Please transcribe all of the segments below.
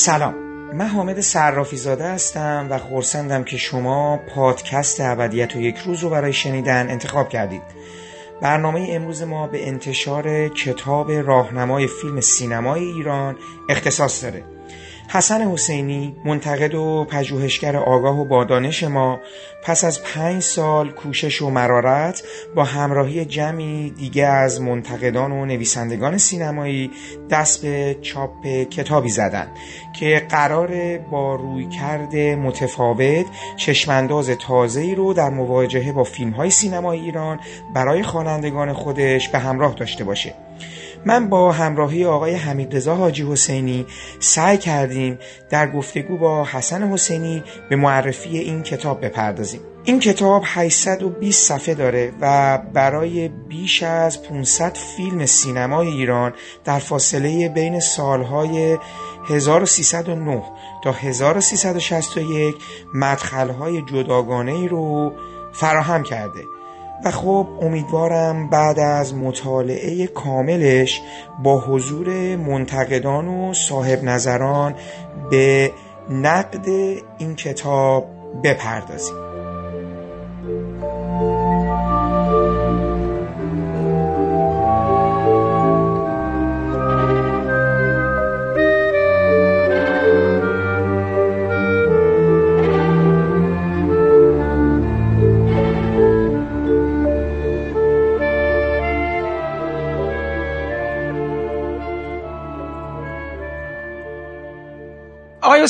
سلام. من حامد صرافی زاده هستم و خورسندم که شما پادکست ابدیت و یک روز رو برای شنیدن انتخاب کردید. برنامه امروز ما به انتشار کتاب راهنمای فیلم سینمای ایران اختصاص داره. حسن حسینی منتقد و پژوهشگر آگاه و با دانش ما پس از پنج سال کوشش و مرارت با همراهی جمعی دیگه از منتقدان و نویسندگان سینمایی دست به چاپ کتابی زدن که قرار با روی کرده متفاوت چشمانداز تازه‌ای رو در مواجهه با فیلم های سینمای ایران برای خوانندگان خودش به همراه داشته باشه. من با همراهی آقای حمیدرضا حاجی حسینی سعی کردیم در گفتگو با حسن حسینی به معرفی این کتاب بپردازیم. این کتاب 820 صفحه داره و برای بیش از 500 فیلم سینمای ایران در فاصله بین سالهای 1309 تا 1361 مدخلهای جداگانه ای رو فراهم کرده. و خب امیدوارم بعد از مطالعه کاملش با حضور منتقدان و صاحب نظران به نقد این کتاب بپردازیم.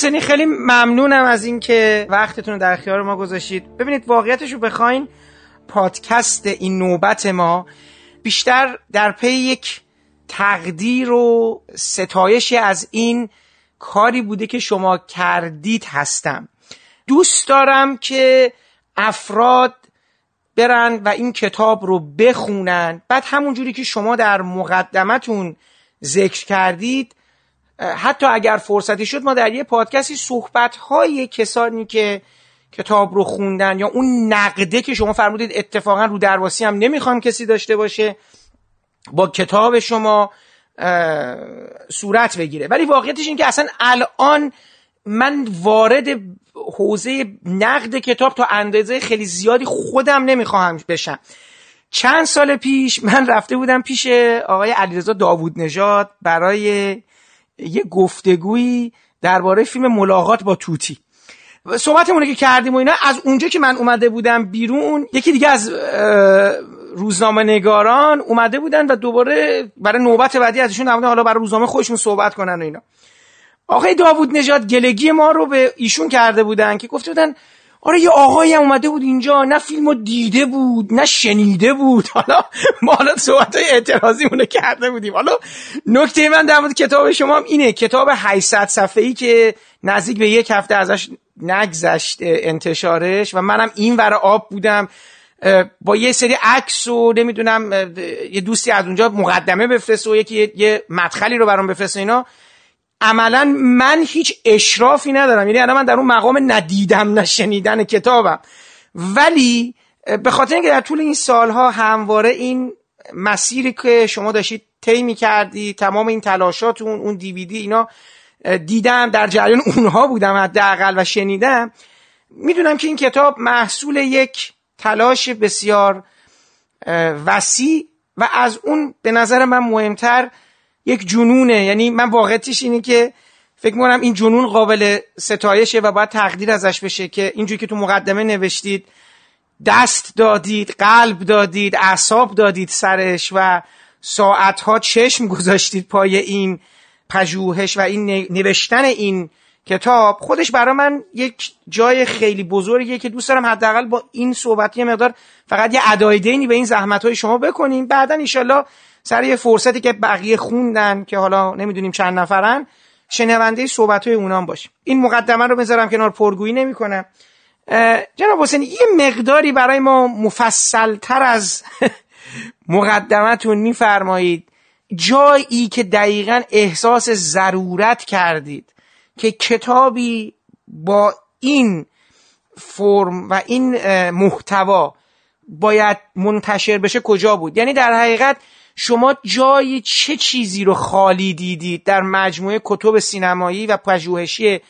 حسینی خیلی ممنونم از اینکه وقتتون رو در اختیار ما گذاشتید. ببینید واقعیتش رو بخواین پادکست این نوبت ما بیشتر در پی یک تقدیر و ستایشی از این کاری بوده که شما کردید هستم. دوست دارم که افراد برن و این کتاب رو بخونن. بعد همونجوری که شما در مقدمتون ذکر کردید حتی اگر فرصتی شد ما در یه پادکستی صحبت های کسانی که کتاب رو خوندن یا اون نقده که شما فرمودید اتفاقا رو درواسی هم نمی‌خوام کسی داشته باشه با کتاب شما صورت بگیره. ولی واقعیتش این که اصلا الان من وارد حوزه نقد کتاب تا اندازه خیلی زیادی خودم نمی‌خواهم بشم. چند سال پیش من رفته بودم پیش آقای علیرضا داوود نژاد برای یه گفتگویی درباره فیلم ملاقات با توتی. صحبتمونه که کردیم و اینا از اونجا که من اومده بودم بیرون یکی دیگه از روزنامه نگاران اومده بودن و دوباره برای نوبت بعدی ازشون نمونه حالا برای روزنامه خودشون صحبت کنن و اینا. آقای داوود نژاد گلگی ما رو به ایشون کرده بودن که گفته بودن آره یه آقایی هم اومده بود اینجا نه فیلمو دیده بود نه شنیده بود. حالا ما حالا صحبت های اعتراضی مونه کرده بودیم. حالا نکته من در مورد کتاب شما هم اینه. کتاب 800 صفحه ای که نزدیک به یک هفته ازش نگذشت انتشارش. و منم این ور آب بودم. با یه سری عکس و نمی‌دونم یه دوستی از اونجا مقدمه بفرسته و یکی یه مدخلی رو برام بفرسته اینا. عملا من هیچ اشرافی ندارم. یعنی الان من در اون مقام ندیدم نشنیدن کتابم. ولی به خاطر اینکه در طول این سالها همواره این مسیری که شما داشتید طی کردی تمام این تلاشاتون اون دیویدی اینا دیدم در جریان اونها بودم حداقل و شنیدم می‌دونم که این کتاب محصول یک تلاش بسیار وسیع و از اون به نظر من مهمتر یک جنونه. یعنی من واقعیتش اینه که فکر می‌کنم این جنون قابل ستایشه و باید تقدیر ازش بشه که اینجوری که تو مقدمه نوشتید دست دادید قلب دادید اعصاب دادید سرش و ساعتها چشم گذاشتید پای این پژوهش و این نوشتن این کتاب. خودش برای من یک جای خیلی بزرگیه که دوست دارم حداقل با این صحبت یه مقدار فقط یه ادای دینی به این زحمت های شما بکنیم. بعدا انشالله سر یه فرصتی که بقیه خوندن که حالا نمی‌دونیم چند نفرن شنونده صحبت های اونام باشیم. این مقدمه رو بذارم کنار پرگویی نمی‌کنم جناب حسین یه مقداری برای ما مفصلتر از مقدمتون میفرمایید. جایی که دقیقا احساس ضرورت کردید که کتابی با این فرم و این محتوا باید منتشر بشه کجا بود؟ یعنی در حقیقت شما جای چه چیزی رو خالی دیدید در مجموعه کتب سینمایی و پژوهشی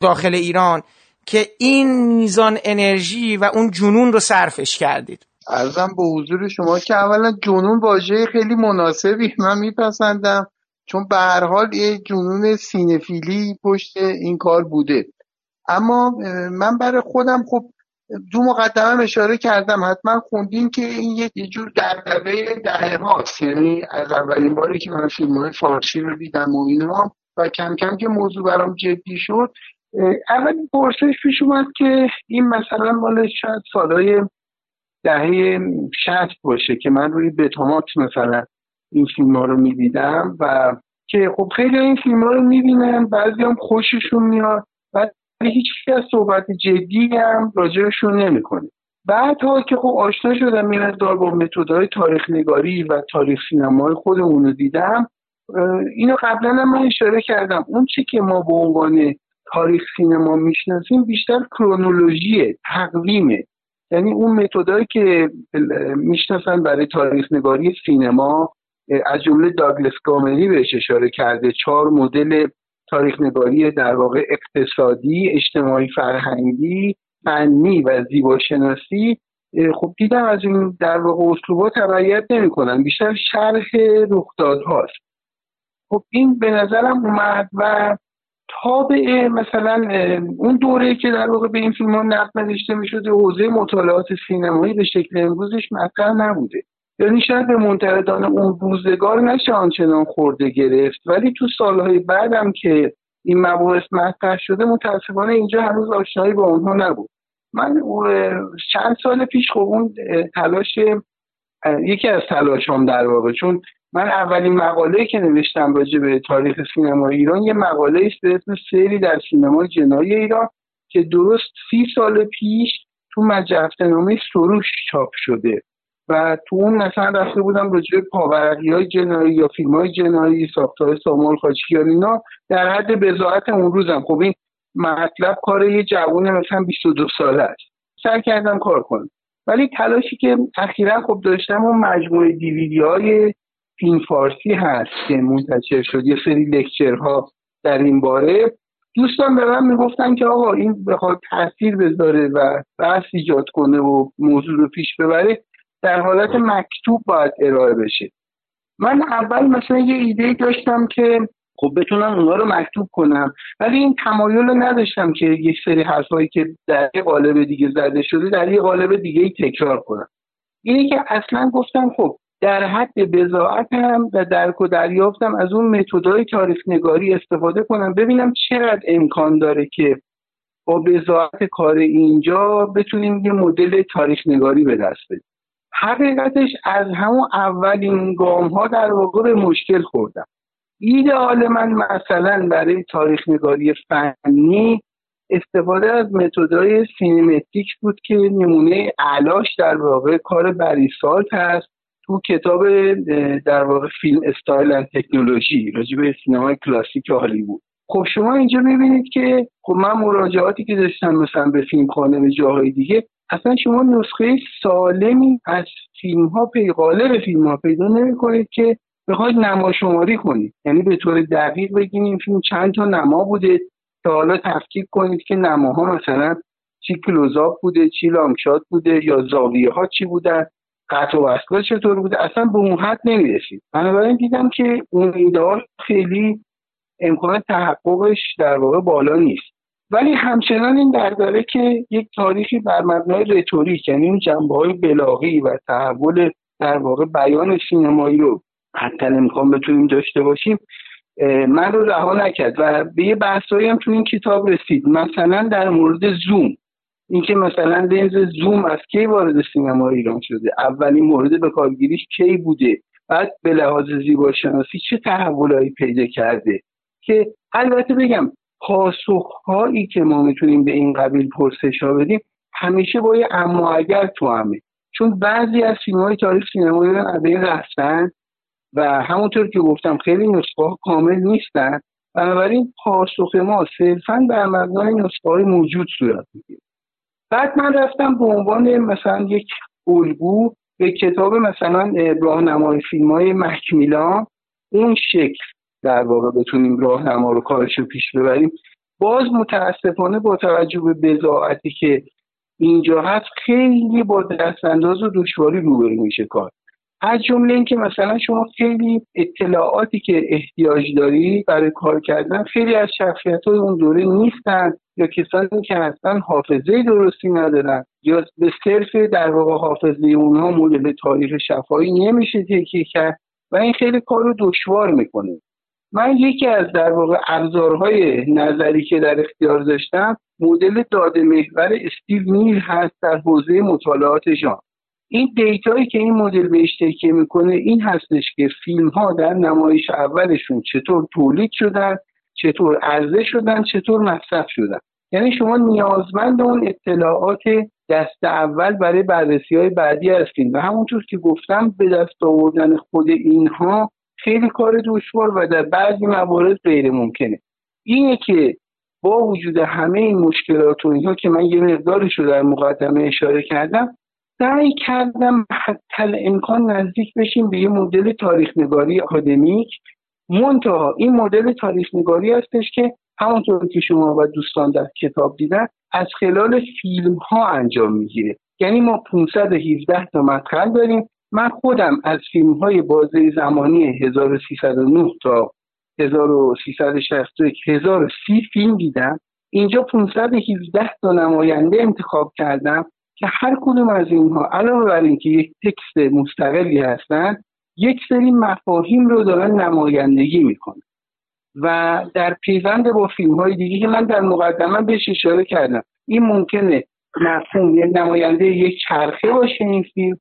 داخل ایران که این میزان انرژی و اون جنون رو صرفش کردید؟ ارزم به حضور شما که اولا جنون واژه خیلی مناسبی من میپسندم چون به هر حال یه جنون سینفیلی پشت این کار بوده. اما من برای خودم خب دو مقدمه اشاره کردم. حتما خوندیم که این یه جور دردبه دهه هاست یعنی از اولین باری که من فیلم های فارسی رو دیدم و اینا و کم کم که موضوع برام جدی شد اولین پرسش پیش اومد که این مثلا مال شاید سالهای دهه شست باشه که من روی بتامات مثلا این فیلم ها رو می‌دیدم و که خب خیلی این فیلم ها رو می‌بینن بعضی هم خوششون میاد. هیچ از صحبت جدی هم راجعشون نمی‌کنه. بعد ها که خب آشنا شدم این با متدهای تاریخ نگاری و تاریخ سینمای خودمون رو دیدم اینو قبلا هم من اشاره کردم. اون چی که ما به عنوان تاریخ سینما می‌شناسیم بیشتر کرونولوژی تقویمه. یعنی اون متدایی که می‌شناسن برای تاریخ نگاری سینما از جمله داگلس گاملی بهش اشاره کرده چهار مدل تاریخ نگاری در واقع اقتصادی اجتماعی فرهنگی فنی و زیباشناسی خب دیدم از این در واقع اسلوبا تبعیت نمی‌کنن. بیشتر شرح رخدادهاست. خب این به نظرم اومد و تابع مثلا اون دوره که در واقع به این فیلم ها نقد نوشته می‌شده حوزه مطالعات سینمایی به شکل امروزش مطرح نبوده. یعنی شاید به منتقدان اون روزگار نشه آنچنان خورده گرفت. ولی تو سالهای بعدم که این مباحث مطرح شده متاسفانه اینجا هنوز آشنایی با اونها نبود. من چند سال پیش خب اون تلاش یکی از تلاشام در واقع. چون من اولین مقاله که نوشتم راجع به تاریخ سینما ایران یه مقاله است به اسم سری در سینمای جنایی ایران که درست سی سال پیش تو مجفت نامه سروش چاپ شده. و تو اون مثلا رفته بودم راجع پاورقی های جنایی یا فیلم های جنایی ساختار سامال خاچکیان اینا در حد بزاعت اون روزم. خب این مطلب کار یه جوون مثلا 22 ساله است. سعی کردم کار کنم. ولی تلاشی که اخیرا خب داشتم اون مجموعه دیویدی های فیلم فارسی هست که منتشر شد. یه سری لکچرها در این باره. دوستان به من می‌گفتن که آقا این بخواد تاثیر بذاره و بحث ایجاد کنه و موضوع رو پیش ببره. در حالت مکتوب باید ارائه بشه. من اول مثلا یه ایده داشتم که خب بتونم اونا رو مکتوب کنم ولی این تمایل رو نداشتم که یک سری حرفایی که در یه قالب دیگه زده شده در یه قالب دیگه ای تکرار کنم. اینه که اصلا گفتم خب در حد بزاعتم و درک و دریافتم از اون متدای تاریخ نگاری استفاده کنم ببینم چقدر امکان داره که با بضاعت کار اینجا بتونیم یه مدل تاریخ نگاری به دست بدیم. حقیقتش از همون اولین گام ها در واقع به مشکل خوردم. ایدئال من مثلا برای تاریخ نگاری فنی استفاده از متدای cinemetrics بود که نمونه اعلاش در واقع کار Barry Salt هست تو کتاب در واقع Film Style and Technology راجع به سینمای کلاسیک هالیوود. خب شما اینجا می‌بینید که خب من مراجعاتی که داشتم مثلا به فیلم خانه به جاهای دیگه اصلا شما نسخه سالمی از فیلم ها پی فیلم ها پیدا نمی کنید که بخواید نما شماری کنید. یعنی به طور دقیق بگیم این فیلم چند تا نما بوده تا حالا تفکیک کنید که نماها مثلا چی کلوزاپ بوده چی لانگشات بوده یا زاویه ها چی بودن قطع و وصل چطور بوده اصلا به اون حد نمی‌رسید. بنابراین دیدم که اون ایدئال خیلی امکان تحققش در واقع بالا نیست. ولی همچنان این در داره که یک تاریخی بر مبنای رتوریک یعنی اون جنبه های بلاغی و تحول در واقع بیان سینمایی رو حتی امکان بتونیم داشته باشیم من رو رها نکرد و به یه بحثایی هم تو این کتاب رسید. مثلا در مورد زوم اینکه مثلا لنز زوم از کی وارد سینما ایران شده؟ اولین مورد به کارگیریش کی بوده؟ بعد به لحاظ زیباشناسی چه تحولایی پیدا کرده؟ که البته بگم پاسخهایی که ما می‌تونیم به این قبیل پرسش ها بدیم همیشه با یه اما اگر تو همه. چون بعضی از فیلم های تاریخ سینما ایران از این رفتن و همونطور که گفتم خیلی نسخه کامل نیستن بنابراین پاسخ ما صرفا بر مبنای نسخه های موجود صورت می‌گیره. بعد من رفتم به عنوان مثلا یک الگو به کتاب مثلا راهنمای فیلم های مکمیلان اون شکل. در واقع بتونیم راهنما رو کارش رو پیش ببریم. باز متاسفانه با توجه به بزاعتی که اینجا هست خیلی با دستانداز و دشواری روبرو میشه کار. از جمله اینکه مثلا شما خیلی اطلاعاتی که احتیاج داری برای کار کردن خیلی از شخصیت های اون دوره نیستن یا کسانی که هستن حافظه درستی ندارن یا به صرف در واقع حافظه اونها مدل تاریخ شفایی نمیشه تکیه کرد و این خیلی کار رو دشوار می‌کنه. من یکی از در واقع ابزارهای نظری که در اختیار داشتم مدل داده محور استیو نیل هست در حوزه مطالعات ژان. این دیتایی که این مدل بهش تکیه می‌کنه این هستش که فیلم ها در نمایش اولشون چطور تولید شدن چطور عرضه شدن چطور مصرف شدن. یعنی شما نیازمند اون اطلاعات دست اول برای بررسی های بعدی هستین. و همونطور که گفتم به دست آوردن خود اینها خیلی کار دشوار و در بعضی موارد غیر ممکنه. اینه که با وجود همه این مشکلات و اینها که من یه مقدارش رو در مقدمه اشاره کردم سعی کردم حتی امکان نزدیک بشیم به یه مدل تاریخ نگاری آکادمیک منتها این مدل تاریخ نگاری هستش که همونطور که شما و دوستان در کتاب دیدن از خلال فیلم ها انجام می‌گیره. یعنی ما 517 تا مدخل داریم من خودم از فیلم های بازه زمانی 1309 تا 1361 1030 فیلم دیدم. اینجا 517 تا نماینده انتخاب کردم که هر کدوم از اینها علاوه بر اینکه یک تکست مستقلی هستن یک سری مفاهیم رو دارن نمایندگی می‌کنن. و در پیوند با فیلم های دیگه که من در مقدمه بهش اشاره کردم این ممکنه مفهوم یک نماینده یک چرخه باشه این فیلم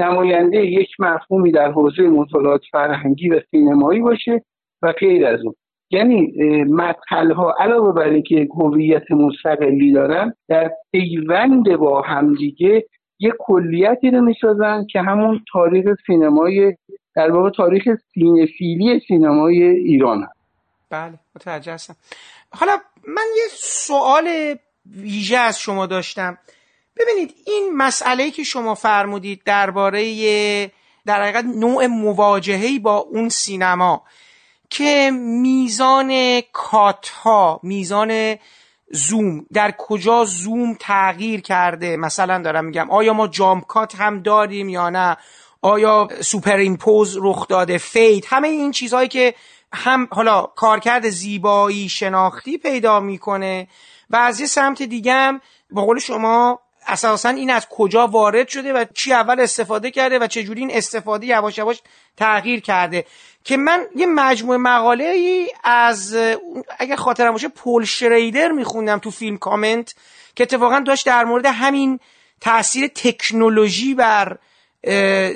نماینده یک مفهومی در حوزه مطالعات فرهنگی و سینمایی باشه و غیر از اون. یعنی مدخل ها علاوه بر اینکه یک هویت مستقلی دارن در پیوند با همدیگه یک کلیتی رو می‌سازن که همون تاریخ سینمای در واقع تاریخ سینفیلی سینمای ایران هست. بله متوجه هستم. حالا من یه سوال ویژه از شما داشتم. ببینید این مسئله که شما فرمودید درباره در حقیقت نوع مواجهه با اون سینما که میزان کات ها میزان زوم در کجا زوم تغییر کرده مثلا دارم میگم آیا ما jump cut هم داریم یا نه؟ آیا superimpose رخ داده fade همه این چیزهایی که هم حالا کارکرد زیبایی شناختی پیدا می‌کنه و از یه سمت دیگه هم با قول شما اساسا این از کجا وارد شده و چی اول استفاده کرده و چجوری این استفاده یواش یواش تغییر کرده. که من یه مجموعه مقاله ای از اگر خاطرم باشه پول شریدر میخوندم تو فیلم کامنت که اتفاقا داشت در مورد همین تاثیر تکنولوژی بر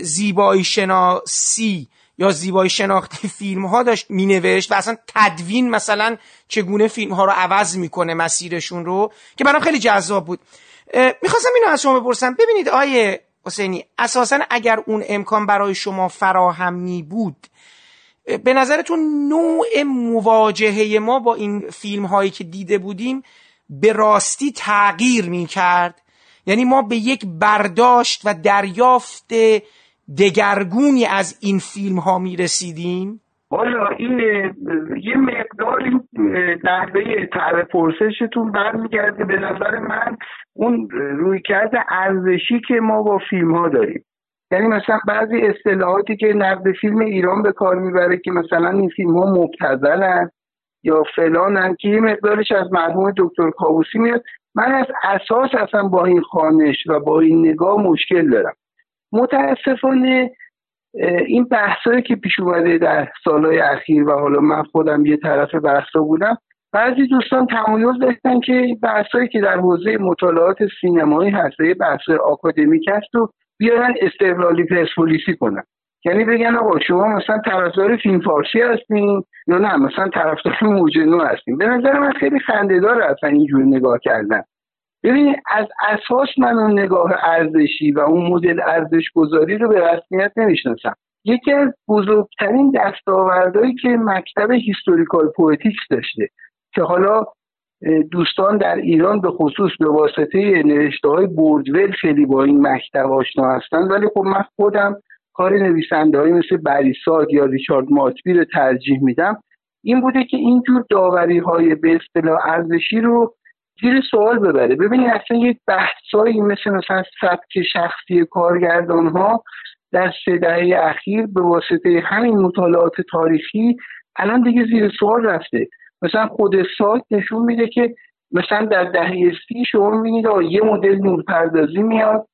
زیبایی شناسی یا زیبایی شناختی فیلم ها داشت می نوشت و اصلا تدوین مثلا چگونه فیلم ها رو عوض می‌کنه مسیرشون رو که برام خیلی جذاب بود. می‌خواستم اینو از شما بپرسم. ببینید آیه حسینی اساسا اگر اون امکان برای شما فراهم می بود به نظرتون نوع مواجهه ما با این فیلم هایی که دیده بودیم به راستی تغییر می کرد یعنی ما به یک برداشت و دریافت دگرگونی از این فیلم ها می رسیدیم حالا این یه مقداری نحوه طرح پرسشتون برمیگرده. به نظر من اون رویکرد ارزشی که ما با فیلم ها داریم. یعنی مثلا بعضی اصطلاحاتی که نقد فیلم ایران به کار می‌بره که مثلا این فیلم ها مبتزلن یا فلانن که یه مقدارش از مرحوم دکتر کابوسی میاد. من از اساس اصلا با این خانش و با این نگاه مشکل دارم. متاسفانه این بحثایی که پیش اومده در سالهای اخیر و حالا من خودم یه طرف بحثا بودم بعضی دوستان تمایز داشتن که بحثایی که در حوزه مطالعات سینمایی هست یه بحث آکادمیک هست و بیارن استقلالی پرسپولیسی کنن. یعنی بگن آقا شما مثلا طرفدار فیلم فارسی هستین یا نه؟ مثلا طرفدار موج نو هستین. به نظر من خیلی خنده‌دار اصلا اینجور نگاه کردن. ببینید از اساس من اون نگاه ارزشی و اون مدل ارزش گذاری رو به رسمیت نمی‌شناسم. یکی از بزرگترین دستاوردهایی که مکتب historical poetics داشته که حالا دوستان در ایران به خصوص به واسطه نوشته های بردول خیلی با این مکتب آشنا هستن ولی خب من خودم کار نویسنده های مثل بریساد یا ریچارد ماتبی رو ترجیح میدم. این بوده که اینجور داوری های به اصطلاح ارزشی رو زیر سوال ببره. ببینید اصلا یک بحثایی مثل مثلا سبک شخصی کارگردان ها در سه دهه اخیر به واسطه همین مطالعات تاریخی الان دیگه زیر سوال رفته. مثلا خود سایت نشون میده که مثلا در دهه سی شما می‌بینید یه مدل نورپردازی میاد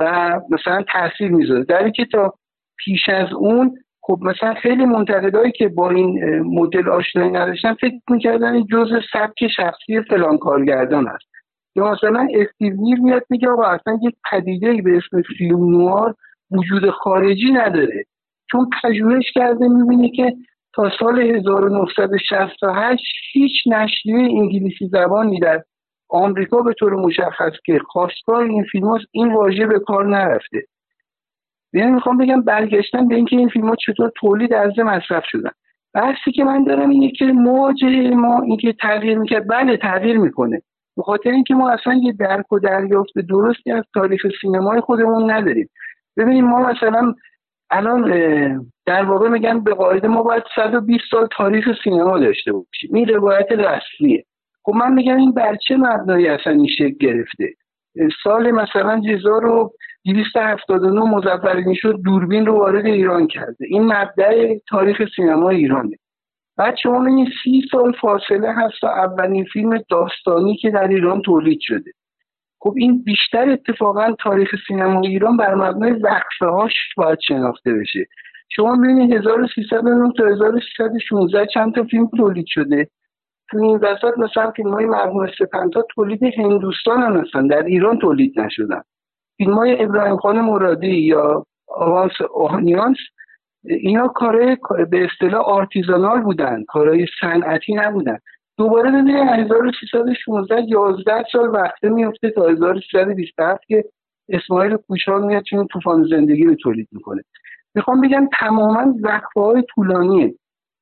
و مثلا تاثیر می‌ذاره. در که تا پیش از اون خب مثلا خیلی منتقدایی که با این مدل آشنایی نداشتن فکر می‌کردن این جزء سبک شخصی فلان کارگردان است یا مثلا استیو میاد میگه آقا اصلا یک پدیده به اسم فیلم نوار وجود خارجی نداره. چون پژوهش کرده می‌بینه که تا سال 1968 هیچ نشریه انگلیسی زبانی در آمریکا به طور مشخص که خواستگاه این فیلم این واژه به کار نرفته. یعنی می‌خوام بگم برگشتن به اینکه این فیلم ها چطور تولید از مصرف شدن. بحثی که من دارم اینه که مواجه ما اینکه تغییر می‌کرد بله تغییر می‌کنه. به خاطر اینکه ما اصلا یه درک و دریافت درستی از تاریخ سینمای خودمون نداریم. ببینیم ما مثلا الان در واقع میگن به قاعده ما باید 120 سال تاریخ سینما داشته باشیم. این روایت رسمیه. خب من میگم این بر چه مبنایی اصلا این شکل گرفته؟ سال مثلا 1279 مزفرین شد دوربین رو وارد ایران کرده. این مبدع تاریخ سینما ایرانه. بعد شما ببینید سی سال فاصله هست تا اولین فیلم داستانی که در ایران تولید شده. خب این بیشتر اتفاقا تاریخ سینما ایران بر مبنای وقفه هاش باید شناخته بشه. شما ببینید 1309 تا 1316 چند تا فیلم تولید شده. تو این وسط مثلا فیلم های مرحوم سپنتا تولید هندوستان هم هستن در ایران تولید نشدن. فیلم های ابراهیم خان مرادی یا آوانس اوهانیانس اینا کاره به اصطلاح آرتیزانال بودن کارهای صنعتی نبودن. دوباره ببینید 1316 11 سال وقته میفته تا 1327 که اسماعیل کوشان میاد چون طوفان زندگی رو تولید می‌کنه. می‌خوام بگم تماما وقفه های طولانیه.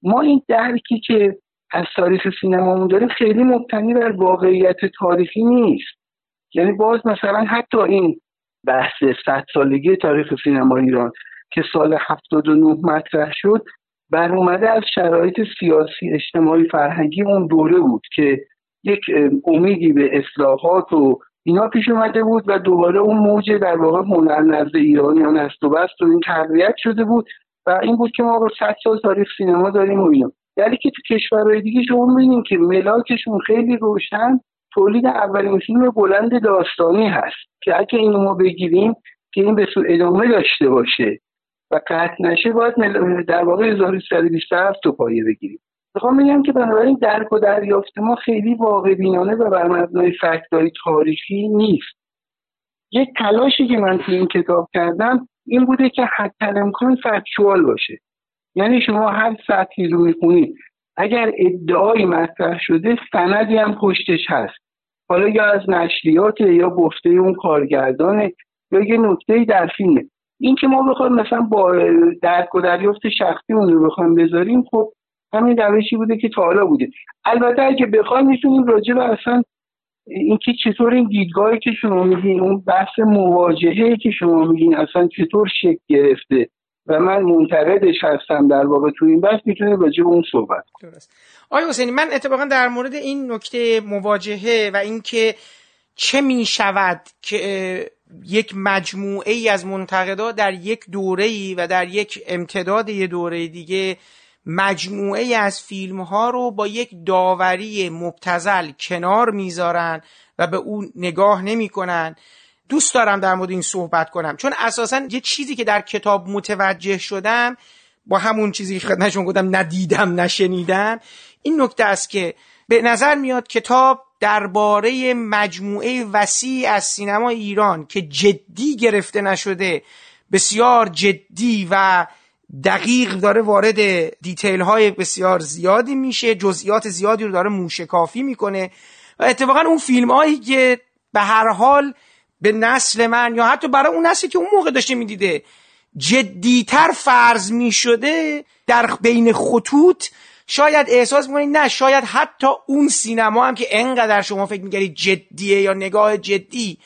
ما این درکی که از تاریخ سینمامون داریم خیلی مبتنی بر واقعیت تاریخی نیست. یعنی باز مثلا حتی این بحث صد سالگی تاریخ سینما ایران که سال 79 مطرح شد بر اومده از شرایط سیاسی اجتماعی فرهنگی اون دوره بود که یک امیدی به اصلاحات و اینا پیش اومده بود و دوباره اون موج در واقع هنر نزد ایرانیان است و بست و این تقویت شده بود و این بود که ما رو صد سال تاریخ سینما داریم و اینا. یعنی که تو کشورهای دیگه شما می‌بینید که ملاکشون خیلی روشن تولید اولین فیلم بلند داستانی هست که اگه اینو ما بگیریم که این به ادامه داشته باشه و قطع نشه باید در واقع 1327 تو پایه بگیریم. می‌خوام بگم که بنابراین درک و دریافت ما خیلی واقع بینانه و بر مبنای فکتای تاریخی نیست. یک تلاشی که من تو این کتاب کردم این بوده که حتی امکان فکتوال باشه. یعنی شما هر سطحی رو می‌خونید اگر ادعایی مطرح شده سندی هم پشتش هست. حالا یا از نشریات یا گفته اون کارگردانه یا یه نکته در فیلمه. این که ما بخوایم مثلا با درک و دریافت شخصی اون رو بخوایم بذاریم خب همین روشی بوده که تا حالا بوده. البته اگه بخوایم می‌تونیم راجع به اصلا اینکه چطور این دیدگاهی که شما میگین اون بحث مواجهه که شما میگین اصلا چطور شکل گرفته؟ و من منتقدش هستم در واقع تو این بحث می‌تونه راجع به اون صحبت درست. آیا حسینی من اتفاقا در مورد این نکته مواجهه و اینکه چه می شود که یک مجموعه ای از منتقدا در یک دوره ای و در یک امتداد یه دوره دیگه مجموعه ای از فیلم ها رو با یک داوری مبتزل کنار می‌ذارن و به اون نگاه نمی‌کنن. دوست دارم در مورد این صحبت کنم. چون اساسا یه چیزی که در کتاب متوجه شدم با همون چیزی که خدمتشون گفتم ندیدم نشنیدم این نکته است که به نظر میاد کتاب درباره مجموعه وسیع از سینما ایران که جدی گرفته نشده بسیار جدی و دقیق داره وارد دیتیل های بسیار زیادی میشه جزئیات زیادی رو داره موشکافی می‌کنه و اتفاقا اون فیلم هایی که به هر حال به نسل من یا حتی برای اون نسلی که اون موقع داشته می‌دیده جدیتر فرض می‌شده در بین خطوط شاید احساس می‌کنید نه شاید حتی اون سینما هم که انقدر شما فکر می‌کردید جدیه یا نگاه جدی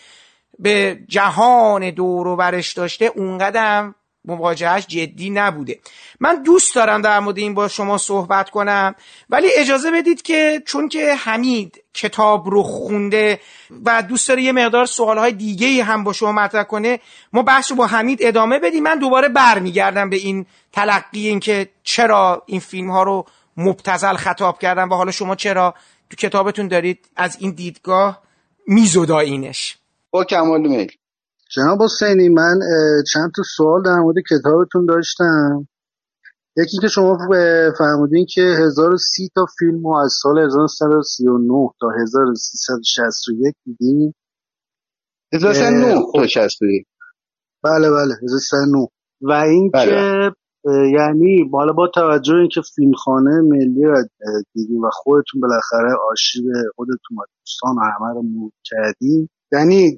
به جهان دور و برش داشته اونقدر مواجهش جدی نبوده. من دوست دارم در مورد این با شما صحبت کنم ولی اجازه بدید که چون که حمید کتاب رو خونده و دوست داره یه مقدار سوالهای دیگه هم با شما مطرح کنه ما بحث رو با حمید ادامه بدیم. من دوباره برمیگردم به این تلقی این که چرا این فیلم ها رو مبتزل خطاب کردن و حالا شما چرا تو کتابتون دارید از این دیدگاه میزدایینش. با کمال میل. جناب حسینی من چند تا سوال در مورد کتابتون داشتم. یکی که شما فرمودین که 1030 تا فیلم رو از سال 1939 تا 1361 دیدیم 1309 تا 61 بله بله. 1309 و این بله. یعنی حالا با توجه اینکه فیلمخانه ملی رو دیدیم و خودتون بالاخره آرشیو خودتون و دوستان و همه رو مرور کردیم یعنی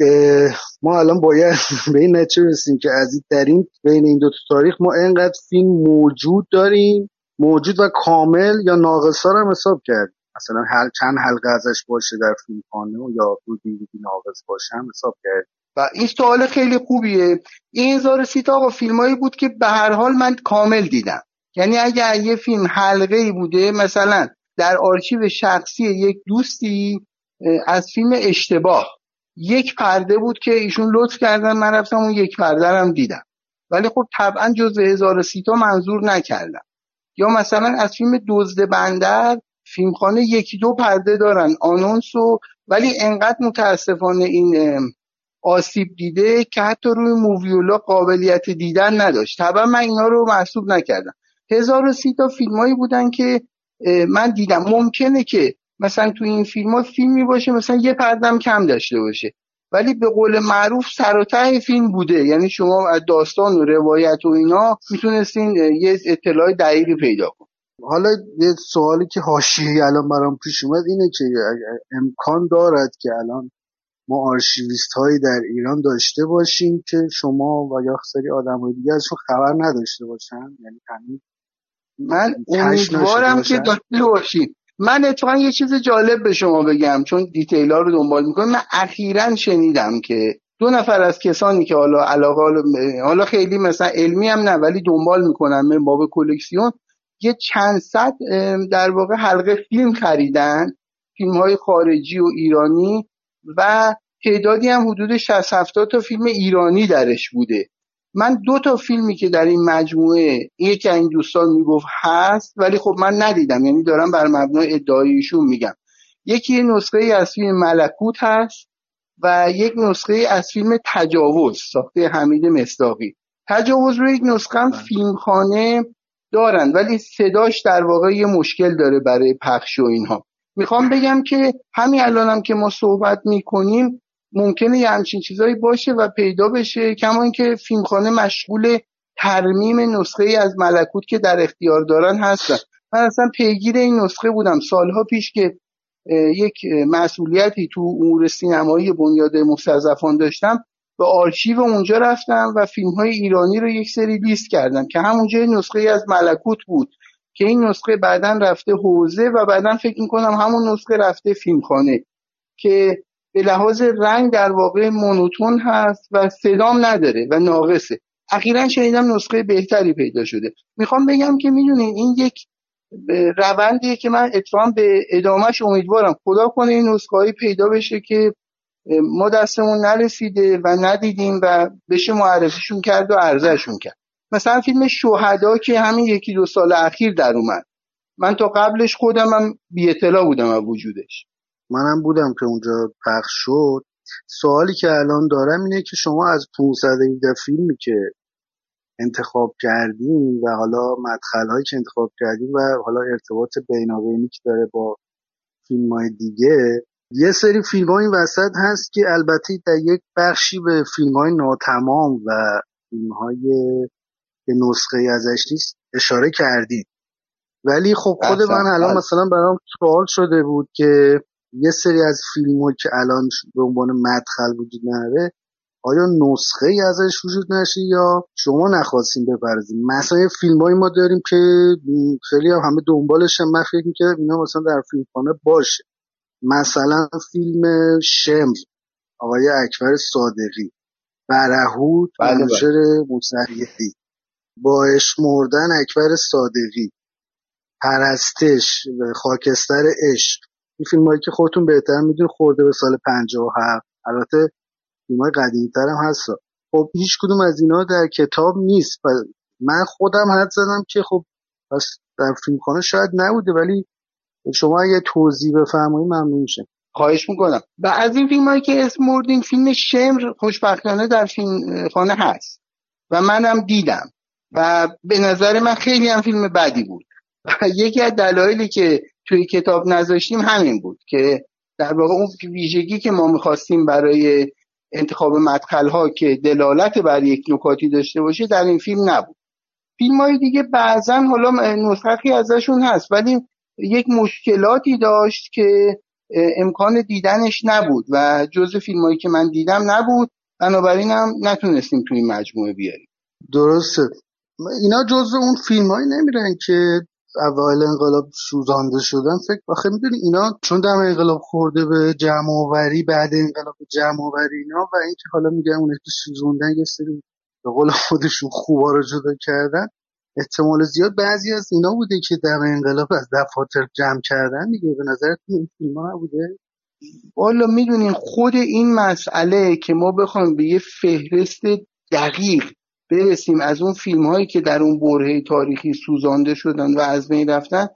ما الان باید به این نتیجه برسیم که از این بین این دو تاریخ ما انقدر فیلم موجود داریم موجود و کامل یا ناقصا رو هم حساب کردیم. مثلا هر چند حلقه ازش باشه در فیلم خانه و یا دو دیویدی ناقص باشه هم حساب کردیم. و این سوال خیلی خوبیه. این هزار تا فیلمایی بود که به هر حال من کامل دیدم. یعنی اگر یه فیلم حلقه ای بوده مثلا در آرشیو شخصی یک دوستی از فیلم اشتباه. یک پرده بود که ایشون لطف کردن من رفتم اون یک پرده هم دیدم. ولی خب طبعا جز هزار سیتا منظور نکردم. یا مثلا از فیلم دزد بندر فیلمخانه یکی دو پرده دارن آنونس و ولی انقدر متاسفانه این آسیب دیده که حتی روی موویولا قابلیت دیدن نداشت. طبعا من اینا رو محسوب نکردم. هزار و سی تا فیلمایی بودن که من دیدم. ممکنه که مثلا تو این فیلم ها فیلمی باشه مثلا یه پردم کم داشته باشه. ولی به قول معروف سر و ته فیلم بوده. یعنی شما از داستان و روایت و اینا می‌تونستین یه اطلاع دقیقی پیدا کن حالا یه سوالی که حاشیه الان برام پیش اومد اینه که امکان دارد که الان ما آرشیویست هایی در ایران داشته باشیم که شما و یا سری آدم های دیگه ازشون خبر نداشته باشن. یعنی همین من امیدوارم که داشته باشیم. من اتفاقا یه چیز جالب به شما بگم چون دیتیل ها رو دنبال می‌کنم. من اخیرا شنیدم که دو نفر از کسانی که حالا علاقه حالا خیلی مثلا علمی هم نه ولی دنبال می‌کنن من باب کلکسیون یه چند صد در واقع حلقه فیلم خریدن فیلم های خارجی و ایرانی. و تعدادی هم حدود 60 70 تا فیلم ایرانی درش بوده. من دو تا فیلمی که در این مجموعه یکی این دوستان می‌گفت هست ولی خب من ندیدم یعنی دارم بر مبنای ادعایشون میگم. یکی نسخه از فیلم ملکوت هست و یک نسخه از فیلم تجاوز ساخته حمید مصداقی. تجاوز رو یک نسخه هم بله. فیلمخانه دارن ولی صداش در واقع یه مشکل داره برای پخش و اینها. می‌خوام بگم که همین الانم که ما صحبت می‌کنیم ممکنه یه همچین چیزایی باشه و پیدا بشه کما اینکه فیلمخانه مشغول ترمیم نسخه ای از ملکوت که در اختیار دارن هستن. من اصلا پیگیر این نسخه بودم. سالها پیش که یک مسئولیتی تو امور سینمایی بنیاد مستضعفان داشتم به آرشیو اونجا رفتم و فیلم های ایرانی رو یک سری لیست کردم که همونجا نسخه ای از ملکوت بود. که این نسخه بعدا رفته حوزه و بعدا فکر می‌کنم همون نسخه رفته فیلمخانه که به لحاظ رنگ در واقع مونوتون هست و صدام نداره و ناقصه. اخیرا شنیدم نسخه بهتری پیدا شده. می‌خوام بگم که می‌دونین این یک روندیه که من اتفاقا به ادامهش امیدوارم. خدا کنه این نسخه پیدا بشه که ما دستمون نرسیده و ندیدیم و بشه معرفیشون کرد و عرضهشون کرد. مثلا فیلم شهدا که همین یکی دو سال اخیر در اومد. من تا قبلش خودم هم بی اطلاع بودم از وجودش. منم بودم که اونجا پخش شد. سوالی که الان دارم اینه که شما از 517 فیلمی که انتخاب کردین و حالا مدخل هایی که انتخاب کردین و حالا ارتباط بینابینی که داره با فیلم های دیگه یه سری فیلم های وسط هست که البته در یک بخشی به فیلم های ناتمام و فیلم های که نسخه ازش نیست اشاره کردید ولی خب خود من الان مثلا برام سوال شده بود که یه سری از فیلم که الان به عنوان مدخل وجود نداره آیا نسخه ای ازش وجود نشه یا شما نخواستیم بپرزیم مثلا یه فیلم ما داریم که خیلی هم همه دنبالش هم من فکر می‌کرد اینا مثلا در فیلمخانه باشه. مثلا فیلم شمر آقای اکبر صادقی برهود بله، بله. با مردن اکبر صادقی پرستش خاکستر عشق. این فیلم هایی که خودتون بهتر میدون خورده به سال 57 البته فیلم های قدیمتر هم هست. خب هیچ کدوم از اینا در کتاب نیست و من خودم حد زدم که خب پس در فیلمخانه شاید نبوده ولی شما اگه توضیح بفرمایید ممنون میشه خواهش می‌کنم. و از این فیلم هایی که اسم مردین فیلم شمر خوشبختانه در فیلم خانه هست و منم دیدم. و به نظر من خیلی هم فیلم بدی بود. و یکی از دلایلی که توی کتاب نذاشتیم همین بود که در واقع اون ویژگی که ما می‌خواستیم برای انتخاب مدخل ها که دلالت بر یک نکاتی داشته باشه در این فیلم نبود. فیلم های دیگه بعضا حالا نسخی ازشون هست ولی یک مشکلاتی داشت که امکان دیدنش نبود و جز فیلم هایی که من دیدم نبود. بنابراین هم نتونستیم توی مجموعه بیاریم. درسته. اینا جزو اون فیلم هایی نمیرن که اول انقلاب سوزانده شدن. فکر آخه می‌دونی اینا چون دم انقلاب خورده به جمع آوری بعد انقلاب جمع آوری اینا و اینکه حالا میگن اون که سوزوندن یه سری به قول خودشون خوبا رو جدا کردن احتمال زیاد بعضی از اینا بوده که دم انقلاب از دفاتر جمع کردن دیگه. به نظرتون این فیلم ها نبوده؟ والا می‌دونین خود این مسئله که ما بخوایم به یه فهرست دقیق برسیم از اون فیلم هایی که در اون برهه تاریخی سوزانده شدن و از بین رفتن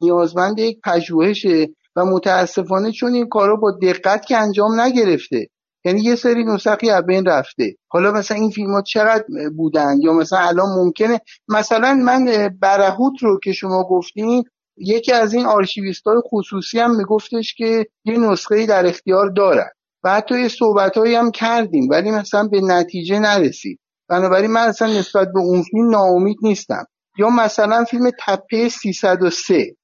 نیازمند یک پژوهشه و متاسفانه چون این کارا با دقت که انجام نگرفته یعنی یه سری نسخی از بین رفته. حالا مثلا این فیلم ها چقدر بودن یا مثلا الان ممکنه؟ مثلا من برهوت رو که شما گفتین یکی از این آرشیویست های خصوصی هم میگفتش که یه نسخه در اختیار دارن. و حتی یه صحبت هم کردیم ولی مثلا به نتیجه نرسید. بنابراین من اصلا نسبت به اون فیلم ناامید نیستم. یا مثلا فیلم تپه 303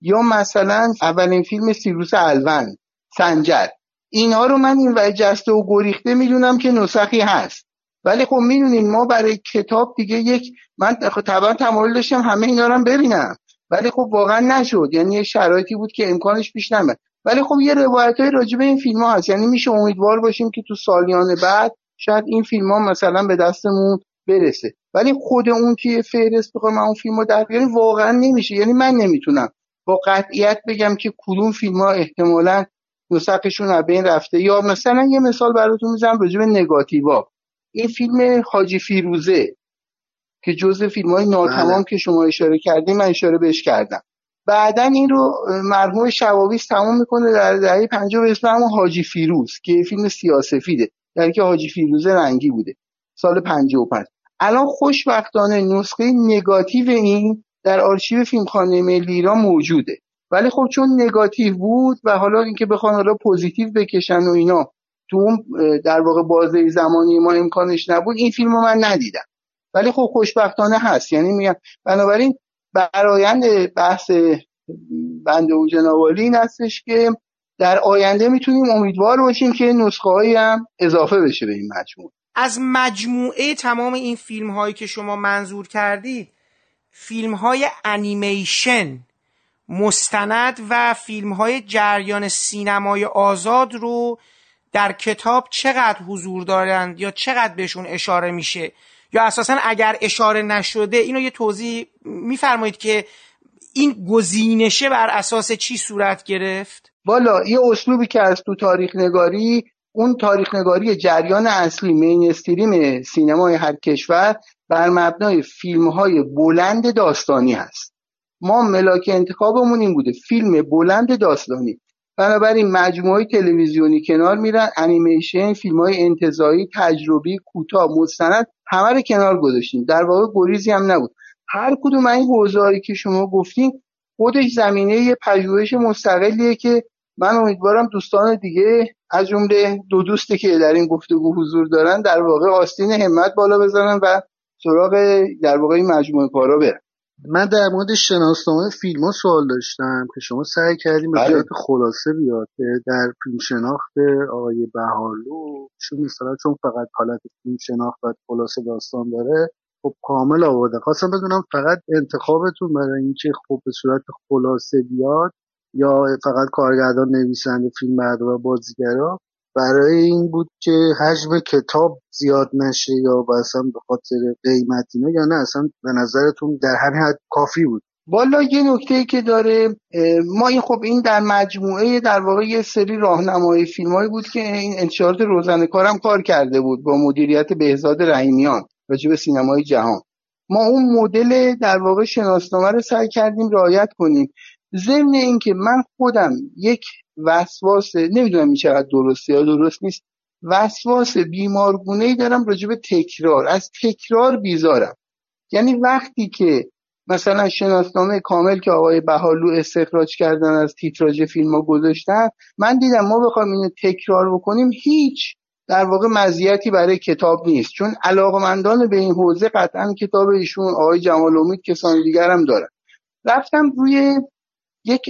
یا مثلا اولین فیلم سیروس الون سنجر. اینها رو من این جسته و گریخته می‌دونم که نسخی هست. ولی خب می‌دونین ما برای کتاب دیگه یک من طبعا تمایل داشتم همه اینا رو ببینم. ولی خب واقعا نشد. یعنی یه شرایطی بود که امکانش پیش نمیاد ولی خب یه روایت های راجع به این فیلم ها هست. یعنی میشه امیدوار باشیم که تو سالیان بعد شاید این فیلم ها مثلا به دستمون برسه. ولی خود اون که فهرست بخوام من اون فیلم رو در بیاریم واقعا نمیشه. یعنی من نمی‌تونم با قطعیت بگم که کدوم فیلم ها احتمالا نسخشون از بین رفته. یا مثلا یه مثال براتون می‌زنم راجع به نگاتیوا. این فیلم حاجی فیروزه که جزء فیلم های ناتمام بله. که شما اشاره کردیم من اشاره بهش کردم. بعدا این رو مرحوم شوابیس تمام می‌کنه در دهه 50 به اسم همون حاجی فیروز که فیلم سیاسفیده. در که حاجی فیروزه رنگی بوده. سال 55 الان خوشبختانه نسخه نگاتیو این در آرشیو فیلمخانه ملی ایران موجوده. ولی خب چون نگاتیو بود و حالا اینکه بخوان حالا پوزیتیو بکشن و اینا تو اون در واقع بازه زمانی ما امکانش نبود این فیلم رو من ندیدم. ولی خب خوشبختانه هست. یعنی میگم بنابراین برایند بحث بنده و جنابالی این هستش که در آینده می‌تونیم امیدوار باشیم که نسخه هایی هم اضافه بشه به این مجموعه. از مجموعه تمام این فیلم هایی که شما منظور کردید فیلم های انیمیشن مستند و فیلم های جریان سینمای آزاد رو در کتاب چقدر حضور دارند یا چقدر بهشون اشاره میشه؟ یا اساسا اگر اشاره نشده اینو یه توضیح میفرمایید که این گزینشه بر اساس چی صورت گرفت؟ والا یه اسلوبی که از تو تاریخ نگاری اون تاریخ نگاری جریان اصلی مینستریم سینمای هر کشور بر مبنای فیلم های بلند داستانی هست. ما ملاک انتخابمون این بوده فیلم بلند داستانی. بنابراین مجموعه تلویزیونی کنار میرن انیمیشن فیلم های انتظایی تجربی کوتاه مستند همه رو کنار گذاشتیم. در واقع گریزی هم نبود. هر کدوم این حوزه‌ای که شما گفتین خودش زمینه یه پژوهش مستقلیه که من امیدوارم دوستان دیگه از جمله دو دوستی که در این گفتگو حضور دارن در واقع آستین همت بالا بزنن و سراغ در واقع این مجموعه کارا برن. من در مورد شناسنامه فیلم ها سوال داشتم که شما سعی کردیم به بله. صورت خلاصه بیاد. در فیلم شناخت آقای بهارلو چون مثلا چون فقط حالت فیلم شناخت و خلاصه داستان داره خب کامل آورده. خواستم بدونم فقط انتخابتون برای اینکه خب به صورت خلاصه بیاد یا فقط کارگردان نویسنده فیلم و بازیگرا. برای این بود که حجم کتاب زیاد نشه یا اصلا به خاطر قیمت اینا یا نه اصلا به نظرتون در همین حد کافی بود. والا یه نکته که داره ما این خب این در مجموعه در واقع یه سری راهنمای فیلمایی بود که این انتشارات روزنه‌کارم کار کرده بود با مدیریت بهزاد رحیمیان راجع به سینمای جهان. ما اون مدل در واقع شناسنامه رو سعی کردیم رعایت کنیم. ضمن اینکه من خودم یک وسواس نمی‌دونم این چقدر درسته یا درست نیست وسواس بیمارگونه ای دارم راجع به تکرار. از تکرار بیزارم. یعنی وقتی که مثلا شناسنامه کامل که آقای بهالو استخراج کردن از تیتراژ فیلم ها گذاشتن من دیدم ما بخوایم اینو تکرار بکنیم هیچ در واقع مزیتی برای کتاب نیست. چون علاقمندان به این حوزه قطعا کتاب ایشون آقای جمال امید کسان دیگر دارن. رفتم روی یک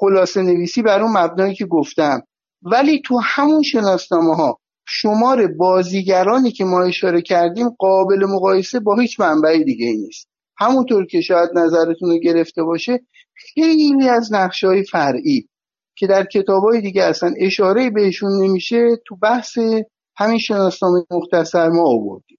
خلاصه نویسی بر اون مبنایی که گفتم. ولی تو همون شناسنامه ها شمار بازیگرانی که ما اشاره کردیم قابل مقایسه با هیچ منبع دیگه نیست. همونطور که شاید نظرتون رو گرفته باشه خیلی از نقش های فرعی که در کتاب های دیگه اصلا اشاره بهشون نمیشه تو بحث همین شناسنامه مختصر ما آوردیم.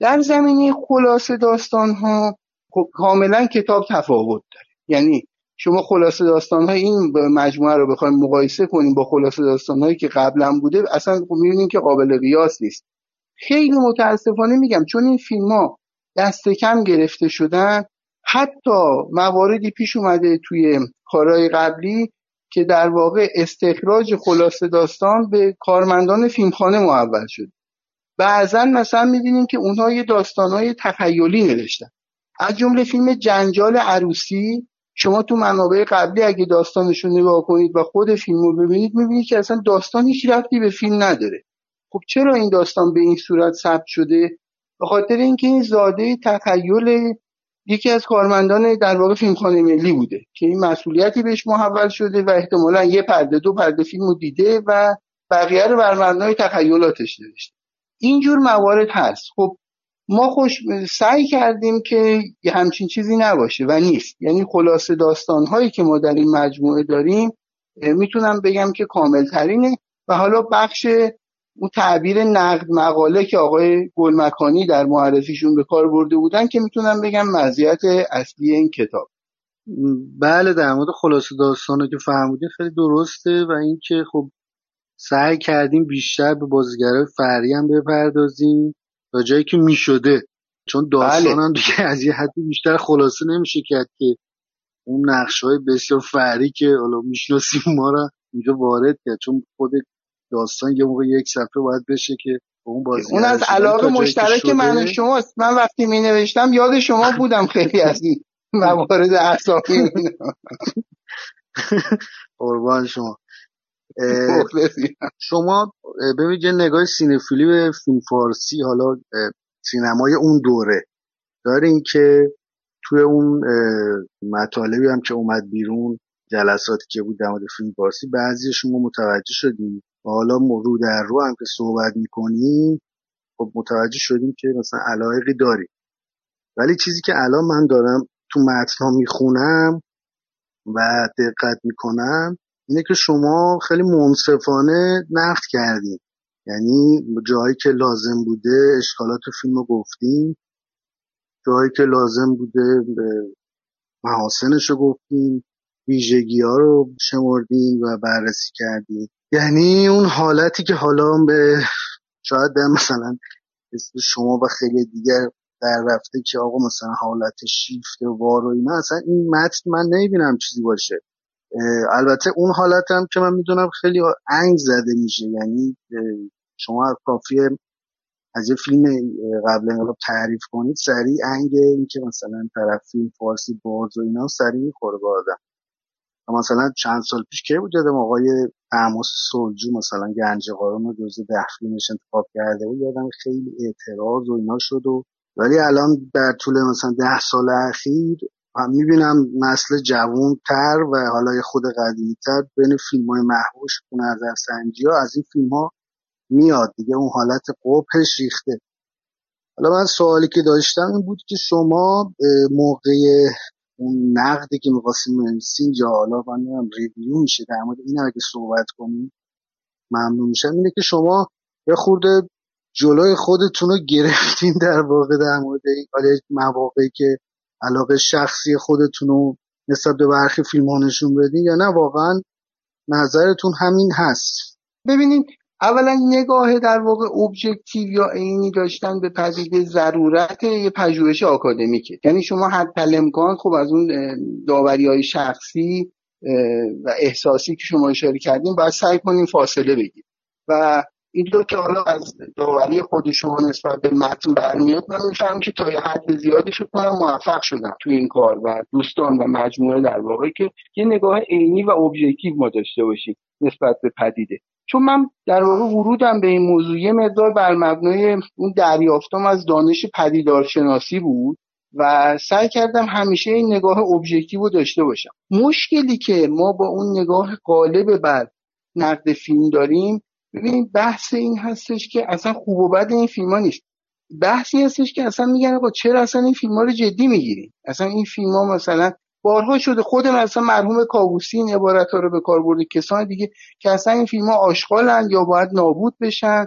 در زمینه خلاصه داستان ها خب کاملا کتاب تفاوت داره. یعنی شما خلاصه داستان های این مجموعه رو بخوایم مقایسه کنیم با خلاصه داستان هایی که قبلا بوده اصلا خب می‌بینیم که قابل قیاس نیست. خیلی متاسفانه میگم چون این فیلم ها دست کم گرفته شدن حتی مواردی پیش اومده توی کارهای قبلی که در واقع استخراج خلاصه داستان به کارمندان فیلمخانه محول شد. بعضا مثلا می‌بینیم که اونها یه داستانهای تخیلی نوشتن. از جمله فیلم جنجال عروسی شما تو منابع قبلی اگه داستانش رو نگاه کنید و خود فیلم رو ببینید می‌بینید که اصلا داستان هیچ ربطی به فیلم نداره. خب چرا این داستان به این صورت ثبت شده؟ به خاطر اینکه این زاده تخیل یکی از کارمندان در واقع فیلمخانه ملی بوده که این مسئولیتی بهش محول شده و احتمالا یه پرده دو پرده فیلم رو دیده و بقیه رو بر مبنای تخیلاتش نوشته. اینجور موارد هست. خب ما خوش سعی کردیم که همچین چیزی نباشه و نیست. یعنی خلاصه داستان هایی که ما در این مجموعه داریم می‌تونم بگم که کامل ترینه و حالا بخش اون تعبیر نقد مقاله که آقای گلمکانی در معرفیشون به کار برده بودن که می‌تونم بگم مزیت اصلی این کتاب. بله در مورد خلاصه داستانو که فرمودین خیلی درسته و اینکه خب سعی کردیم بیشتر به بازیگرای فرعی هم بپردازیم. تا جایی که می‌شده. چون داستان بله. هم دیگه از یه حدی بیشتر خلاصه نمیشه کرد که اون نقش های بسیار فرعی که حالا می‌شناسیم ما رو اینجا وارد کرد. چون خود داستان یه موقع یک صفحه باید بشه که اون بازیگر اون از علاقه مشترک من و شماست. من وقتی می نوشتم یاد شما بودم خیلی از این موارد اعصابی. قربان شما. شما ببینید یه نگاه سینفیلی به فیلم فارسی حالا سینمای اون دوره. دارین که توی اون مطالبی هم که اومد بیرون جلساتی که بود در مورد فیلم فارسی بعضیشون ما متوجه شدیم و حالا رو در رو هم که صحبت می‌کنیم خب متوجه شدیم که مثلا علایقی داریم ولی چیزی که الان من دارم تو متنها می‌خونم و دقت می‌کنم اینه که شما خیلی منصفانه نقد کردین. یعنی جایی که لازم بوده اشکالات فیلم رو گفتیم جایی که لازم بوده به محاسنش رو گفتیم ویژگی ها رو شمردیم و بررسی کردیم یعنی اون حالتی که حالا به شاید در مثلا شما و خیلی دیگر در رفته که آقا مثلا حالت شیفت وار و اینا اصلا این متن من نمی‌بینم چیزی باشه. البته اون حالت هم که من می‌دونم خیلی انگ زده میشه. یعنی شما کافیه از یه فیلم قبل انقلاب تعریف کنید سریع انگ این که مثلا طرف فیلم فارسی باز و اینا سریع می‌خوره به آدم. و مثلا چند سال پیش که بود یادم؟ آقای عموس سلجو مثلا گنج قارون رو جزو ده فیلمش انتخاب کرده بود. یادم خیلی اعتراض و اینا شد و ولی الان در طول مثلا ده سال اخیر می‌بینم نسل جوون تر و حالا خود قدیمی تر بین فیلم های محبوش و نظرسنجی ها از این فیلم ها میاد دیگه اون حالت قوپش ریخته. حالا من سوالی که داشتم این بود که شما موقع اون نقدی که می‌خواستیم بنویسین یا حالا من ریویو میشه در مورد این اگه صحبت کنیم ممنون میشم. اینه که شما یه خورده جلوی خودتون رو گرفتین در واقع در مورد مواقعی که علاقه شخصی خودتون رو نسبت به برخی فیلم ها نشون بدین یا نه واقعا نظرتون همین هست. ببینید اولا نگاه در واقع ابجکتیو یا عینی داشتن به پدیده ضرورت یه پژوهش آکادمیکه. یعنی شما حتی امکان خب از اون داوری های شخصی و احساسی که شما اشاره کردیم باید سعی کنیم فاصله بگیریم و این دو که حالا از داوری خود شما نسبت به متن برمیاد من می‌فهمم که تا یه حد زیادی شد کنم موفق شدم توی این کار و دوستان و مجموعه در واقع که یه نگاه عینی و ابژکتیو ما داشته باشیم نسبت به پدیده. چون من در واقع ورودم به این موضوع یه مقدار بر مبنای اون دریافتم از دانش پدیدارشناسی بود و سعی کردم همیشه این نگاه ابژکتیو رو داشته باشم. مشکلی که ما با اون نگاه غالب بر نقد فیلم داریم ببینید بحث این هستش که اصلا خوب و بد این فیلم ها نیست. بحثی هستش که اصلا میگن آقا چرا اصلا این فیلم رو جدی می‌گیریم؟ اصلا این فیلم ها مثلا بارها شده خود مثلا مرحوم کابوسی این عبارت ها رو به کار برده. کسان دیگه که اصلا این فیلم ها آشغالن یا باید نابود بشن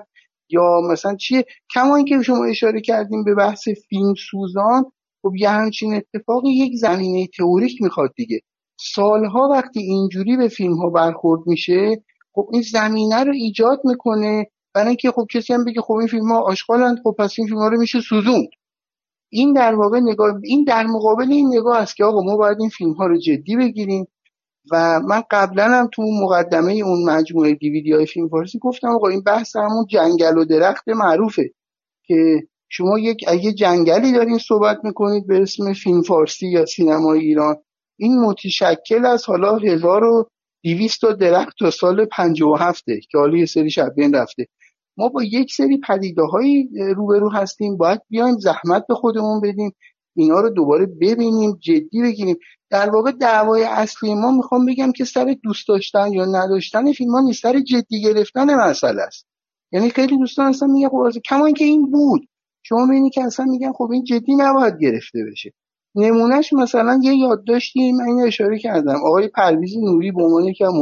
یا مثلا چیه؟ کما اینکه شما اشاره کردیم به بحث فیلم سوزان خب یه همچین اتفاقی یک زمینه تئوریک می‌خواد دیگه. سالها وقتی اینجوری به فیلم ها برخورد میشه خب این زمینه رو ایجاد می‌کنه برای اینکه خب کسی هم بگه خب این فیلم ها آشغالند خب پس این فیلم ها رو میشه سوزوند. این در واقع نگاه این در مقابل این نگاه است که آقا ما باید این فیلم ها رو جدی بگیریم. و من قبلا هم تو مقدمه اون مجموعه دیویدی های فیلم فارسی گفتم آقا این بحث همون جنگل و درخت معروفه که شما یک اگه جنگلی دارین صحبت می‌کنید به اسم فیلم فارسی یا سینمای ایران این متشکل از حالا هزار و دیویست تا درخت تا سال پنج و هفته که حالا یه سری شب بین رفته. ما با یک سری پدیده هایی روبرو هستیم. باید بیایم زحمت به خودمون بدیم. اینا رو دوباره ببینیم جدی بگیریم. در واقع دعوای اصلی ما می‌خوام بگم که سر دوست داشتن یا نداشتن فیلم ها نیست سر جدی گرفتن مسئله است. یعنی خیلی دوستان اصلا میگن خب کما اینکه این بود. شما ببینید که اصلا میگن خب این جدی نباید گرفته بشه. نمونهش مثلا یه یادداشتی من این اشاره کردم. آقای پرویز نوری به عنوان یکی از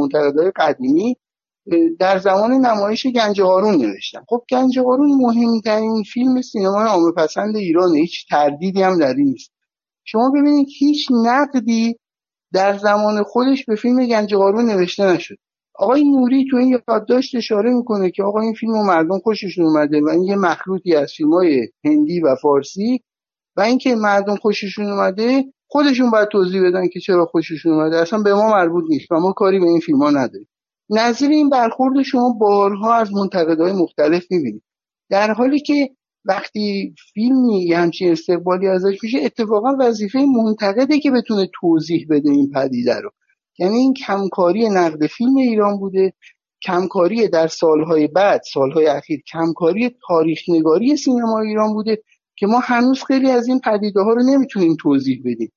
قدیمی در زمان نمایش گنج قارون نوشتم خب گنج قارون مهمترین فیلم سینمای عامه پسند ایران هیچ تردیدی هم در این نیست. شما ببینید هیچ نقدی در زمان خودش به فیلم گنج قارون نوشته نشد. آقای نوری تو این یادداشت اشاره می‌کنه که آقا این فیلم و مردم خوششون اومده و این یه مخلوطی از فیلمای هندی و فارسی و اینکه مردم خوششون اومده خودشون باید توضیح بدن که چرا خوششون اومده. اصلا به ما مربوط نیست و ما کاری به این فیلم ها نداریم. نظیر این برخورد شما بارها از منتقدهای مختلف می‌بینید. در حالی که وقتی فیلمی یه همچین استقبالی ازش میشه اتفاقا وظیفه منتقده که بتونه توضیح بده این پدیده رو. یعنی این کمکاری نقد فیلم ایران بوده کمکاری در سالهای بعد سالهای اخیر کمکاری تاریخ نگاری سینما ایران بوده که ما هنوز خیلی از این پدیده ها رو نمی‌تونیم توضیح بدیم.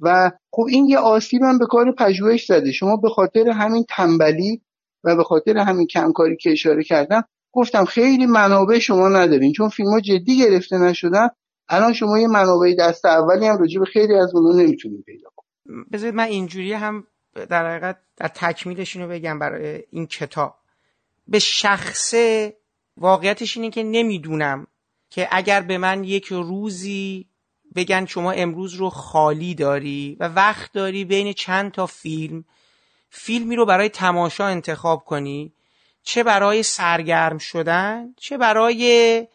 و خب این یه آسیب هم به کار پژوهش زده. شما به خاطر همین تنبلی و به خاطر همین کمکاری که اشاره کردم گفتم خیلی منابع شما ندارین. چون فیلم ها جدی گرفته نشدن الان شما یه منابع دست اولی هم راجع به خیلی از اونها نمی‌تونید پیدا کنید بذارید من اینجوری هم در حقیقت در تکمیلش اینو بگم برای این کتاب. به شخصه واقعیتش اینه که نمی‌دونم که اگر به من یک روزی بگن شما امروز رو خالی داری و وقت داری بین چند تا فیلم فیلمی رو برای تماشا انتخاب کنی چه برای سرگرم شدن چه برای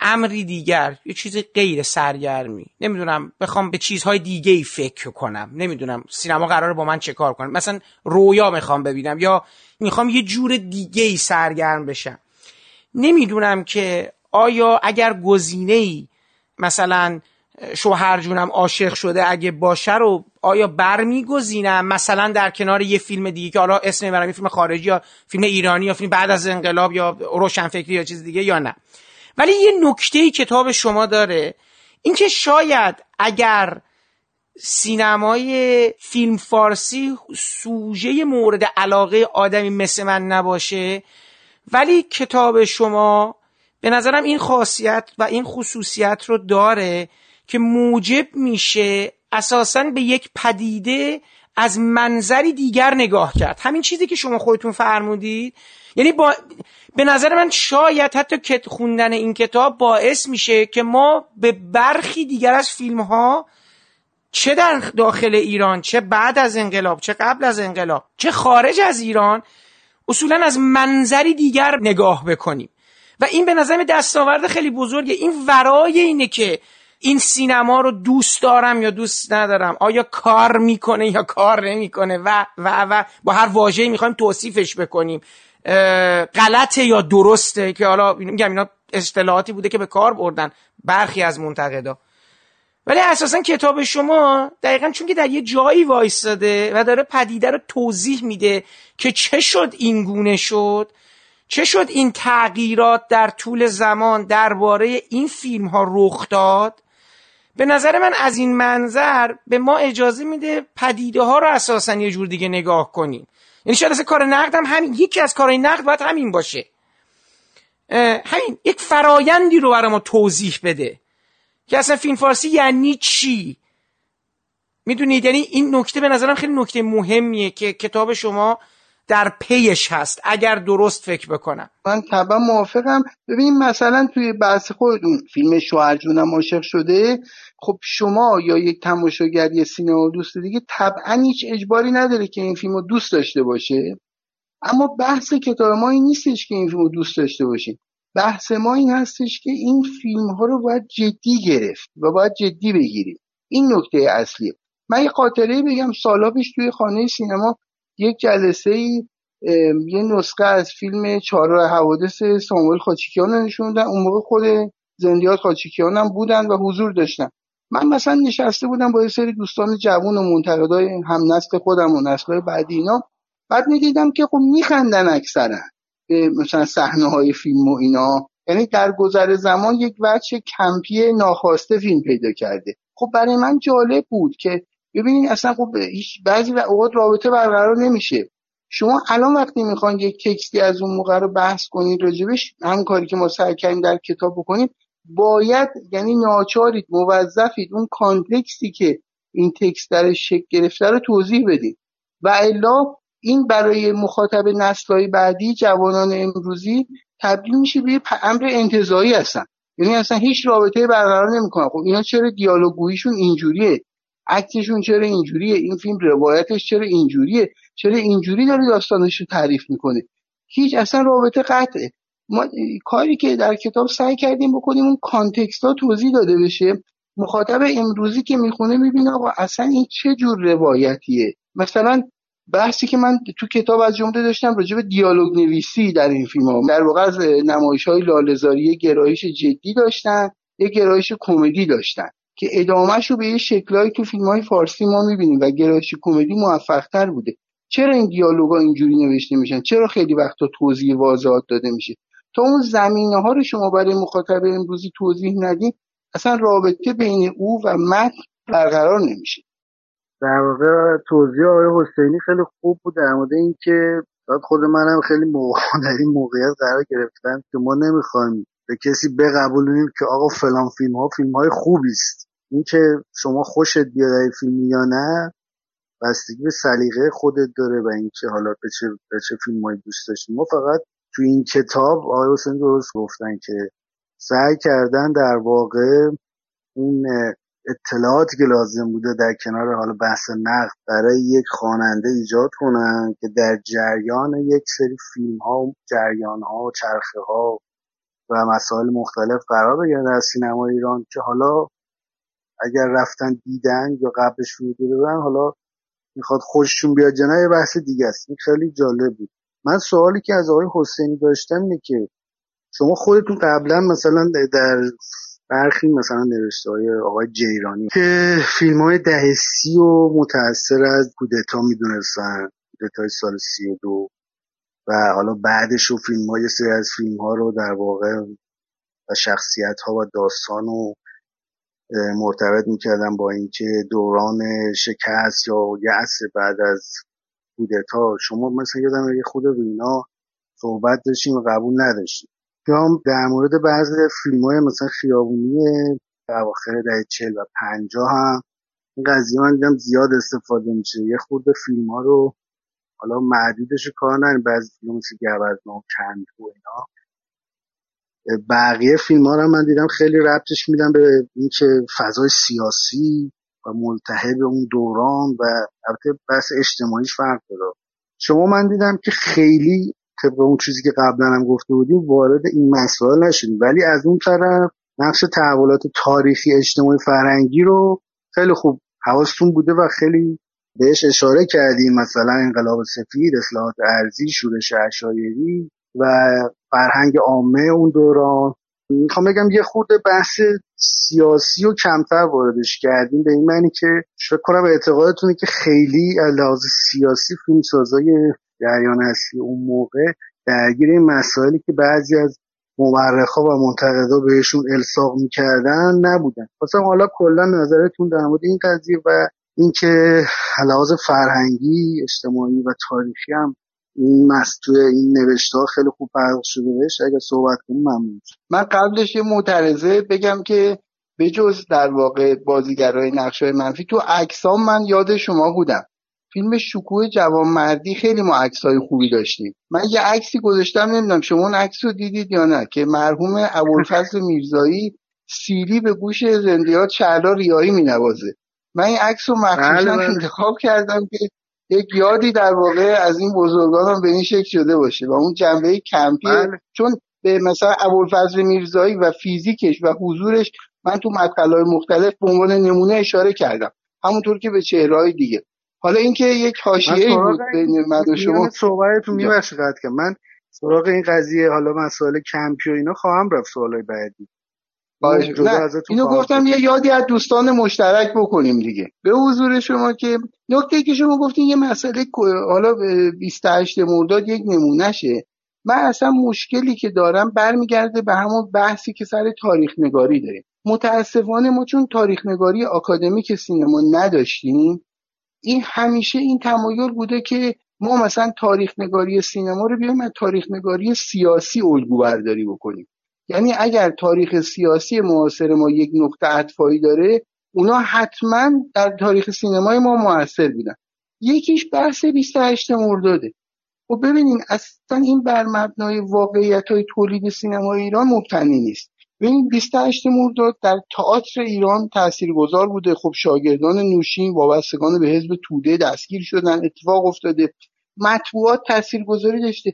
امری دیگر یه چیز غیر سرگرمی. نمی‌دونم بخوام به چیزهای دیگه ای فکر کنم. نمی‌دونم سینما قراره با من چه کار کنم. مثلا رویا می‌خوام ببینم یا می‌خوام یه جور دیگه ای سرگرم بشم. نمی‌دونم که آیا اگر گزینه ای مثلا شوهر جونم عاشق شده اگه باشه رو آیا برمیگزینم مثلا در کنار یه فیلم دیگه که حالا اسم می‌برم فیلم خارجی یا فیلم ایرانی یا فیلم بعد از انقلاب یا روشنفکری یا چیز دیگه یا نه. ولی یه نکته کتاب شما داره اینکه شاید اگر سینمای فیلم فارسی سوژه مورد علاقه آدمی مثل من نباشه ولی کتاب شما به نظرم این خاصیت و این خصوصیت رو داره که موجب میشه اساسا به یک پدیده از منظری دیگر نگاه کرد. همین چیزی که شما خودتون فرمودید یعنی با به نظر من شاید حتی که خوندن این کتاب باعث میشه که ما به برخی دیگر از فیلم ها چه در داخل ایران چه بعد از انقلاب چه قبل از انقلاب چه خارج از ایران اصولا از منظری دیگر نگاه بکنیم. و این به نظر دستاورد خیلی بزرگه. این ورای اینه که این سینما رو دوست دارم یا دوست ندارم. آیا کار می‌کنه یا کار نمی‌کنه؟ و و و با هر واژه‌ای می‌خوایم توصیفش بکنیم. غلطه یا درسته که حالا میگم اینا اصطلاحاتی بوده که به کار بردن برخی از منتقدا. ولی اساسا کتاب شما دقیقا چون که در یه جایی وایستاده و داره پدیده رو توضیح میده که چه شد این گونه شد چه شد این تغییرات در طول زمان درباره این فیلم ها رخ داد؟ به نظر من از این منظر به ما اجازه میده پدیده ها رو اساسا یه جور دیگه نگاه کنیم. یعنی شاید اصلا کار نقد هم همین یکی از کارهای نقد باید همین باشه. همین یک فرایندی رو برای ما توضیح بده. که اصلا فیلم فارسی یعنی چی؟ می‌دونید؟ یعنی این نکته به نظرم خیلی نکته مهمیه که کتاب شما در پیش هست. اگر درست فکر بکنم. من طبعا موافقم. ببین مثلا توی بحث خودتون فیلم شوهر جونم عاشق شده. خب شما یا یک تماشاگر یه سینما دوست دیگه طبعا هیچ اجباری نداره که این فیلم رو دوست داشته باشه. اما بحث کتاب ما این نیستش که این فیلم رو دوست داشته باشیم بحث ما این هستش که این فیلم ها رو باید جدی گرفت و باید جدی بگیریم. این نکته اصلیه. من یه خاطره بگم. سالا پیش توی خانه سینما یک جلسه ای یه نسخه از فیلم چهار حوادث ساموئل خاچیکیان رو نشوندن اون موقع خود زندیات خاچیکیان هم بودن و حضور داشتن. من مثلا نشسته بودم با یه سری دوستان جوون و منتقدای هم نسل خودم و نسل بعدی اینا. بعد می‌دیدم که خب میخندن اکثرا به مثلا صحنه های فیلم و اینا. یعنی در گذر زمان یک وجه کمپی ناخواسته فیلم پیدا کرده. خب برای من جالب بود که ببینید اصلا خب هیچ بعضی اوقات رابطه برقرار نمیشه. شما الان وقتی می‌خوان یک تکستی از اون موقع رو بحث کنید راجبش هم کاری که ما سعی کردیم در کتاب بکنیم باید یعنی ناچارید موظفید اون کانتکستی که این تکست در شکل گرفته رو توضیح بدید و الا این برای مخاطب نسلهای بعدی جوانان امروزی تبدیل میشه به امر انتظایی هستن. یعنی اصلا هیچ رابطه برقرار نمی‌کنن. خب اینا چرا دیالوگویشون اینجوریه؟ عکسشون چرا اینجوریه؟ این فیلم روایتش چرا اینجوریه؟ چرا اینجوری داره داستانش رو تعریف می‌کنه؟ هیچ اصلا رابطه قطعه. ما کاری که در کتاب سعی کردیم بکنیم اون کانتکست ها توضیح داده بشه. مخاطب امروزی که می‌خونه می‌بینه آقا اصلا این چه جور روایتیه؟ مثلا بحثی که من تو کتاب از جمله داشتم راجع به دیالوگ نویسی در این فیلم ها در واقع از نمایش های لالزاری گرایش جدی داشتن یه گرایش کمدی داشتن. که ادامهش رو به یه شکلهایی تو فیلم های فارسی ما می‌بینیم و گرایش کمدی موفقتر بوده. چرا این دیالوگا اینجوری نوشته میشن؟ چرا خیلی وقتا توضیح واضحات داده میشه؟ تا اون زمینه ها رو شما برای مخاطب امروزی توضیح ندید اصلا رابطه بین او و متن برقرار نمیشه. در واقع توضیح آقای حسینی خیلی خوب بود در مورد اینکه خود منم خیلی موقع در این موقعیت قرار گرفتم که ما نمی‌خوایم به کسی بقبولونیم که آقا فلان فیلم ها فیلم های خوبی است اینکه شما خوشت بیاد فیلم یا نه بستگی به سلیقه خودت داره و اینکه حالا به چه, به چه فیلمایی دوست داشتی. ما فقط تو این کتاب آقای حسین درست گفتن که سعی کردن در واقع اون اطلاعاتی که لازم بوده در کنار حالا بحث نقد برای یک خواننده ایجاد کنن که در جریان یک سری فیلم ها جریان ها چرخه ها و مسائل مختلف قرار بگیرن در سینما ایران که حالا اگر رفتن دیدن یا قبلش رو دیدن حالا می‌خواد خوششون بیاد جنای بحث دیگه است. این خیلی جالب بود. من سوالی که از آقای حسینی داشتم اینه که شما خودتون قبلا مثلا در برخی مثلا نوشته های آقای جیرانی که فیلم های ده سی و متأثر از کودتا می‌دونستن کودتای سال سی و دو و حالا بعدش رو فیلم های سری از فیلم ها رو در واقع و شخصیت ها و داستان و مرتبط می‌کردم با اینکه دوران شکست یا یأس بعد از کودتا. شما مثلا یادم یه خود اینا صحبت داشتیم و قبول نداشتیم. یا در مورد بعضی فیلم های مثلا خیابونی اواخر دهه چل و پنجاه هم این قضیه من دیدم زیاد استفاده میشه. یه خود فیلم ها رو حالا معدودش کار بعضی فیلم مثل گوزنا کند و اینا. بقیه فیلم ها رو من دیدم خیلی ربطش میدم به اینکه فضای سیاسی و ملتهب اون دوران و البته بحث اجتماعیش فرق داره. شما من دیدم که خیلی طبق اون چیزی که قبلا هم گفته بودیم وارد این مسائل نشدیم. ولی از اون طرف نقش تحولات تاریخی اجتماعی فرهنگی رو خیلی خوب حواستون بوده و خیلی بهش اشاره کردیم. مثلا انقلاب سفید اصلاحات ارزی شورش اشایری و فرهنگ عامه اون دوران. می‌خوام بگم یه خورده بحث سیاسی و کمتر واردش کردیم به این معنی که فکر کنم اعتقادتونه که خیلی لحاظ سیاسی فیلمسازای جریان اصلی اون موقع درگیر این مسائلی که بعضی از مورخا و منتقدا بهشون الساق می‌کردن نبودن. خواستم حالا کلا نظرتون در مورد این قضیه و اینکه لحاظ فرهنگی اجتماعی و تاریخی هم این مستوی این نوشته ها خیلی خوب پرداخت شده بهش. اگر صحبت کنیم ممنون من قبلش یه معترضه بگم که به جز در واقع بازیگرای نقشه منفی تو عکسام من یاد شما بودم. فیلم شکوه جوانمردی خیلی ما عکسای خوبی داشتیم. من یه عکسی گذاشتم نمی‌دونم شما اون عکس رو دیدید یا نه که مرحوم ابوالفضل میرزایی سیلی به گوش زندیات شعلا ریایی مینوازه. من این عکس رو مخصوصا انتخاب کردم که یک یادی در واقع از این بزرگان به این شکل شده باشه و اون جنبه کمپی چون به مثلا ابوالفضل میرزایی و فیزیکش و حضورش من تو مقاله‌های مختلف به عنوان نمونه اشاره کردم. همونطور که به چهرهای دیگه. حالا اینکه یک حاشیه بود بین من و شما. صحبتتون میبخشید که من سراغ این قضیه حالا مسائل کمپی و اینا خواهم رفت سوالای بعدی. نه. اینو گفتم یه یادی از دوستان مشترک بکنیم دیگه. به حضور شما که نکته که شما گفتین یه مسئله حالا 28 مرداد یک نمونهشه. من اصلا مشکلی که دارم برمیگرده به همون بحثی که سر تاریخ نگاری داریم. متاسفانه ما چون تاریخ نگاری آکادمیک سینما نداشتیم این همیشه این تمایل بوده که ما مثلا تاریخ نگاری سینما رو بیایم از تاریخ نگاری سیاسی الگو برداری بکنیم. یعنی اگر تاریخ سیاسی معاصر ما یک نقطه عطفایی داره اونا حتما در تاریخ سینمای ما موثر بودن. یکیش بحث 28 مرداده. و خب ببینین اصلا این بر مبنای واقعیت های تولید سینما ایران مبتنی نیست. ببین 28 مرداد در تئاتر ایران تاثیرگذار بوده. خب شاگردان نوشین وابستگان به حزب توده دستگیر شدن اتفاق افتاده. مطبوعات تاثیرگذاری داشته.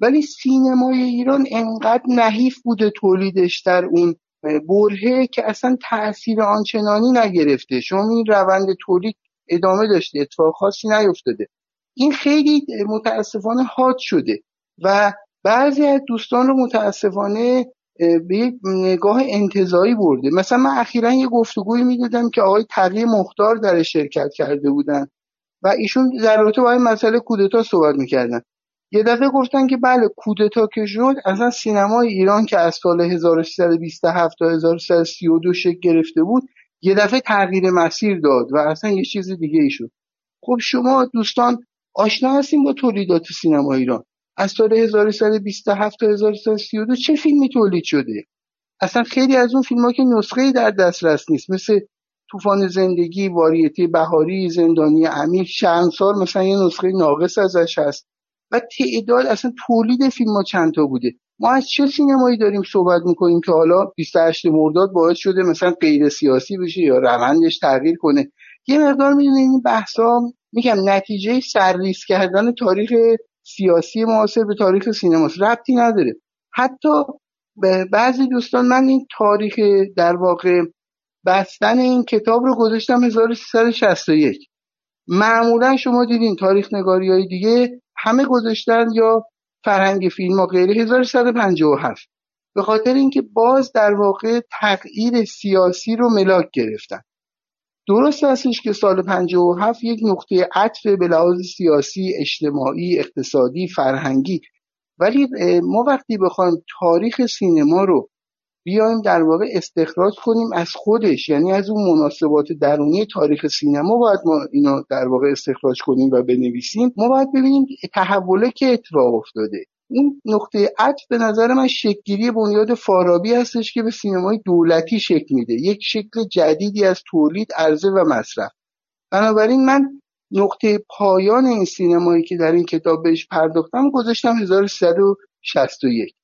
ولی سینمای ایران انقدر نحیف بوده تولیدش در اون برهه که اصلا تاثیر آنچنانی نگرفته. شما این روند تولید ادامه داشته اتفاق خاصی نیفتاده. این خیلی متاسفانه حاد شده و بعضی از دوستان رو متاسفانه به نگاه انتظایی برده. مثلا من اخیرا یه گفتگوی می‌دادم که آقای تقی مختار در شرکت کرده بودن و ایشون در رابطه با این مسئله کودتا صحبت می‌کردن. یه دفعه گفتن که بله کودتا که شد اصلا سینمای ایران که از سال 1327 تا 1332 شکل گرفته بود یه دفعه تغییر مسیر داد و اصلا یه چیز دیگه ای شد. خب شما دوستان آشنا هستیم با تولیدات سینما ایران. از سال 1327 تا 1332 چه فیلمی تولید شده؟ اصلا خیلی از اون فیلم ها که نسخه در دسترس نیست مثل طوفان زندگی واریتی بهاری زندانی امیر شهنسار مثلا یه نسخه ناقص ازش هست. و تعداد اصلا تولید فیلم ها چند تا بوده. ما از چه سینمایی داریم صحبت می‌کنیم که حالا 28 مرداد باعث شده مثلا غیر سیاسی بشه یا روندش تغییر کنه؟ یه مقدار می‌دونید این بحثا میگم نتیجه سرریز کردن تاریخ سیاسی معاصر به تاریخ سینماست ربطی نداره. حتی به بعضی دوستان من این تاریخ در واقع بستن این کتاب رو گذاشتم 1361 معمولا شما دیدین تاریخ نگاری های دیگه همه گذاشتن یا فرهنگ فیلم و غیره. 1157 به خاطر اینکه باز در واقع تغییر سیاسی رو ملاک گرفتن. درست هستش که سال 57 یک نقطه عطف به لحاظ سیاسی اجتماعی اقتصادی فرهنگی. ولی ما وقتی بخوایم تاریخ سینما رو بیایم در واقع استخراج کنیم از خودش. یعنی از اون مناسبات درونی تاریخ سینما باید ما اینو در واقع استخراج کنیم و بنویسیم. ما باید ببینیم تحوله که اتفاق افتاده. این نقطه عطف به نظر من شکلگیری بنیاد فارابی هستش که به سینمای دولتی شکل میده. یک شکل جدیدی از تولید عرضه و مصرف. بنابراین من نقطه پایان این سینمایی که در این کتاب بهش پرداختم گذاشتم 1361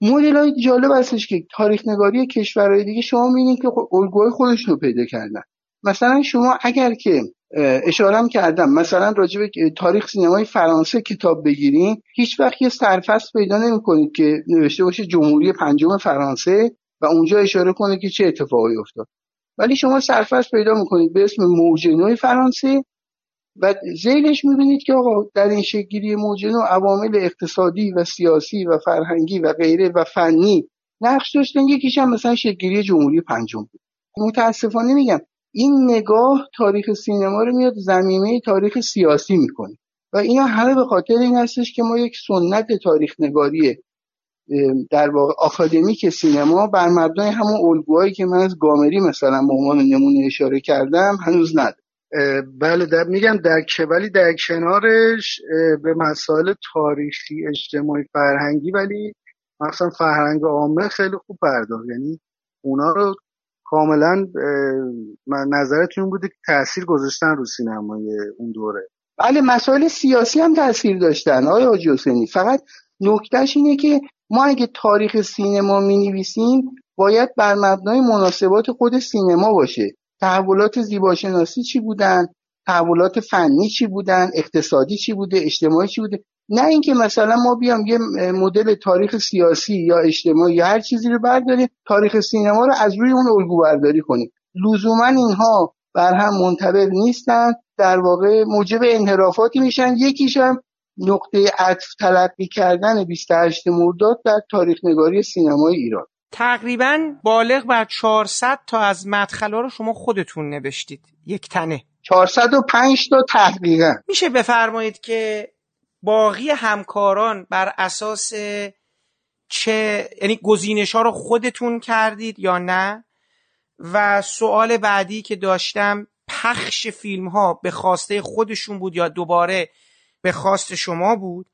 مدل های جالب هستش که تاریخ نگاری کشورهای دیگه شما می‌بینید که الگوهای خودشون رو پیدا کردن. مثلا شما اگر که اشارم کردم مثلا راجع به تاریخ سینمای فرانسه کتاب بگیرین هیچ وقت یه سرفصل پیدا نمی‌کنید که نوشته باشه جمهوری پنجم فرانسه و اونجا اشاره کنه که چه اتفاقی افتاد. ولی شما سرفصل پیدا می‌کنید به اسم موج فرانسه و زیلش می‌بینید که آقا در این شکلگیری موج عوامل اقتصادی و سیاسی و فرهنگی و غیره و فنی نقش داشتن یکیش هم مثلا شکلگیری جمهوری پنجم بود. متاسفانه میگم این نگاه تاریخ سینما رو میاد زمینه تاریخ سیاسی می‌کنه. و اینا همه به خاطر این هستش که ما یک سنت تاریخ نگاری در واقع آکادمیک سینما بر مبنای همون الگوهایی که من از گامری مثلا به عنوان نمونه اشاره کردم هنوز نداره بله در میگم در ولی در کنارش به مسائل تاریخی اجتماعی فرهنگی ولی مثلا فرهنگ عامه خیلی خوب پرداخت. یعنی اونا رو کاملا نظرتون بوده که تاثیر گذاشتن رو سینمای اون دوره. بله مسائل سیاسی هم تاثیر داشتن آقای حاجی حسینی. فقط نکتهش اینه که ما اگه تاریخ سینما می نویسیم باید بر مبنای مناسبات خود سینما باشه. تحولات زیباشناسی چی بودن؟ تحولات فنی چی بودن؟ اقتصادی چی بوده؟ اجتماعی چی بوده؟ نه اینکه مثلا ما بیام یه مدل تاریخ سیاسی یا اجتماعی یا هر چیزی رو برداریم تاریخ سینما رو از روی اون الگو برداری کنیم. لزوما اینها بر هم منطبق نیستن در واقع موجب انحرافاتی میشن. یکیش هم نقطه عطف تلقی کردن 28 مرداد در تاریخ نگاری سینمای ایران. تقریبا بالغ بر 400 تا از مدخلا رو شما خودتون نوشتید. یک تنه. 405 تا تحقیقا. میشه بفرمایید که باقی همکاران بر اساس چه یعنی گزینش ها رو خودتون کردید یا نه؟ و سوال بعدی که داشتم پخش فیلم ها به خواسته خودشون بود یا دوباره به خواست شما بود؟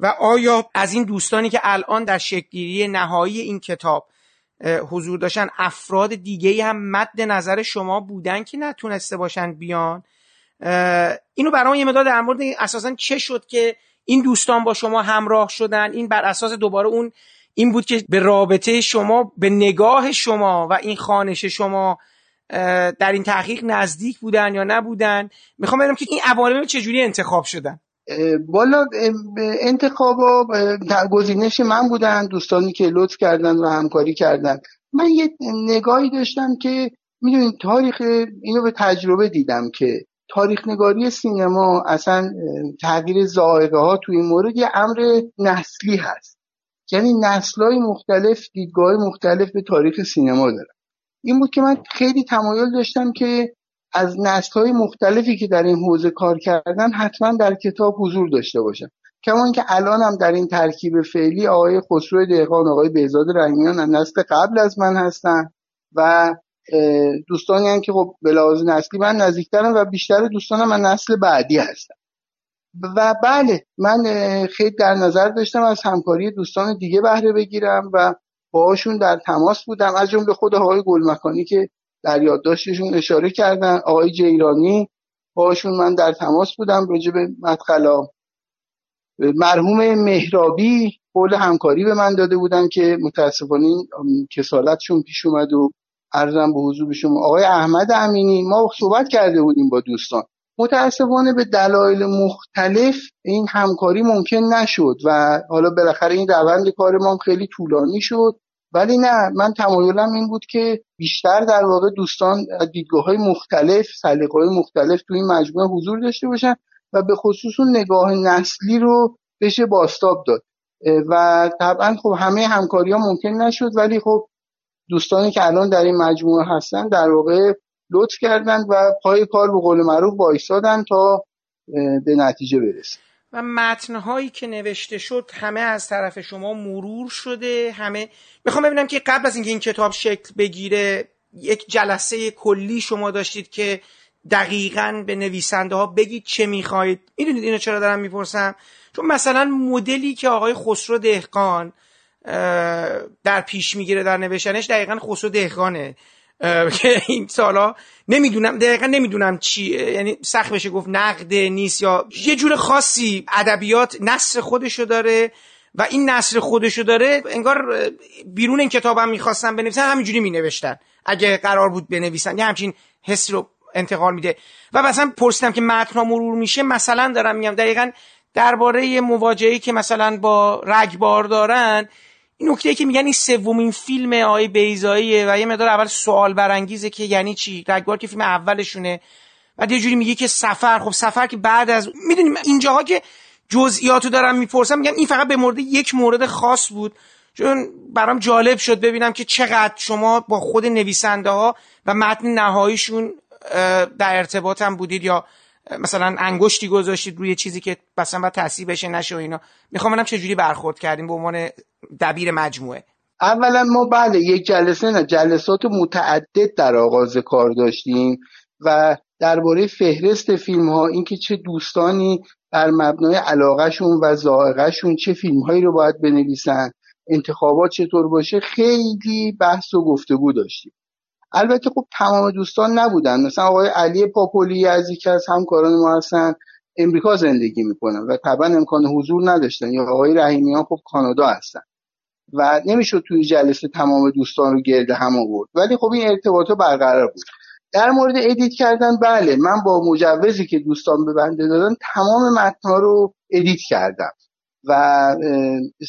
و آیا از این دوستانی که الان در شکلگیری نهایی این کتاب حضور داشتن افراد دیگه هم مد نظر شما بودن که نتونسته باشن بیان؟ اینو برای یه مداد در مورد اساسا چه شد که این دوستان با شما همراه شدن؟ این بر اساس دوباره اون این بود که به رابطه شما به نگاه شما و این خانش شما در این تحقیق نزدیک بودن یا نبودن؟ می‌خوام ببینم که این عوامل چجوری انتخاب شدن؟ والا انتخابا گزینش من بودن دوستانی که لطف کردن و همکاری کردن. من یه نگاهی داشتم که می‌دونید تاریخ اینو به تجربه دیدم که تاریخ نگاری سینما اصلا تغییر زائقه ها توی این مورد یه امر نسلی هست. یعنی نسل های مختلف دیدگاه مختلف به تاریخ سینما دارن. این بود که من خیلی تمایل داشتم که از های مختلفی که در این حوزه کار کردن حتما در کتاب حضور داشته باشن. کمان که الان هم در این ترکیب فعلی آقای خسرو دهقان آقای بهزاد رحیمیان نسل قبل از من هستن و دوستانی هم که خب به لحاظ نسلی من نزدیکترم و بیشتر دوستانم من نسل بعدی هستم و بله من خیلی در نظر داشتم از همکاری دوستان دیگه بهره بگیرم و باهاشون در تماس بودم از جمله خود آقای گلمکانی که در یادداشتشون اشاره کردن. آقای جیرانی باشون من در تماس بودم راجع به مدخلا مرحوم مهرابی قول همکاری به من داده بودن که متاسفانه کسالتشون پیش اومد و ارزم به حضور شما. آقای احمد امینی ما صحبت کرده بودیم با دوستان. متاسفانه به دلایل مختلف این همکاری ممکن نشد و حالا بالاخره این روند کار ما خیلی طولانی شد. ولی نه من تمایلم این بود که بیشتر در واقع دوستان دیدگاه های مختلف سلیقه های مختلف تو این مجموعه حضور داشته باشن و به خصوص اون نگاه نسلی رو بشه باستاب داد. و طبعا خب همه همکاری ها ممکن نشد ولی خب دوستانی که الان در این مجموعه هستن در واقع لطف کردند و پای کار به قول معروف وایسادن تا به نتیجه برسه و متنهایی که نوشته شد همه از طرف شما مرور شده همه می‌خوام ببینم که قبل از اینکه این کتاب شکل بگیره یک جلسه کلی شما داشتید که دقیقا به نویسنده ها بگید چه می‌خواهید. می‌دونید اینو چرا دارم می‌پرسم؟ چون مثلا مدلی که آقای خسرو دهقان در پیش می‌گیره در نوشتنش دقیقا خسرو دهقانه. که این سالا نمی‌دونم دقیقا نمی‌دونم چی یعنی سخت بشه گفت نقده نیست یا یه جور خاصی ادبیات نصر خودشو داره و این نصر خودشو داره انگار بیرون این کتابم می‌خواستن بنویسن همینجوری مینوشتن. اگه قرار بود بنویسن یه همچین حسی رو انتقال میده. و مثلا پرسیدم که متن مرور میشه مثلا دارم میگم دقیقا درباره مواجهی که مثلا با رگبار دارن این نکته که میگن این سومین فیلم آقای بیزاییه و یه مقدار اول سوال برانگیزه که یعنی چی؟ رگبار که فیلم اولشونه. بعد یه جوری میگه که سفر. خب سفر که بعد از می‌دونیم اینجاها که جزئیاتو دارم می‌پرسم میگم این فقط به مورد یک مورد خاص بود. چون برام جالب شد ببینم که چقدر شما با خود نویسنده ها و متن نهاییشون در ارتباط هم بودید یا مثلا انگشتی گذاشتید روی چیزی که مثلا باید تحصیل بشه نشه و اینا. می‌خوام ببینم چه جوری برخورد کردیم به عنوان دبیر مجموعه. اولا ما بله یک جلسه نه جلسات متعدد در آغاز کار داشتیم و درباره فهرست فیلم ها اینکه چه دوستانی بر مبنای علاقهشون و ذائقهشون چه فیلم هایی رو باید بنویسن انتخابات چطور باشه خیلی بحث و گفتگو داشتیم. البته خب تمام دوستان نبودن. مثلا آقای علی پاپولی از یکی از همکاران ما هستن امریکا زندگی می‌کنن و طبعا امکان حضور نداشتن. یا آقای رحیمیان خب کانادا هستن و نمی‌شد توی جلسه تمام دوستان رو گرد هم آورد. ولی خب این ارتباط برقرار بود. در مورد edit کردن بله من با مجوزی که دوستان به بنده دادن تمام متنها رو edit کردم و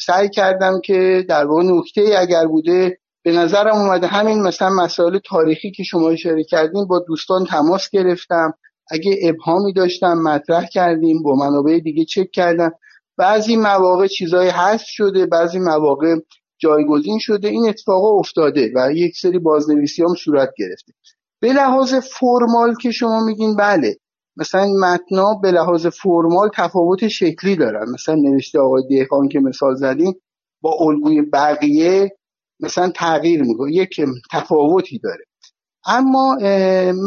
سعی کردم که در واقع نکته اگر بوده به نظرم اومده همین مثلا مسائل تاریخی که شما اشاره کردین با دوستان تماس گرفتم. اگه ابهامی داشتم مطرح کردیم با منابع دیگه چک کردم. بعضی مواقع چیزای حذف شده بعضی مواقع جایگزین شده. این اتفاق افتاده و یک سری بازنویسی هم صورت گرفته. به لحاظ فرمال که شما میگین بله. مثلا متنا به لحاظ فرمال تفاوت شکلی دارن. مثلا نوشته آقای دهقان که مثال زدین با الگوی بقیه مثلا تغییر می‌کنه. یک تفاوتی داره. اما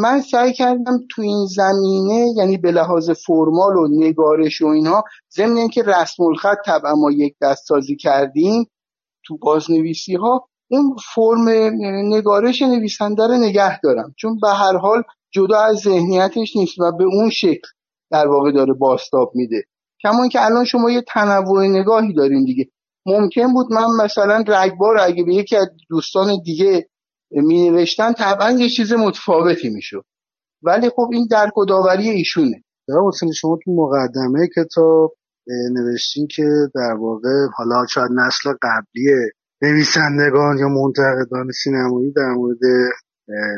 من سعی کردم تو این زمینه یعنی به لحاظ فرمال و نگارش و اینها ضمن اینکه رسم الخط طبعا ما یک دست سازی کردیم تو بازنویسی ها اون فرم نگارش نویسنده رو نگه دارم. چون به هر حال جدا از ذهنیتش نیست و به اون شکل در واقع داره باستاب میده. کما که الان شما یه تنوع نگاهی دارین دیگه. ممکن بود من مثلا رگبار اگه به یکی از دوستان دیگه می نوشتن طبعا یه چیز متفاوتی می‌شد. ولی خب این درک و داوری ایشونه. در حسین شما تو مقدمه کتاب نوشتین که در واقع حالا شاید نسل قبلی نویسندگان یا منتقدان سینمایی در مورد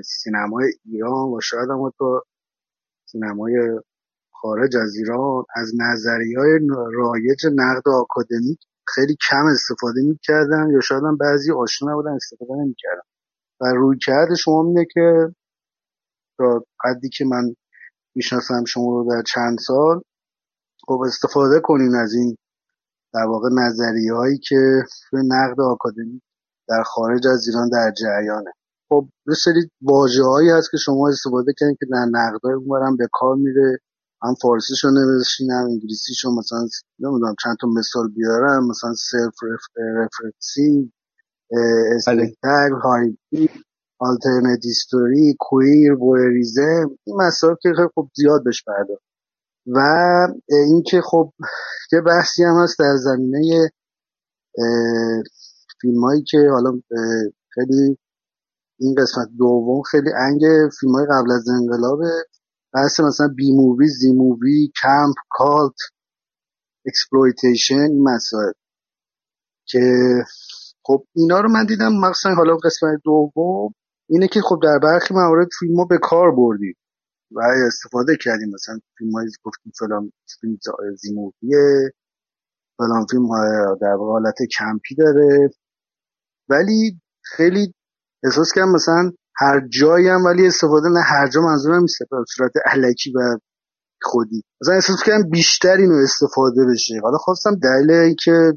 سینمای ایران و شاید هم تو سینمای خارج از ایران از نظریه های رایج نقد آکادمیک خیلی کم استفاده می‌کردن یا شاید هم بعضی آشنا نبودن استفاده نمی‌کردن. و روی کرده شما اینه که تا حدی که من می‌شناسم شما رو در چند سال خب استفاده کنین از این در واقع نظریه هایی که به نقد آکادمی در خارج از ایران در جریانه. خب یه سری واجه هایی هست که شما استفاده کنید که در نقد های به کار میره. هم فارسی شو نوشتین هم انگلیسی شو مثلا نمی‌دونم چند تا مثال بیارم مثلا سلف رفرنسینگ اسپکتر هایبی آلترنت هیستوری کویر بویریزم این مسائل که خب زیاد بهش پرداخت. و اینکه خب یه بحثی هم هست در زمینه فیلم هایی که حالا خیلی این قسمت دوم خیلی رنگ فیلم های قبل از انقلابه بحث مثلا B movie Z movie camp cult exploitation این مسائل که خب اینا رو من دیدم مخصوصا حالا قسمت دوم اینه که خب در برخی موارد فیلم به کار بردیم و استفاده کردیم. مثلا فیلم های گفتیم فلان فیلم فلان فیلم در حالت کمپی داره. ولی خیلی احساس کردم مثلا هر جایی هم ولی استفاده نه هر جا منظورم نیست به صورت علکی و خودی. مثلا احساس کردم بیشتر اینو استفاده بشه. حالا خواستم دلیل اینکه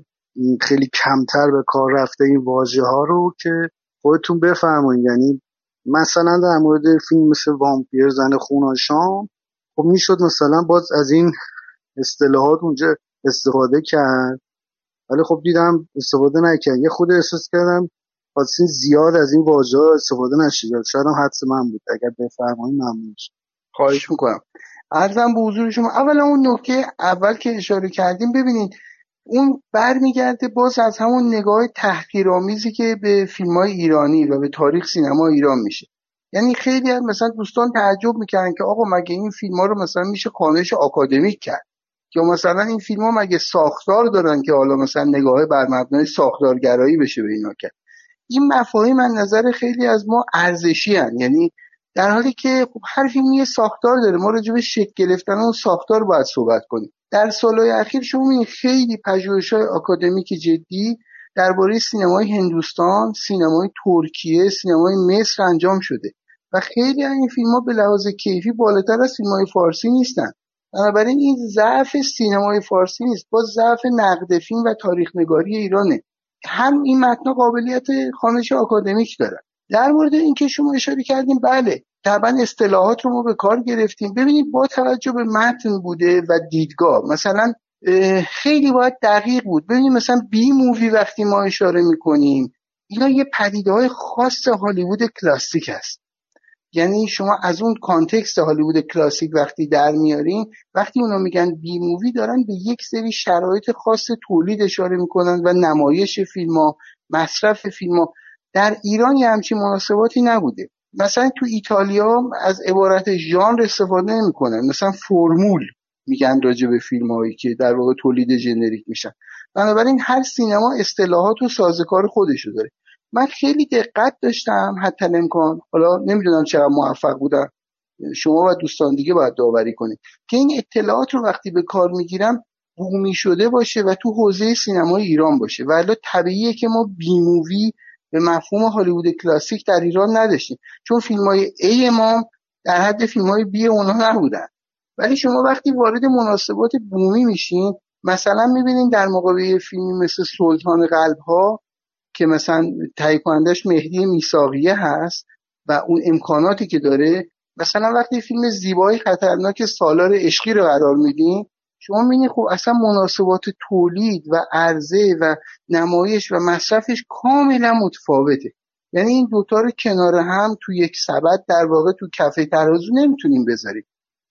خیلی کمتر به کار رفته این واژه ها رو که خودتون بفرمایید. یعنی مثلا در مورد فیلم مثل وامپیر زن خوناشام خب می‌شد مثلا باز از این اصطلاحات اونجا استفاده کرد. ولی خب دیدم استفاده نکرد. یه خود احساس کردم خواستین زیاد از این واژه استفاده نشید شاید هم حدس من بود. اگر بفرمایید ممنون خواهش می‌کنم. ارزم به حضور شما اولا اون نکته اول که اشاره کردیم ببینید اون برمیگرده باز از همون نگاه تحقیرآمیزی که به فیلم های ایرانی و به تاریخ سینما ایران میشه. یعنی خیلی از مثلا دوستان تعجب می‌کردن که آقا مگه این فیلم ها رو مثلا میشه خانش آکادمیک کرد؟ یا مثلا این فیلم ها مگه ساختار دارن که حالا مثلا نگاه بر مبنای ساختارگرایی بشه به اینا کرد؟ این مفاهیم من نظر خیلی از ما ارزشی هن. یعنی در حالی که خب هر فیلم یه ساختار داره ما راجع به شکل گرفتن اون ساختار باید صحبت کنیم. در سالهای اخیر شما می‌بینید خیلی پژوهش‌های آکادمیک جدی درباره سینمای هندوستان، سینمای ترکیه، سینمای مصر انجام شده و خیلی از این فیلم ها به لحاظ کیفی بالاتر از فیلم های فارسی نیستن. بنابراین این ضعف سینمای فارسی نیست با ضعف نقد فیلم و تاریخ نگاری ایرانه. هم این متن قابلیت خانش آکادمیک دارن. در مورد اینکه شما اشاره کردیم بله طبعا اصطلاحات رو ما به کار گرفتیم. ببینید با توجه به متن بوده و دیدگاه مثلا خیلی باید دقیق بود. ببینید مثلا B movie وقتی ما اشاره می‌کنیم اینا یه پدیده های خاص هالیوود کلاسیک هست. یعنی شما از اون context هالیوود کلاسیک وقتی در میارین وقتی اونا میگن B movie دارن به یک سری شرایط خاص تولید اشاره می‌کنن و نمایش فیلم ها مصرف فیلم ها در ایران یه همچین مناسباتی نبوده. مثلا تو ایتالیا از عبارت ژانر استفاده نمی‌کنن. مثلا فرمول میگن راجع به فیلم هایی که در واقع تولید جنریک میشن. بنابراین هر سینما اصطلاحات و سازکار خودشو داره. من خیلی دقت داشتم حتی امکان حالا نمی‌دونم چقدر موفق بودم. شما و دوستان دیگه باید داوری کنید. که این اطلاعات رو وقتی به کار می‌گیرم بومی شده باشه و تو حوزه سینمای ایران باشه. و طبیعیه که ما بیمووی به مفهوم هالیوود کلاسیک در ایران نداشتیم. چون فیلم های ای ما در حد فیلم های بی اونها نبودن. ولی شما وقتی وارد مناسبات بومی میشین مثلا می‌بینین در مقابل فیلمی مثل سلطان قلب ها که مثلا تهیه مهدی میساقیه هست و اون امکاناتی که داره مثلا وقتی فیلم زیبایی خطرناک سالار عشقی رو قرار میدین شما می‌بینید خب اصلا مناسبات تولید و عرضه و نمایش و مصرفش کاملا متفاوته. یعنی این دوتا رو کنار هم تو یک سبد در واقع تو کفه ترازو نمی‌تونیم بذاریم.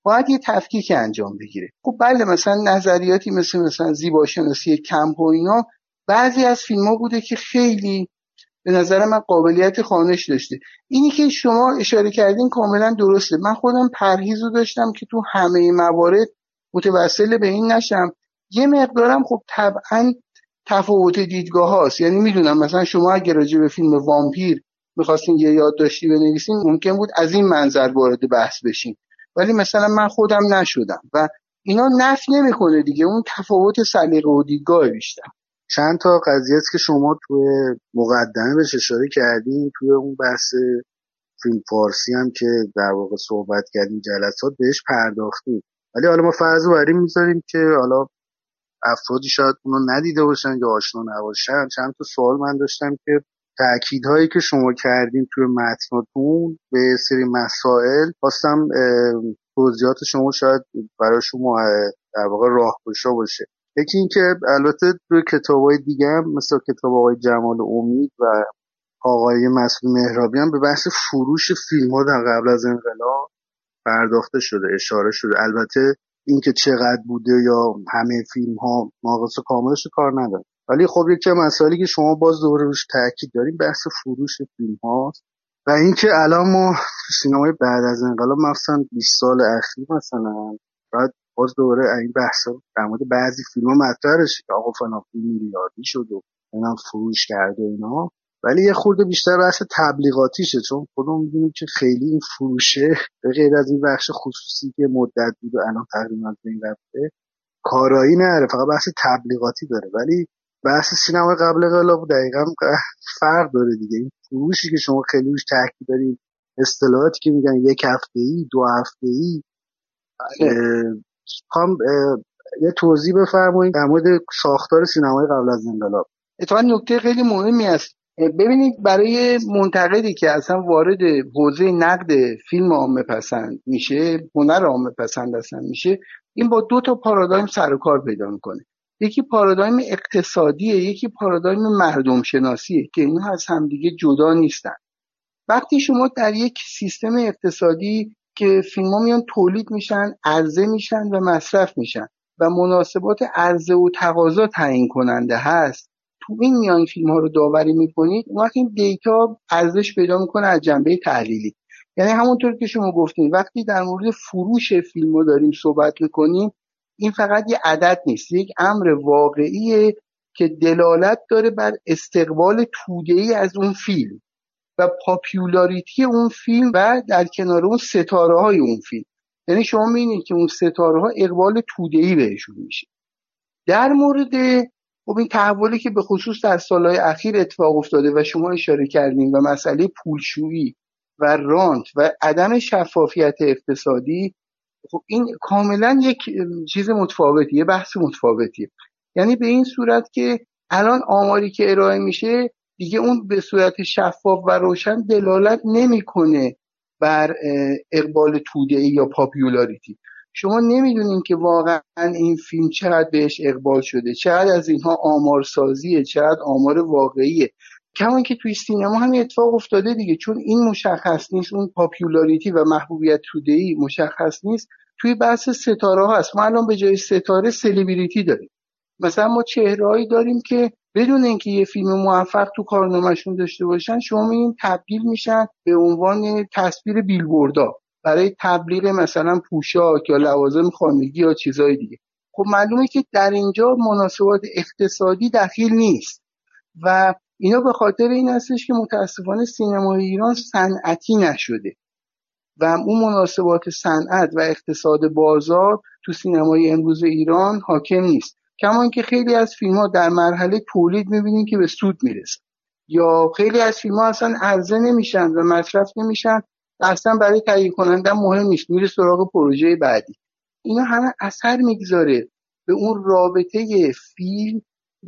باید یه تفکیک انجام بگیره. خب بله مثلا نظریاتی مثل مثلا زیباشناسی کمپ و اینا بعضی از فیلم ها بوده که خیلی به نظر من قابلیت خانش داشته. اینی که شما اشاره کردین کاملا درسته. من خودم پرهیز رو داشتم که تو همه موارد متوسل به این نشم. یه مقدارم خب طبعا تفاوت دیدگاه هاست. یعنی می‌دونم مثلا شما اگر راجع به فیلم وامپیر می‌خواستین یه یادداشتی بنویسین ممکن بود از این منظر وارد بحث بشین. ولی مثلا من خودم نشدم و اینا نفی نمی‌کنه دیگه. اون تفاوت سلیقه و دیدگاه بیشتر. چند تا قضیه است که شما توی مقدمه بهش اشاره کردین. توی اون بحث فیلم فارسی هم که در واقع صحبت کردیم جلسات بهش پرداختیم ولی حالا ما فرض رو می‌ذاریم که حالا افرادی شاید اونو ندیده باشن یا آشنا نباشن. چند تا سوال من داشتم که تأکیدهایی که شما کردیم توی متناتون به سری مسائل خواستم توضیحات شما شاید برای شما در واقع راهگشا باشه. یکی اینکه البته توی کتاب های دیگه هم مثل کتاب آقای جمال امید و آقای مسعود مهرابی هم به بحث فروش فیلم ها در قبل از انقلاب پرداخته شده اشاره شده. البته اینکه چقدر بوده یا همه فیلم ها ناقص کاملش کار نداره ولی خب یکی مسائلی که شما باز دوباره روش تاکید داریم بحث فروش فیلم هاست و اینکه الان ما سینمای بعد از انقلاب مثلا 20 سال اخیر مثلا بعد باز دوباره این بحث در مورد بعضی فیلم ها مطرحش که آقا فلان میلیاردی شد و فروش کرده اینا. ولی یه خورده بیشتر بحث تبلیغاتیشه چون خودمون می‌دونیم که خیلی این فروشه به غیر از این بخش خصوصی که مدت بود و الان تقریبا به این رفته کارایی نره فقط بحث تبلیغاتی داره. ولی بحث سینما قبل انقلاب دقیقا فرق داره دیگه. این فروشی که شما خیلی روش تاکید دارید اصطلاحاتی که میگن یک هفته ای دو هفته ای خواهم یه توضیح بفرمایید در مورد ساختار سینمای قبل از انقلاب. اتفاقا نکته خیلی مهمی است ببینید برای منتقدی که اصلا وارد حوزه نقد فیلم عامه پسند میشه هنر عامه پسند اصلا میشه این با دو تا پارادایم سر و کار پیدا می‌کنه. یکی پارادایم اقتصادیه یکی پارادایم مردم شناسیه که اینها از همدیگه جدا نیستن. وقتی شما در یک سیستم اقتصادی که فیلم ها میان تولید میشن عرضه میشن و مصرف میشن و مناسبات عرضه و تقاضا تعیین کننده هست این میان فیلم ها رو داوری می‌کنید اون وقت این دیتا ارزش پیدا می‌کنه از جنبه تحلیلی. یعنی همونطور که شما گفتید وقتی در مورد فروش فیلم رو داریم صحبت می‌کنیم این فقط یه عدد نیست یک امر واقعیه که دلالت داره بر استقبال ای از اون فیلم و پاپیولاریتی اون فیلم و در کنار اون ستاره های اون فیلم. یعنی شما می‌بینید که اون ستاره ها اقبال ای بهشون میشه. در مورد خب این تحولی که به خصوص در سالهای اخیر اتفاق افتاده و شما اشاره کردیم و مسئله پولشویی و رانت و عدم شفافیت اقتصادی خب این کاملا یک چیز متفاوتیه یه بحث متفاوتیه. یعنی به این صورت که الان آماری که ارائه میشه دیگه اون به صورت شفاف و روشن دلالت نمی‌کنه بر اقبال توده یا popularity. شما نمی‌دونین که واقعا این فیلم چقدر بهش اقبال شده چقدر از اینها آمارسازیه چقدر آمار واقعیه. کما اینکه توی سینما همین اتفاق افتاده دیگه چون این مشخص نیست اون popularity و محبوبیت تودهی مشخص نیست. توی بحث ستاره هست. ما الان به جای ستاره سلیبریتی داریم. مثلا ما چهرههایی داریم که بدون اینکه یه فیلم موفق تو کارنامهشون داشته باشن شما این تبدیل میشن به عنوان تصویر بیلبوردا. برای تبلیغ مثلا پوشاک یا لوازم خانگی یا چیزهای دیگه. خب معلومه که در اینجا مناسبات اقتصادی دخیل نیست و اینا به خاطر این هستش که متاسفانه سینمای ایران صنعتی نشده و اون مناسبات صنعت و اقتصاد بازار تو سینمای امروز ایران حاکم نیست. کما که خیلی از فیلم ها در مرحله تولید می‌بینیم که به سود می‌رسن. یا خیلی از فیلم ها اصلا عرضه نمیشن و مصرف نمیشن اصلا برای تهیه کننده مهم نیست. میره سراغ پروژه بعدی. اینا همه اثر می‌گذاره به اون رابطه فیلم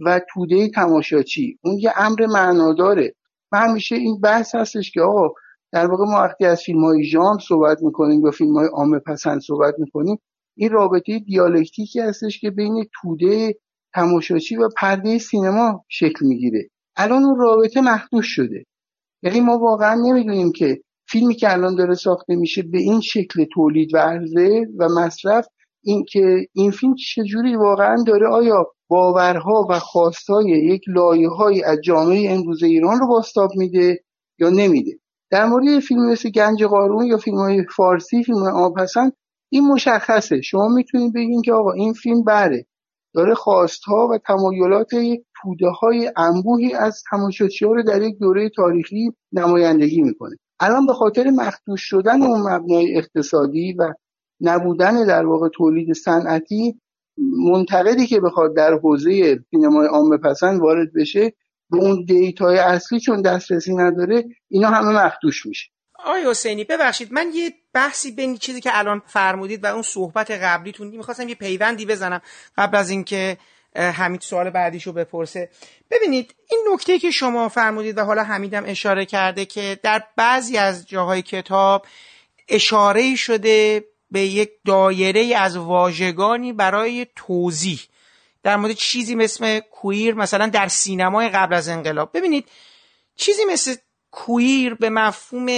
و توده تماشاچی. اون یه امر معناداره. و همیشه این بحث هستش که آقا در واقع ما وقتی از فیلم های ژان صحبت می‌کنیم یا فیلم های عامه پسند صحبت می‌کنیم این رابطه دیالکتیکی هستش که بین توده تماشاچی و پرده سینما شکل می‌گیره. الان اون رابطه محدود شده. یعنی ما واقعا نمی‌دونیم که فیلمی که الان داره ساخته میشه به این شکل تولید و عرضه و مصرف این که این فیلم چجوری واقعا داره آیا باورها و خواستهای یک لایه از جامعه امروز ایران رو باستاب میده یا نمیده؟ در مورد فیلم مثل گنج قارون یا فیلم های فارسی فیلم آپسند این مشخصه. شما می‌تونید بگین که آقا این فیلم بره داره خواستها و تمایلات یک توده های انبوهی از تماشاچی ها رو در یک دوره تاریخی نمایندگی می‌کنه. الان به خاطر مخدوش شدن اون مبنای اقتصادی و نبودن در واقع تولید صنعتی منتقدی که بخواد در حوزه سینمای عامه پسند وارد بشه به اون دیتای اصلی چون دسترسی نداره اینا همه مخدوش میشه. آقای حسینی ببخشید من یه بحثی بین چیزی که الان فرمودید و اون صحبت قبلیتون می‌خواستم یه پیوندی بزنم قبل از اینکه حمید سوال بعدیشو بپرسه. ببینید این نکته که شما فرمودید و حالا حمیدم اشاره کرده که در بعضی از جاهای کتاب اشاره شده به یک دایره از واژگانی برای توضیح. در مورد چیزی مثل کویر مثلا در سینمای قبل از انقلاب. ببینید چیزی مثل کویر به مفهوم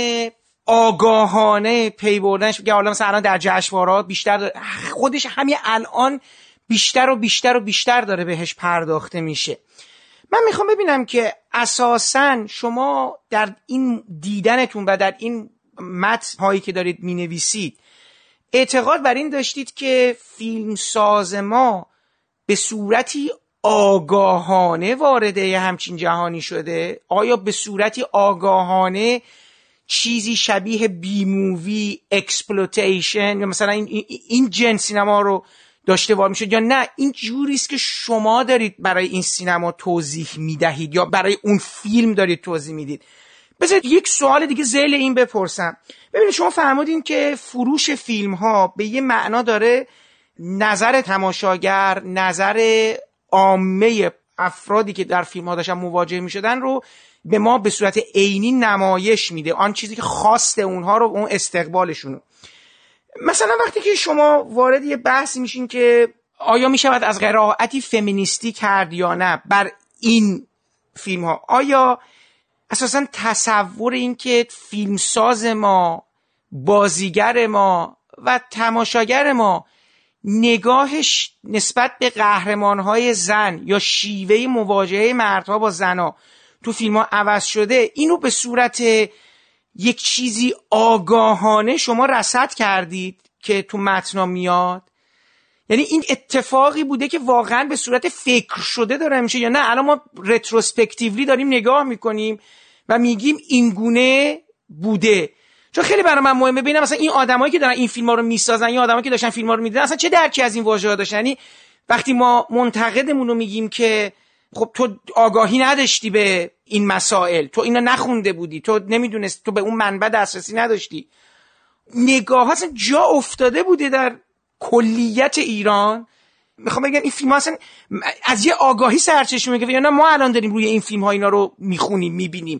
آگاهانه پی بردنش حالا مثلا در جشنواره‌ها بیشتر خودش همین الان بیشتر و بیشتر و بیشتر داره بهش پرداخته میشه. من می‌خوام ببینم که اساسا شما در این دیدنتون و در این متن هایی که دارید می‌نویسید اعتقاد بر این داشتید که فیلم ساز ما به صورتی آگاهانه وارد همچین جهانی شده؟ آیا به صورتی آگاهانه چیزی شبیه B movie exploitation یا مثلا این, این جنس سینما رو داشته وار می‌شد یا نه این جوری است که شما دارید برای این سینما توضیح می‌دهید یا برای اون فیلم دارید توضیح می‌دید؟ بذارید یک سوال دیگه زیل این بپرسم. ببینید شما فرمودین که فروش فیلم ها به یه معنا داره نظر تماشاگر نظر عامه افرادی که در فیلم ها داشتن مواجه می شدن رو به ما به صورت عینی نمایش میده. آن چیزی که خواست اونها رو اون استقبالشون مثلا وقتی که شما وارد یه بحثی میشین که آیا می شود از قرائتی فمینیستی کرد یا نه بر این فیلم ها آیا اساسا تصور این که فیلمساز ما بازیگر ما و تماشاگر ما نگاهش نسبت به قهرمان های زن یا شیوه مواجهه مردها با زنها تو فیلم ها عوض شده اینو به صورت یک چیزی آگاهانه شما رسد کردید که تو متنا میاد؟ یعنی این اتفاقی بوده که واقعا به صورت فکر شده داره میشه یا نه؟ الان ما رتروسپکتیولی داریم نگاه می‌کنیم و میگیم این گونه بوده. چون خیلی برای من مهمه ببینم مثلا این آدمایی که دارن این فیلم ها رو می‌سازن یا آدمایی که داشتن فیلم ها رو می‌دیدن اصلا چه درکی از این واژه ها داشتن؟ یعنی وقتی ما منتقدمون رو میگیم که خب تو آگاهی نداشتی به این مسائل. تو اینا نخونده بودی. تو نمی‌دونست تو به اون منبع دسترسی نداشتی. نگاه اصلا جا افتاده بوده در کلیت ایران. می‌خوام بگم این فیلم ها اصلا از یه آگاهی سرچشمه میگه یا نه ما الان داریم روی این فیلم ها اینا رو می‌خونیم می‌بینیم.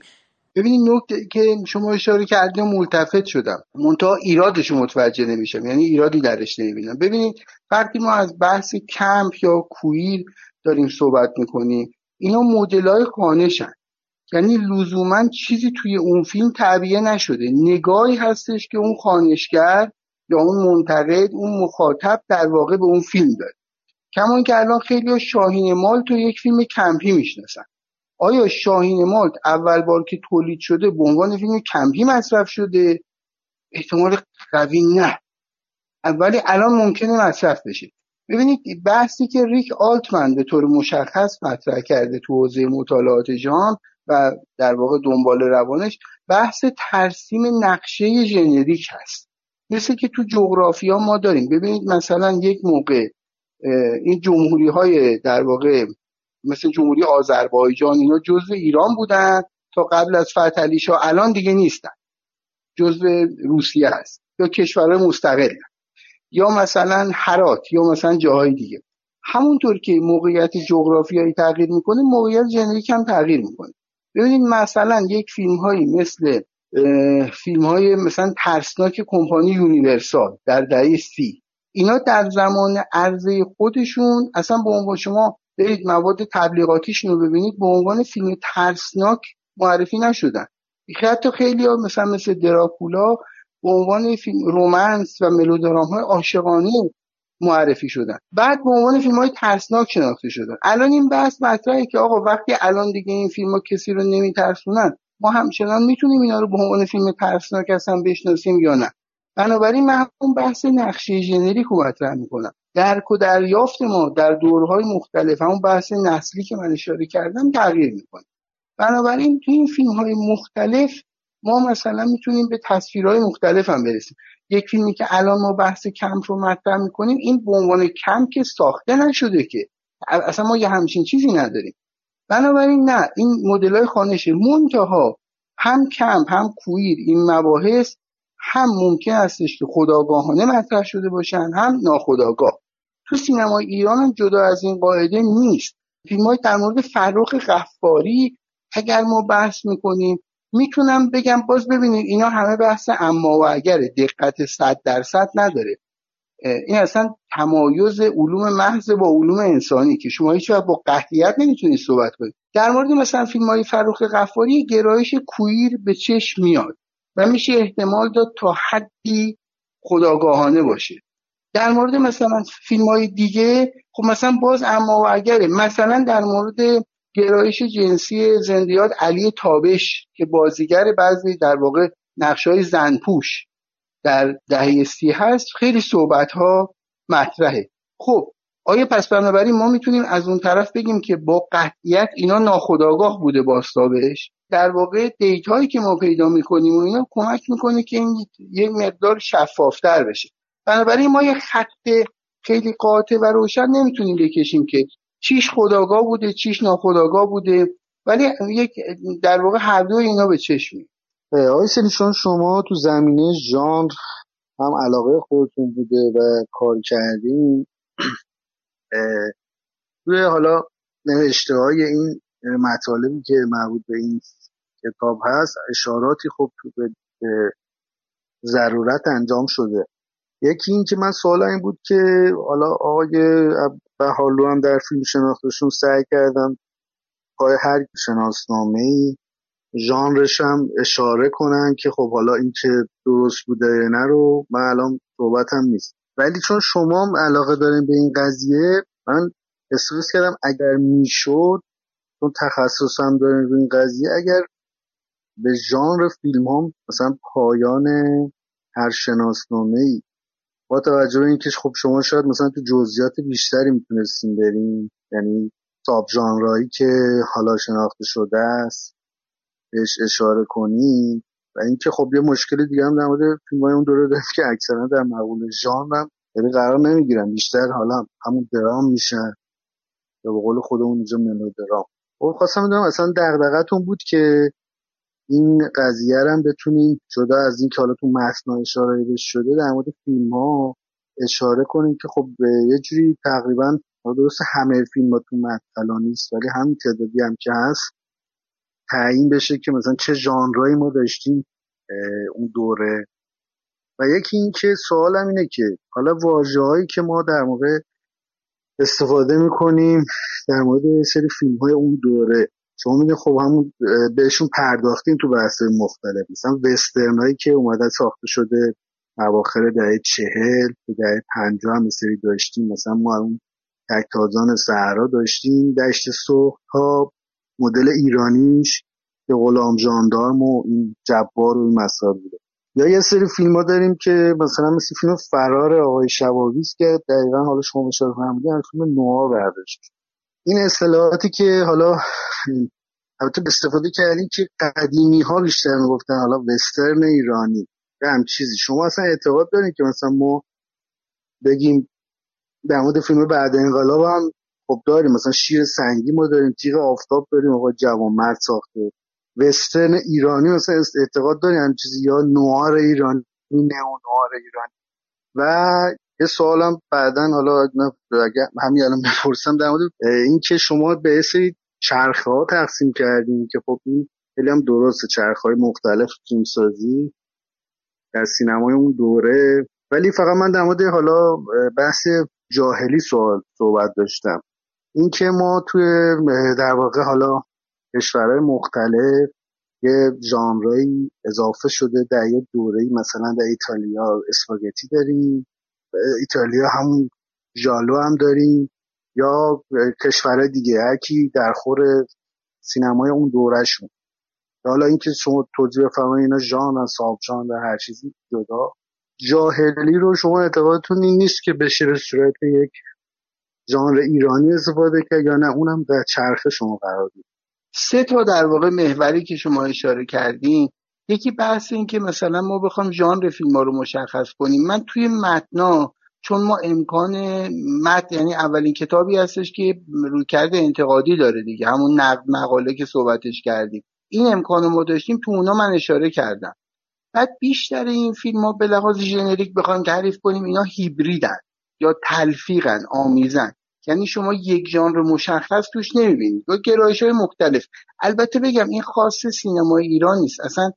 ببینید نکته که شما اشاره کردیم ملتفت شدم. منتها ایرادش متوجه نمیشم. یعنی ایرادی درش نمی‌بینم. ببینید وقتی ما از بحث کمپ یا کویر داریم صحبت می‌کنیم. اینا مدل های خانشن یعنی لزوما چیزی توی اون فیلم تعبیه نشده. نگاهی هستش که اون خانشگر یا اون منتقد اون مخاطب در واقع به اون فیلم داره. کما که الان خیلی شاهین مالت رو یک فیلم کمپی می‌شناسن. آیا شاهین مالت اول بار که تولید شده به عنوان فیلم کمپی مصرف شده؟ احتمال قوی نه. اولی الان ممکنه مصرف بشه. ببینید بحثی که ریک آلتمن به طور مشخص مطرح کرده تو حوزه مطالعات ژانر و در واقع دنبال روانش بحث ترسیم نقشه ژنریک هست. مثل که تو جغرافیا ما داریم. ببینید مثلا یک موقع این جمهوری های در واقع مثل جمهوری آذربایجان اینا جزء ایران بودن تا قبل از فتح الان دیگه نیستن. جزء روسیه هست. یا کشورهای مستقل یا مثلا هرات یا مثلا جاهای دیگه. همونطور که موقعیت جغرافیایی تغییر می‌کنه موقعیت ژنریک هم تغییر می‌کنه. ببینید مثلا یک فیلم هایی مثل فیلم های مثلا ترسناک کمپانی یونیورسال در دهه سی اینا در زمان عرضه خودشون اصلا به عنوان شما برید مواد تبلیغاتیشون رو ببینید به عنوان فیلم ترسناک معرفی نشدن. حتی خیلی ها مثلا مثل دراکولا به عنوان فیلم romance و ملودرام های عاشقانه معرفی شدن. بعد به عنوان فیلم های ترسناک شناخته شدن. الان این بحث مطرحه که آقا وقتی الان دیگه این فیلم ها کسی رو نمیترسونن ما همچنان می‌تونیم اینا رو به عنوان فیلم ترسناک اصلا بشناسیم یا نه. بنابراین من اون بحث نقشه ژنریک رو مطرح می‌کنم. درک و دریافت ما در دورهای مختلف همون بحث نسلی که من اشاره کردم تغییر می‌کنه. بنابراین تو این فیلم های مختلف ما مثلا می‌تونیم به تصویرهای مختلف هم برسیم. یک فیلمی که الان ما بحث کمپ رو مطرح می‌کنیم این به عنوان کمپ که ساخته نشده که. اصلا ما یه همچین چیزی نداریم. بنابراین نه این مدل های خانش منتها هم کمپ هم کویر این مباحث هم ممکن استش که خداگاهانه مطرح شده باشن هم ناخداگاه. تو سینمای ایران هم جدا از این قاعده نیست. فیلم های در مورد فرخ غفاری اگر ما بحث می‌کنیم می‌تونم بگم باز ببینید اینا همه بحث اما و اگر دقت صد درصد نداره. این اصلا تمایز علوم محض با علوم انسانی که شما هیچ با قطعیت نمی‌تونید صحبت کنید. در مورد مثلا فیلم های فروخ غفاری گرایش کویر به چشم میاد و میشه احتمال داد تا حدی خداگاهانه باشه. در مورد مثلا فیلم های دیگه خب مثلا باز اما و اگره. مثلا در مورد گرایش جنسی زندیات علی تابش که بازیگر بعضی در واقع نقش های زنپوش در دهه سی هست خیلی صحبت ها مطرحه. خب آیا پس بنابراین ما می‌تونیم از اون طرف بگیم که با قطعیت اینا ناخداگاه بوده باستابش؟ در واقع دیتایی که ما پیدا می‌کنیم و اینا کمک می‌کنه که این یک مقدار شفافتر بشه. بنابراین ما یه خط خیلی قاطع و روشن نمی‌تونیم بکشیم که چیش خداگاه بوده چیش ناخداگاه بوده. ولی یک در واقع هر دو اینا به چشمی آقای سلیشان شما تو زمینه ژانر هم علاقه خودتون بوده و کار کردین توی حالا نوشته های این مطالبی که مربوط به این کتاب هست اشاراتی خب به ضرورت انجام شده. یکی این که من سوال این بود که حالا آقای بهالو هم در فیلم شناختشون سعی کردن پای هر شناسنامه ای ژانرش هم اشاره کنن که خب حالا این که درست بوده یا نه رو من الان صحبتم نیست. ولی چون شما هم علاقه دارین به این قضیه من احساس کردم اگر می‌شد چون تخصصم دارین رو این قضیه اگر به ژانر فیلم هم مثلا پایان هر شناسنامه ای توجه به اینکه خب شما شاید مثلا تو جزئیات بیشتری می‌تونستین برین یعنی ساب ژانرهایی که حالا شناخته شده است بهش اشاره کنین و اینکه خب یه مشکل دیگه هم در مورد فیلم های اون دوره داره که اکثرا در مقول ژانر هم یعنی قرار نمی‌گیرن. بیشتر حالا همون درام میشن. یا به قول خودمون اینجا ملودرام. خب خواستم بدونم اصلا دغدغتون بود که این قضیه هم بتونیم جدا از این که حالا تو متن اشاره بهش شده در مورد فیلم ها اشاره کنیم که خب یه جوری تقریبا درست همه فیلم ها تو متن نیست ولی همین تعدادی هم که هست تعیین بشه که مثلا چه ژانرایی ما داشتیم اون دوره. و یکی این که سوالم اینه که حالا واژه که ما در موقع استفاده می‌کنیم در مورد سری فیلم های اون دوره شما میگه خب همون بهشون پرداختیم تو بحث مختلف. مثلا وسترن هایی که اومدن ساخته شده اواخر دهه چهل تو دهه پنجاه هم سری داشتیم. مثلا ما اون تکتازان صحرا داشتیم. دشت صبح ها مدل ایرانیش که غلام جاندارم و این جبار و این مسائل بوده. یا یه سری فیلم ها داریم که مثلا مثل فیلم فرار آقای شباویز که دقیقا حالا شما اشاره فرمودین فیلم نوار برداشت این اصطلاحاتی که حالا البته استفاده کردیم که قدیمی ها بیشتر می‌گفتن حالا وسترن ایرانی هم چیزی. شما اصلا اعتقاد دارین که مثلا ما بگیم در مورد فیلم بعد انقلاب هم خب داریم. مثلا شیر سنگی ما داریم تیغ آفتاب داریم آقا جوان مرد ساخته. وسترن ایرانی مثلا اعتقاد داریم هم چیزی یا نوار ایرانی نو نوار ایرانی. و یه سوالم بعدا حالا همین الان بپرسم در مورد اینکه شما به سری چرخه ها تقسیم کردیم که خب این خیلی هم درسته چرخه های مختلف سازی در سینمای اون دوره. ولی فقط من در مورد حالا بحث جاهلی سوال صحبت داشتم. اینکه ما توی در واقع حالا کشورهای مختلف یه ژانرایی اضافه شده در یه دوره مثلا در ایتالیا اسپاگتی داریم. ایتالیا همون ژالو هم داریم یا کشورهای دیگه هرکی در خور سینمای اون دورهشون. حالا اینکه شما توضیح بفرمایید اینا ژان ساب ژان و هر چیزی جدا. جاهلی رو شما اعتقادتون این نیست که بشه به صورت یک ژانر ایرانی استفاده کرد یا نه؟ اونم در چرخه شما قرار دید. سه تا در واقع محوری که شما اشاره کردین یکی بحث این که مثلا ما بخوام ژانر فیلم ها رو مشخص کنیم. من توی متنا چون ما امکان متن یعنی اولین کتابی هستش که رویکرد انتقادی داره دیگه همون نقد مقاله که صحبتش کردیم. این امکان ما داشتیم تو اونا من اشاره کردم. بعد بیشتر این فیلم ها به لحاظ ژنریک بخوایم تعریف کنیم اینا هیبریدن یا تلفیقن آمیزن. یعنی شما یک ژانر مشخص توش نمی‌بینید. با گرایش های مختلف. البته بگم این خاص سینمای ایران نیست. اصلا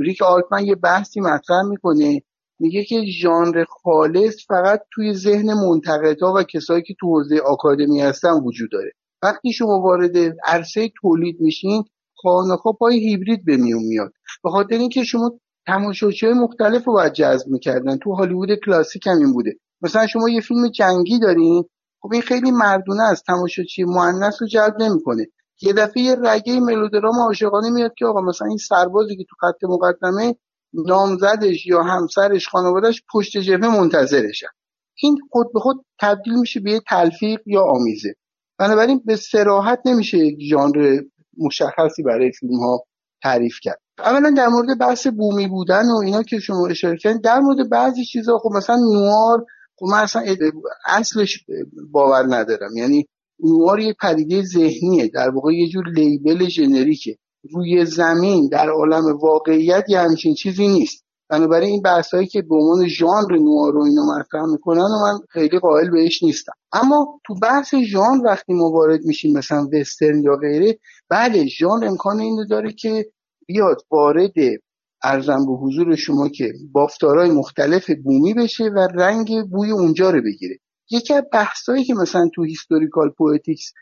ریک آلتمن یه بحثی مطرح می‌کنه. میگه که ژانر خالص فقط توی ذهن منتقدها و کسایی که تو حوزه آکادمی هستن وجود داره. وقتی شما وارد عرصه تولید میشین خانخا پای هیبرید به میون میاد. به خاطر اینکه شما تماشاچی های مختلف رو باید جذب می‌کردن. تو هالیوود کلاسیک هم این بوده. مثلا شما یه فیلم جنگی دارین خب این خیلی مردونه است. تماشاچی مؤنث رو جلب نمی‌کنه. یه دفعه یه رگه ملودرام عاشقانه میاد که آقا مثلا این سربازی که تو خط مقدمه نامزدش یا همسرش خانوادهش پشت جبهه منتظرشن این خود به خود تبدیل میشه به یه تلفیق یا آمیزه. بنابراین به سراحت نمیشه یک ژانر مشخصی برای فیلم ها تعریف کرد. اولا در مورد بحث بومی بودن و اینا که شما اشاره کردین در مورد بعضی چیزها خب مثلا نوار خب من اصلا اصلش باور ندارم. یعنی نوار یه پدیده ذهنیه در واقع یه جور لیبل ژنریکه روی زمین در عالم واقعیت یه همچین چیزی نیست. بنابراین این بحث هایی که به عنوان ژانر نوار رو اینو مطرح می‌کنن و من خیلی قائل بهش نیستم. اما تو بحث ژانر وقتی ما وارد میشیم مثلا وسترن یا غیره بله ژانر امکان اینو داره که بیاد وارد عرضم به حضور شما که بافتارهای مختلف بومی بشه و رنگ بوی اونجا رو بگیره. یکی از بحثایی که مثلا تو historical poetics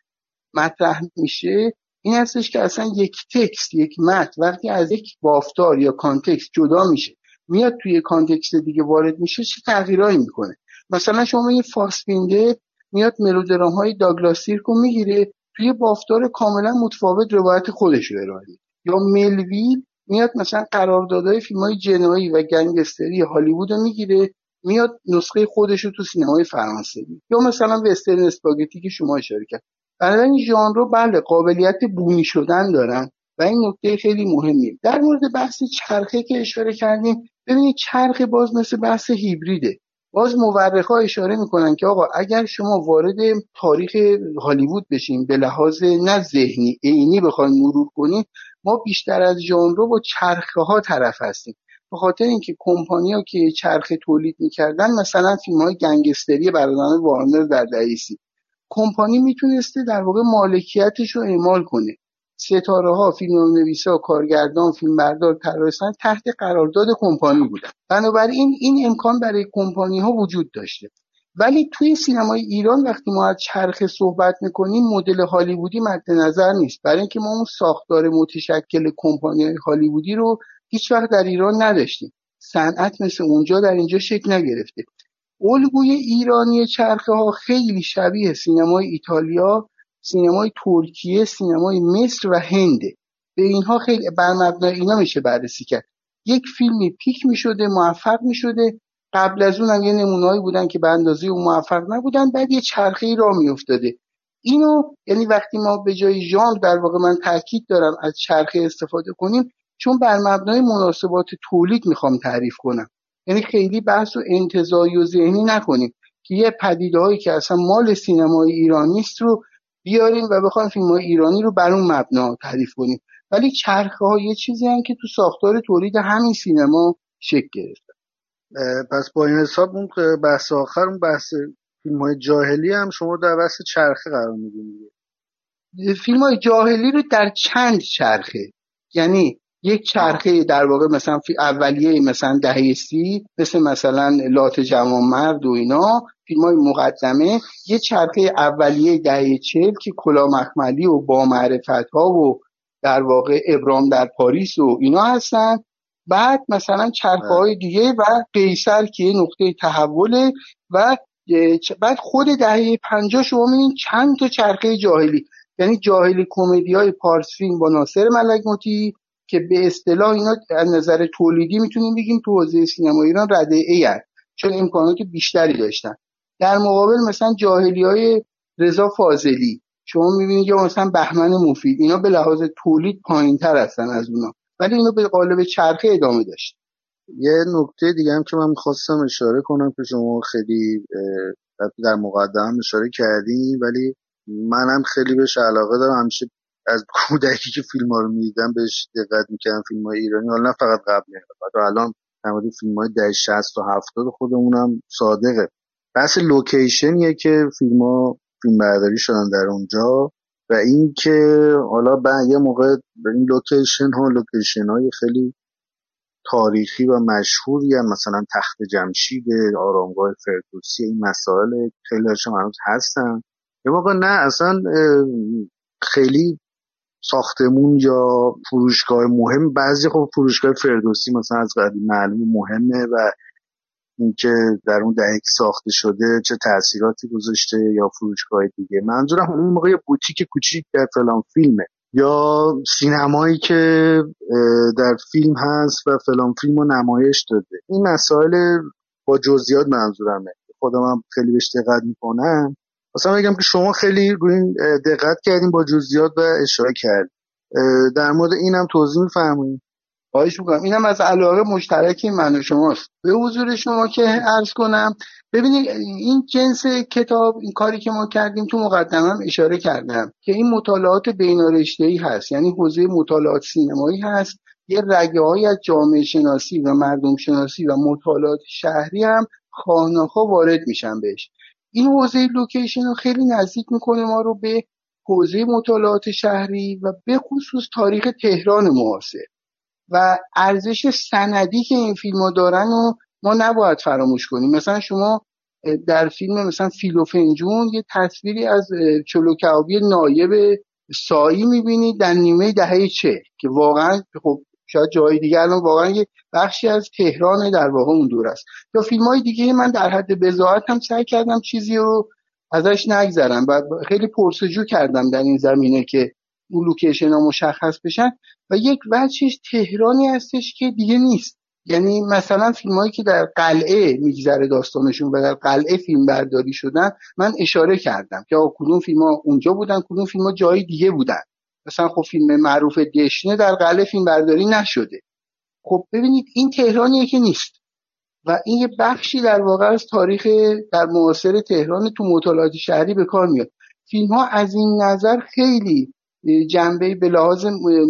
مطرح میشه این هستش که اصلا یک text یک متن وقتی از یک بافتار یا context جدا میشه میاد توی context دیگه وارد میشه چه تغییرایی می‌کنه؟ مثلا شما این فاسبیندر میاد ملودرام های داگلاس سیرکو می‌گیره توی بافتار کاملا متفاوت روایت خودش رو ارائه یا ملویل میاد مثلا قراردادهای فیلم های جنایی و گنگستری هالیوود رو می‌گیره میاد نسخه خودش رو تو سینمای فرانسه یا مثلا وسترن اسپاگتی که شما اشاره کرد. بنابراین این ژانر بله قابلیت بومی شدن دارن و این نکته خیلی مهمیه. در مورد بحث چرخه که اشاره کردیم ببینید چرخه باز مثل بحث هیبریده. باز مورخ ها اشاره می‌کنن که آقا اگر شما وارد تاریخ هالیوود بشین به لحاظ نه ذهنی عینی بخوایم مرور کنیم ما بیشتر از ژانر با چرخه ها طرف هستیم. به خاطر اینکه کمپانیا که چرخه تولید می‌کردن مثلا فیلم های گنگستری برادران وارنر در دهیسی کمپانی می‌تونسته در واقع مالکیتش رو اعمال کنه. ستاره ها فیلم نویسا کارگردان فیلمبردار طراحان تحت قرارداد کمپانی بودن. بنابراین این امکان برای کمپانی ها وجود داشته. ولی توی سینمای ایران وقتی ما از چرخه صحبت می‌کنیم مدل هالیوودی مد نظر نیست. برای اینکه ما اون ساختار متشکل کمپانی هالیوودی رو هیچ وقت در ایران نداشتیم. صنعت مثل اونجا در اینجا شکل نگرفته. الگوی ایرانی چرخه ها خیلی شبیه سینمای ایتالیا سینمای ترکیه سینمای مصر و هنده به اینها خیلی بر مبنای اینا میشه بررسی کرد. یک فیلمی پیک می‌شده موفق می‌شده. قبل از اون هم یه نمونهایی بودن که به اندازه اون موفق نبودن بعد یه چرخه ای را میافتاده. اینو یعنی وقتی ما به جای ژانر در واقع من تاکید دارم از چرخه استفاده کنیم چون بر مبنای مناسبات تولید می‌خوام تعریف کنم. یعنی خیلی بحث و انتظایی و ذهنی نکنیم که یه پدیده هایی که اصلا مال سینمای ایرانی نیست رو بیاریم و بخوایم فیلم ایرانی رو بر اون مبنا تعریف کنیم. ولی چرخه ها یه چیزی هم که تو ساختار تولید همین سینما شکل گرفته. پس با این حساب اون بحث آخر اون بحث فیلم های جاهلی هم شما در بحث چرخه قرار می‌دونید فیلم های جاهلی رو در چند چرخه؟ یعنی یک چرخه در واقع مثلا اولیه مثلا دهه سی مثل مثلا لات جوان مرد و اینا فیلم های مقدمه. یه چرخه اولیه دهه چل که کلا مخملی و با معرفت ها و در واقع ابرام در پاریس و اینا هستن. بعد مثلا چرخه های دیگه و قیصر که یه نقطه تحوله و بعد خود دهه پنجاه شما می‌بینید چند تا چرخه جاهلی. یعنی جاهلی کمدی های پارس فیلم با ناصر ملک موتی که به اصطلاح اینا از نظر تولیدی می‌تونیم بگیم تو حوزه سینما ایران رده ای هست. چون امکانات بیشتری داشتن. در مقابل مثلا جاهلی های رضا فاضلی. شما می‌بینید یا مثلا بهمن مفید. اینا به لحاظ تولید پایین تر هستن از اونا. ولی اینا به قالب چرخه ادامه داشت یه نکته دیگه هم که من می‌خواستم اشاره کنم که شما خیلی در مقدمه اشاره کردیم ولی منم خیلی بهش علاقه دارم. همیشه از کودکی که فیلم ها رو می‌دیدم بهش دقت می‌کردم فیلم های ایرانی. حالا نه فقط قبل و الان مورد فیلم های ده شست و هفتاد خودمونم صادقه. بحث لوکیشنیه که فیلم ها فیلم برداری شدن در اونجا و اینکه حالا بعد یه موقع این لوکیشن ها لوکیشن های خیلی تاریخی و مشهوری هم مثلا تخت جمشید آرامگاه فردوسی این مسائل خیلی هاشم هنوز هستن. یه موقع نه اصلا خیلی ساختمون یا فروشگاه مهم بعضی خب فروشگاه فردوسی مثلا از قدیم معلوم مهمه و اینکه در اون دهه ساخته شده چه تاثیراتی گذاشته یا فروشگاه دیگه. منظورم اون موقع بوتیک کوچیک در فلان فیلمه. یا سینمایی که در فیلم هست و فلان فیلم رو نمایش داده. این مسائل با جزئیات منظورمه. خودم هم خیلی بهش دقت می‌کنم. مثلا بگم که شما خیلی روی این دقت کردیم با جزئیات و اشاره کردیم. در مورد اینم توضیح میفرمایید. خواهش می‌کنم. اینم از علاقه مشترک من و شماست. به حضور شما که عرض کنم ببینید این جنس کتاب این کاری که ما کردیم تو مقدمم اشاره کردم که این مطالعات بین ای هست. یعنی حوزه مطالعات سینمایی هست. یه رگه های از جامعه شناسی و مردم شناسی و مطالعات شهری هم خانه‌ها وارد میشن بهش. این حوزه لوکیشن رو خیلی نزدیک می‌کنه ما رو به حوزه مطالعات شهری و به خصوص تاریخ تهران معاصر. و ارزش سندی که این فیلم ها دارن و ما نباید فراموش کنیم. مثلا شما در فیلم مثلا فیلوفنجون یه تصویری از چلوکعبی نایب سایی می‌بینید در نیمه دهه چه که واقعا خب شاید جای دیگه. الان واقعا یه بخشی از تهران در واقع اون دور است. یا فیلم های دیگه من در حد بزاعت هم سعی کردم چیزی رو ازش نگذرم. و خیلی پرسجو کردم در این زمینه که اون لوکیشن ها مشخص بشن. و یک وجهش تهرانی هستش که دیگه نیست. یعنی مثلا فیلم هایی که در قلعه میگذره داستانشون و در قلعه فیلم برداری شدن من اشاره کردم که کدوم فیلم ها اونجا بودن کدوم فیلم ها جای دیگه بودن. مثلا خب فیلم معروف دشنه در قلعه فیلم برداری نشده. خب ببینید این تهرانیه که نیست. و این یه بخشی در واقع از تاریخ در معاصر تهران تو مطالعات شهری به کار میاد. فیلم ها از این نظر خیلی جنبه به لحاظ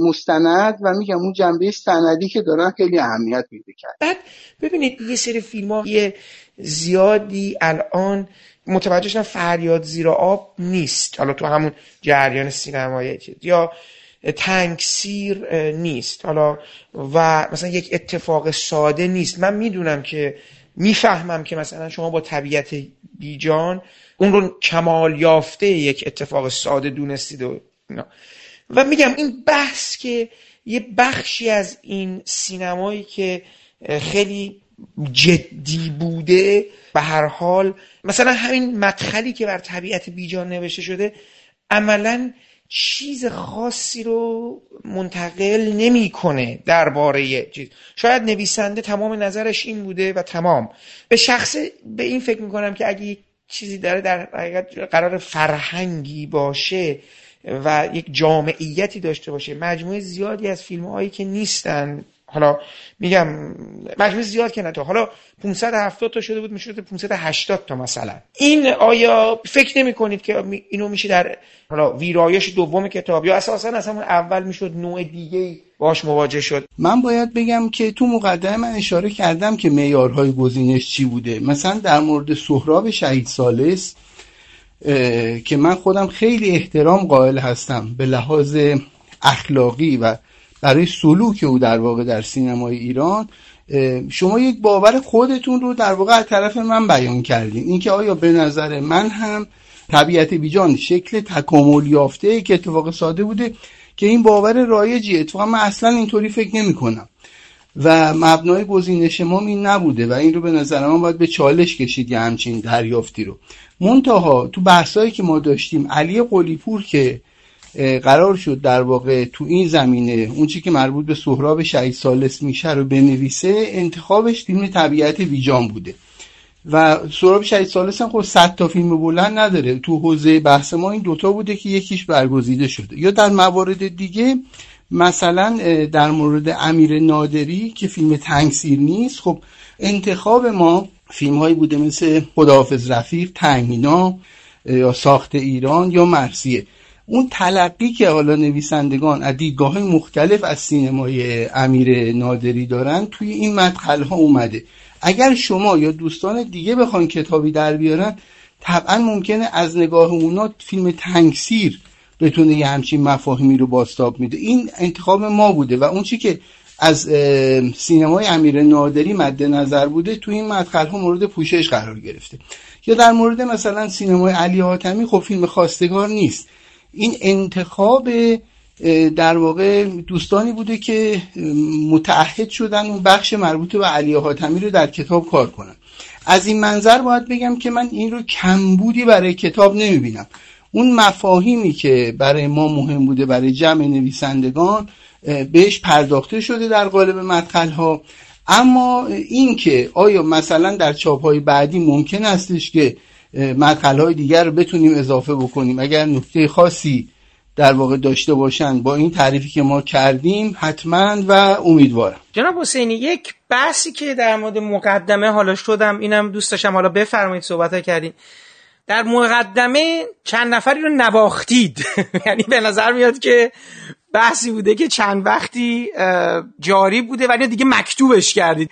مستند و میگم اون جنبه سندی که دارن خیلی اهمیت پیدا کرد. بعد ببینید یه سری فیلم ها یه زیادی الان متوجه فریاد زیر آب نیست. حالا تو همون جریان سینمایی یا تنگسیر نیست. حالا و مثلا یک اتفاق ساده نیست. من می‌دونم که می‌فهمم که مثلا شما با طبیعت بیجان اون رو کمال یافته یک اتفاق ساده دونستید و و میگم این بحث که یه بخشی از این سینمایی که خیلی جدی بوده به هر حال. مثلا همین مدخلی که بر طبیعت بیجان نوشته شده عملا چیز خاصی رو منتقل نمی‌کنه درباره چیز. شاید نویسنده تمام نظرش این بوده و تمام. به شخص به این فکر می‌کنم که اگه یک چیزی داره در حقیقت قرار فرهنگی باشه و یک جامعیتی داشته باشه مجموعه زیادی از فیلم هایی که نیستن حالا میگم مجموع زیاد که نتو حالا 570 تا شده بود می‌شد 580 تا مثلا. این آیا فکر نمی کنید که اینو میشه در حالا ویرایش دوم کتاب یا اساسا از همون اول می‌شد نوع دیگه باش مواجه شد؟ من باید بگم که تو مقدمه من اشاره کردم که معیارهای گزینش چی بوده. مثلا در مورد سهراب شهید سالس که من خودم خیلی احترام قائل هستم به لحاظ اخلاقی و برای سلوک او در واقع در سینمای ایران شما یک باور خودتون رو در واقع از طرف من بیان کردین. اینکه آیا به نظر من هم طبیعت بیجان شکل تکامل یافته که اتفاق ساده بوده که این باور رایجی؟ اتفاقا من اصلا اینطوری فکر نمی کنم و مبنای گزینش ما این نبوده و این رو به نظر من باید به چالش کشید یه همچین دریافتی رو. منتها تو بحثایی که ما داشتیم علی قلیپور که قرار شد در واقع تو این زمینه اون چی که مربوط به سهراب شهید سالس میشه رو بنویسه انتخابش فیلم طبیعت ویجان بوده. و سهراب شهید سالس هم خب صد تا فیلم بلند نداره. تو حوزه بحث ما این دوتا بوده که یکیش برگزیده شده. یا در موارد دیگه مثلا در مورد امیر نادری که فیلم تنگسیر نیست خب انتخاب ما فیلم هایی بوده مثل خداحافظ رفیق تنگینا یا ساخت ایران یا مرسیه اون تلقی که حالا نویسندگان از دیدگاه مختلف از سینمای امیر نادری دارن توی این مدخل ها اومده. اگر شما یا دوستان دیگه بخوان کتابی در بیارن طبعا ممکنه از نگاه اونا فیلم تنگسیر بتونه یه همچین مفاهیمی رو باستاب میده. این انتخاب ما بوده و اون چی که از سینمای امیر نادری مد نظر بوده توی این مدخل ها مورد پوشش قرار گرفته. یا در مورد مثلا سینمای علی حاتمی خب فیلم خواستگار نیست. این انتخاب در واقع دوستانی بوده که متعهد شدن اون بخش مربوط به علی حاتمی رو در کتاب کار کنن. از این منظر باید بگم که من این رو کمبودی برای کتاب نمی‌بینم. اون مفاهیمی که برای ما مهم بوده برای جمع نویسندگان بهش پرداخته شده در قالب مدخل ها اما این که آیا مثلا در چاپ های بعدی ممکن استش که مدخل های دیگر رو بتونیم اضافه بکنیم. اگر نکته خاصی در واقع داشته باشن با این تعریفی که ما کردیم حتما و امیدوارم. جناب حسینی یک بحثی که در مورد مقدمه حالا شدم اینم دوست داشتم حالا بفرمایید صحبت کردین. در مقدمه چند نفری رو نواختید. یعنی به نظر میاد که بحثی بوده که چند وقتی جاری بوده ولی دیگه مکتوبش کردید.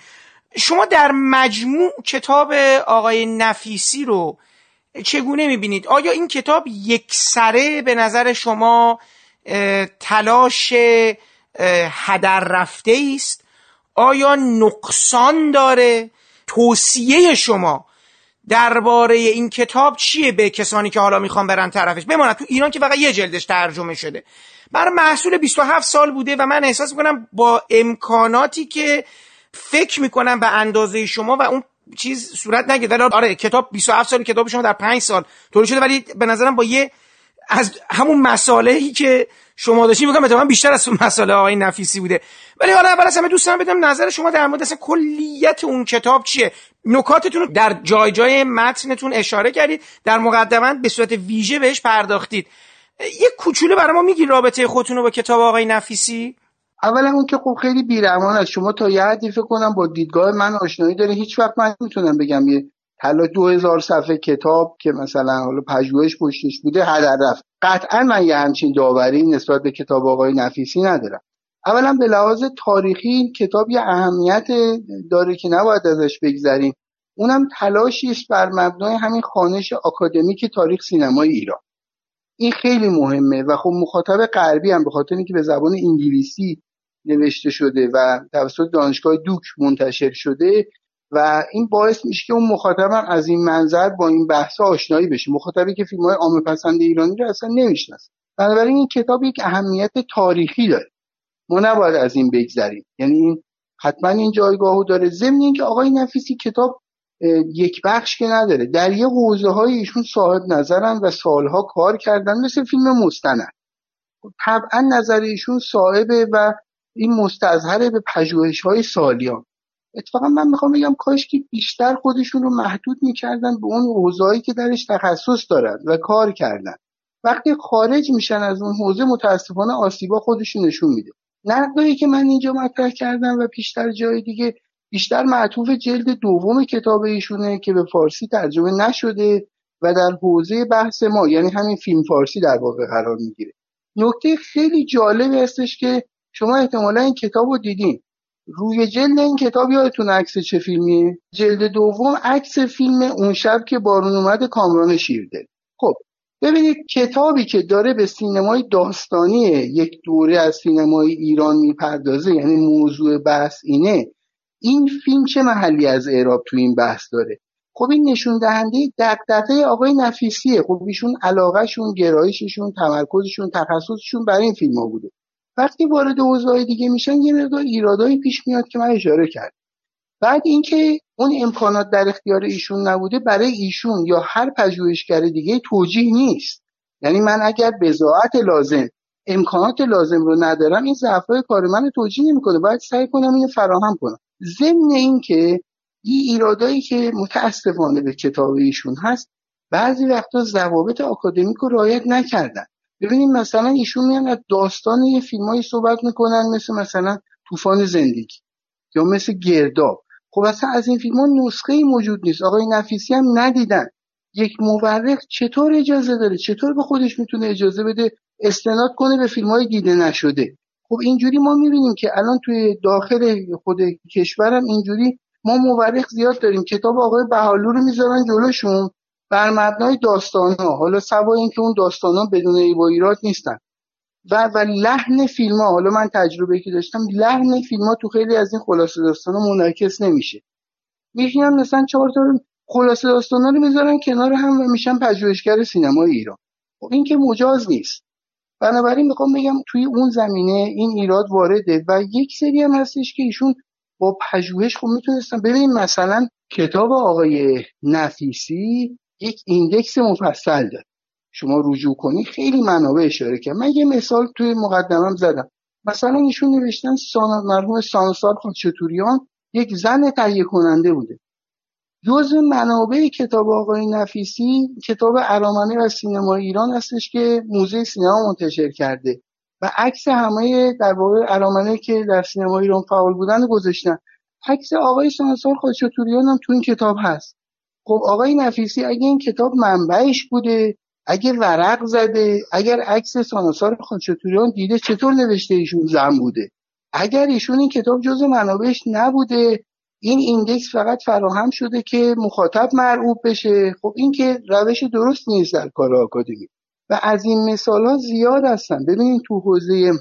شما در مجموع کتاب آقای نفیسی رو چگونه می‌بینید؟ آیا این کتاب یک سره به نظر شما تلاش هدر رفته است؟ آیا نقصان داره؟ توصیه شما درباره این کتاب چیه به کسانی که حالا می‌خوان برن طرفش؟ بماند تو ایران که فقط یه جلدش ترجمه شده. بر محصول 27 سال بوده و من احساس می‌کنم با امکاناتی که فکر می‌کنم به اندازه شما و اون چیز صورت نگید ولی آره کتاب 27 سال کتاب شما در 5 سال تولید شده. ولی به نظرم با یه از همون مسائلی که شما داشتین میگم اتفاقا بیشتر از مسائل آقای نفیسی بوده. ولی حالا اول از همه دوستان بدم نظر شما در مورد کلیت اون کتاب چیه؟ نکاتتون رو در جای جای متنتون اشاره کردید. در مقدمه به صورت ویژه بهش پرداختید. یه کوچولو برای ما میگی رابطه خودتون رو با کتاب آقای نفیسی؟ اولا اون که خب خیلی بیرحمان است. شما تا یه حدی فکر کنم با دیدگاه من آشنایی داره هیچ وقت من می‌تونم بگم یه حالا دو هزار صفحه کتاب که مثلا حالا پژوهش پشتش بوده هدر رفت. قطعا من یه همچین داوری نسبت به کتاب آقای نفیسی ندارم. اولا به لحاظ تاریخی این کتاب یه اهمیت داره که نباید ازش بگذریم. اونم تلاشی است بر مبنای همین خانش آکادمیک تاریخ سینمای ایران. این خیلی مهمه و خب مخاطب غربی هم به خاطر اینکه به زبان انگلیسی نوشته شده و توسط دانشگاه دوک منتشر شده و این باعث میشه که اون مخاطبم از این منظر با این بحث آشنایی بشه. مخاطبی که فیلم های عامه پسند ایرانی رو اصلا نمی‌شناسه. بنابراین این کتاب یک اهمیت تاریخی داره. ما نباید از این بگذریم. یعنی این حتما این جایگاهو داره. ضمن اینکه آقای نفیسی کتاب یک بخش که نداره. در یه حوزه های ایشون صاحب نظرن و سالها کار کردن. مثل فیلم مستند. طبعا نظر ایشون صاحبه و این مستظهر به پژوهش های سالیان. اتفاقا من می‌خوام بگم کاش که بیشتر خودشون رو محدود می‌کردن به اون حوزه‌ای که درش تخصص دارن و کار کردن. وقتی خارج میشن از اون حوزه متاسفانه آسیبا خودشون نشون میده. نقدایی که من اینجا مطرح کردم و بیشتر جای دیگه بیشتر معطوف جلد دوم کتاب ایشونه که به فارسی ترجمه نشده و در حوزه بحث ما یعنی همین فیلم فارسی در واقع قرار می‌گیره. نکته خیلی جالب هستش که شما احتمالا این کتاب رو دیدین. روی جلد این کتاب یادتون عکس چه فیلمیه؟ جلد دوم عکس فیلم اون شب که بارون اومد کامران شیرده. خب ببینید کتابی که داره به سینمای داستانی یک دوره از سینمای ایران می‌پردازه یعنی موضوع بحث اینه. این فیلم چه محلی از اعراب تو این بحث داره؟ خب این نشون دهنده دغدغه آقای نفیسیه. خب ایشون علاقهشون گرایششون تمرکزشون تخصصشون برای این فیلم ها بوده. وقتی وارد حوزه‌های دیگه میشن یه مقدار ایرادایی پیش میاد که من اشاره کردم. بعد اینکه اون امکانات در اختیار ایشون نبوده برای ایشون یا هر پژوهشگر دیگه توجیه نیست. یعنی من اگر بزاعت لازم امکانات لازم رو ندارم این ضعف‌های کار من توجیه نمی‌کنه. باید سعی کنم اینو فراهم کنم. ضمن اینکه این ایرادایی که متاسفانه به کتاب ایشون هست بعضی وقتا ضوابط آکادمیک رو رعایت نکردن. ببینید مثلا ایشون میان از داستان یه فیلمایی صحبت می‌کنن مثل مثلا طوفان زندگی یا مثل گرداب. خب اصلا از این فیلم ها نسخه موجود نیست. آقای نفیسی هم ندیدن. یک مورخ چطور اجازه داره؟ چطور به خودش می‌تونه اجازه بده استناد کنه به فیلم های دیده نشده؟ خب اینجوری ما می‌بینیم که الان توی داخل خود کشورم اینجوری ما مورخ زیاد داریم. کتاب آقای بهالو رو می‌ذارن جلوشون. بر مبنای داستان ها حالا سوای اینکه اون داستان ها بدون ای با ایراد نیستن. و و لحن فیلم ها حالا من تجربه که داشتم لحن فیلم ها تو خیلی از این خلاصه داستان ها منعکس نمیشه. میشینن مثلا چهار تا خلاصه داستان ها رو می‌ذارن کنار هم و میشن پژوهشگر سینمای ایران. خب این که مجاز نیست. بنابراین می‌خوام بگم توی اون زمینه این ایراد وارده و یک سری هم هستش که ایشون با پژوهش خب می‌تونستن ببینیم مثلا کتاب آقای نفیسی یک ایندکس مفصل داره. شما رجوع کنی خیلی منابع اشاره کرد. من یه مثال توی مقدمم زدم. مثلا ایشون نوشتن سان مرحوم سانسار خودشتوریان یک زن تهیه کننده بوده. جز منابع کتاب آقای نفیسی کتاب ارامنه و سینما ایران هستش که موزه سینما منتشر کرده. و عکس همه در واقع ارامنه که در سینما ایران فعال بودن گذاشتن. عکس آقای سانسار خودشتوریان هم تو این کتاب هست. خب آقای نفیسی اگه این کتاب منبعش بوده اگه ورق زده اگر عکس سانسار خودشتوریان دیده چطور نوشته ایشون زن بوده؟ اگر ایشون این کتاب جز منابعش نبوده این ایندکس فقط فراهم شده که مخاطب مرعوب بشه. خب این که روش درست نیست در کار آکادمی. و از این مثال ها زیاد هستن. ببینید تو حوزه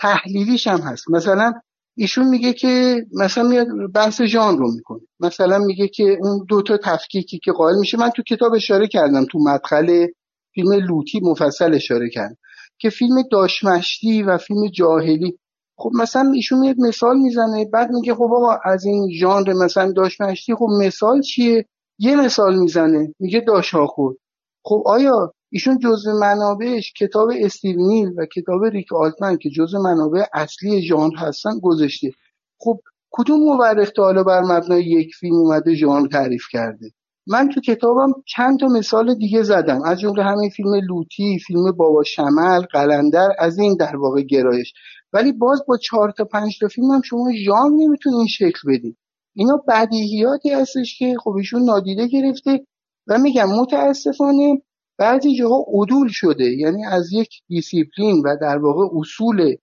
تحلیلیش هم هست. مثلا ایشون میگه که مثلا میاد بحث ژانر رو می‌کنه. مثلا میگه که اون دوتا تفکیکی که قائل میشه من تو کتاب اشاره کردم تو مدخل فیلم لوتی مفصل اشاره کردم که فیلم داشمشتی و فیلم جاهلی. خب مثلا ایشون میاد مثال می‌زنه بعد میگه خب آقا از این ژانر مثلا داشمشتی خب مثال چیه؟ یه مثال می‌زنه میگه داش خود خب آیا ایشون جزء منابعش کتاب استیو و کتاب ریک آلتمن که جزء منابع اصلی ژانر هستن گذاشته خب کدوم مورخ تا حالا بر مبنای یک فیلم اومده ژانر تعریف کرده؟ من تو کتابم چند تا مثال دیگه زدم. از جمله همین فیلم لوتی فیلم بابا شمل قلندر از این در واقع گرایش. ولی باز با چهار تا پنج تا فیلم هم شما ژانر نمی‌تونید این شکل بدید اینا بدیهیاتی هستش که خب ایشون نادیده گرفته و میگم متاسفانه بعضی جاها عدول شده. یعنی از یک دیسیپلین و در واقع اصول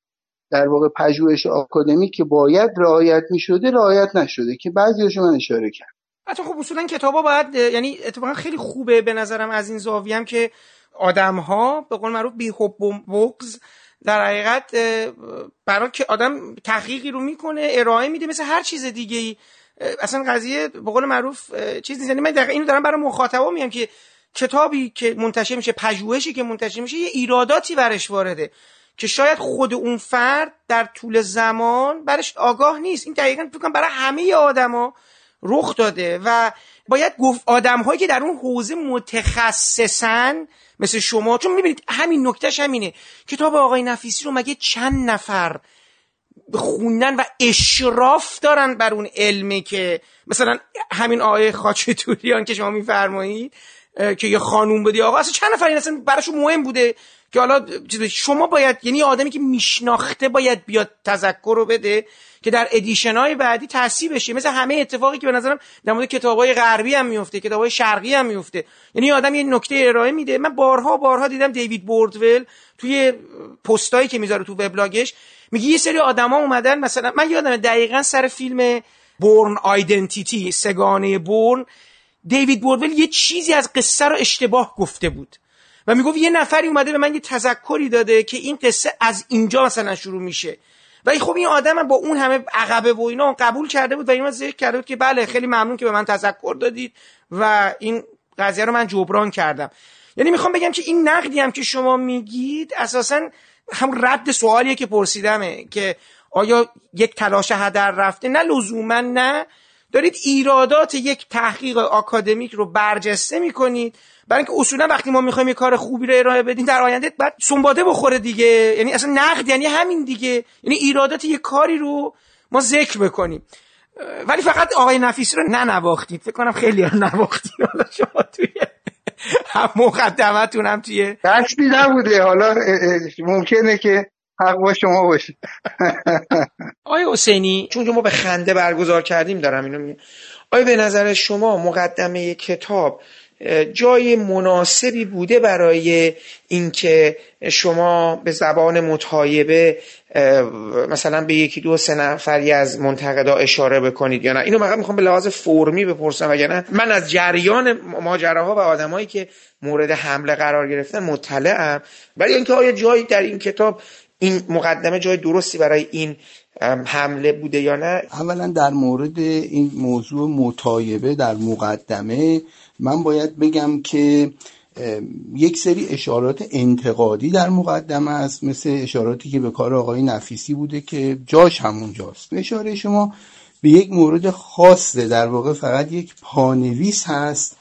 در واقع پژوهش آکادمی که باید رعایت می شده رعایت نشده که بعضی من اشاره کرد حتی خب اصولا کتابا باید یعنی اتفاقا خیلی خوبه به نظرم از این زاویه هم که آدم ها به قول معروف بی حب بغض در حقیقت برای که آدم تحقیقی رو می‌کنه ارائه میده مثل هر چیز دیگه ای اصلا قضیه به قول معروف چیز نیست. یعنی من دقیقا اینو دارم برای مخاطبا میگم که کتابی که منتشر میشه پژوهشی که منتشر میشه یه ایراداتی برش وارده که شاید خود اون فرد در طول زمان برش آگاه نیست. این دقیقا فکر برای همه آدما رخ داده و باید گفت آدم هایی که در اون حوزه متخصصن مثل شما چون می‌بینید همین نکتهش همینه. کتاب آقای نفیسی رو مگه چند نفر خوندن و اشراف دارن بر اون علمی که مثلا همین آقای خاچتوریان که شما میفرمایید؟ که یه خانوم بدی. آقا اصلا چند نفر این اصلا براشون مهم بوده که حالا شما باید یعنی آدمی که میشناخته باید بیاد تذکر رو بده که در ادیشن های بعدی تصحیح بشه. مثل همه اتفاقی که به نظرم در مورد کتاب های غربی هم میفته کتاب های شرقی هم میفته. یعنی آدم یه نکته ارائه میده. من بارها بارها دیدم دیوید بوردول توی پستایی که می‌ذاره تو وبلاگش میگه یه سری آدما اومدن مثلا من یادم دقیقا سر فیلم بورن آیدنتیتی سگانه بورن دیوید بوردول یه چیزی از قصه رو اشتباه گفته بود. و می‌گفت یه نفری اومده به من یه تذکری داده که این قصه از اینجا مثلا شروع میشه. ولی خب این آدم با اون همه عقبه و اینا قبول کرده بود و این ذکر کرده بود که بله خیلی ممنون که به من تذکر دادید و این قضیه رو من جبران کردم. یعنی می‌خوام بگم که این نقدی هم که شما میگید اساسا هم رد سوالیه که پرسیدمه که آیا یک تلاش هدر رفته؟ نه لزوما نه. دارید ایرادات یک تحقیق آکادمیک رو برجسته می‌کنید. برای اینکه اصولا وقتی ما می‌خوایم یه کار خوبی رو ارائه بدیم در آینده بعد سنباده بخوره دیگه. یعنی اصلا نقد یعنی همین دیگه. یعنی ایرادات یه کاری رو ما ذکر بکنیم. ولی فقط آقای نفیسی رو ننواختید. فکر کنم خیلی هم نواختید. حالا شما توی هم مقدمتون هم توی دستی نبوده. حالا ممکنه که حق با شما باشه. آیا حسینی چون ما به خنده برگزار کردیم دارم اینو می... آیا به نظر شما مقدمه کتاب جای مناسبی بوده برای اینکه شما به زبان متایبه مثلا به یکی دو سه نفری از منتقدا اشاره بکنید یا نه؟ اینو فقط می‌خوام به لحاظ فرمی بپرسم وگرنه من از جریان ماجراها و آدمایی که مورد حمله قرار گرفتن مطلعم. ولی اینکه آیا جایی در این کتاب این مقدمه جای درستی برای این حمله بوده یا نه؟ اولا در مورد این موضوع مطایبه در مقدمه من باید بگم که یک سری اشارات انتقادی در مقدمه است مثل اشاراتی که به کار آقای نفیسی بوده که جاش همونجاست اشاره شما به یک مورد خاصه در واقع فقط یک پانویس هست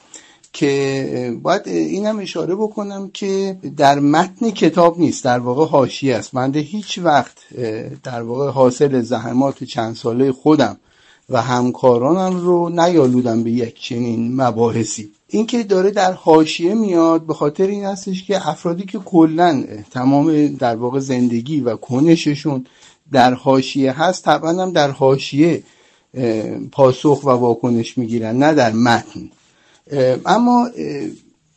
که باید اینم اشاره بکنم که در متن کتاب نیست در واقع حاشیه است. من هیچ وقت در واقع حاصل زحمات چند ساله خودم و همکارانم رو نیالودم به یک چنین مباحثی. این که داره در حاشیه میاد به خاطر این هستش که افرادی که کلا تمام در واقع زندگی و کنششون در حاشیه هست طبعا هم در حاشیه پاسخ و واکنش می‌گیرن نه در متن. اما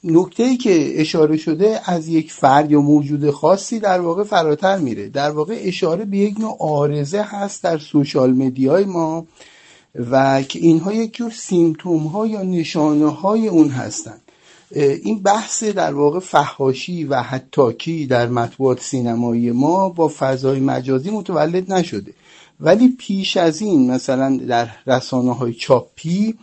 نکته ای که اشاره شده از یک فرد یا موجود خاصی در واقع فراتر میره. در واقع اشاره به یک نوع آرزه هست در سوشال مدیای ما و که اینها یک جور سیمتوم ها یا نشانه های اون هستند. این بحث در واقع فحاشی و حتاکی در مطبوعات سینمایی ما با فضای مجازی متولد نشده. ولی پیش از این مثلا در رسانه های چاپی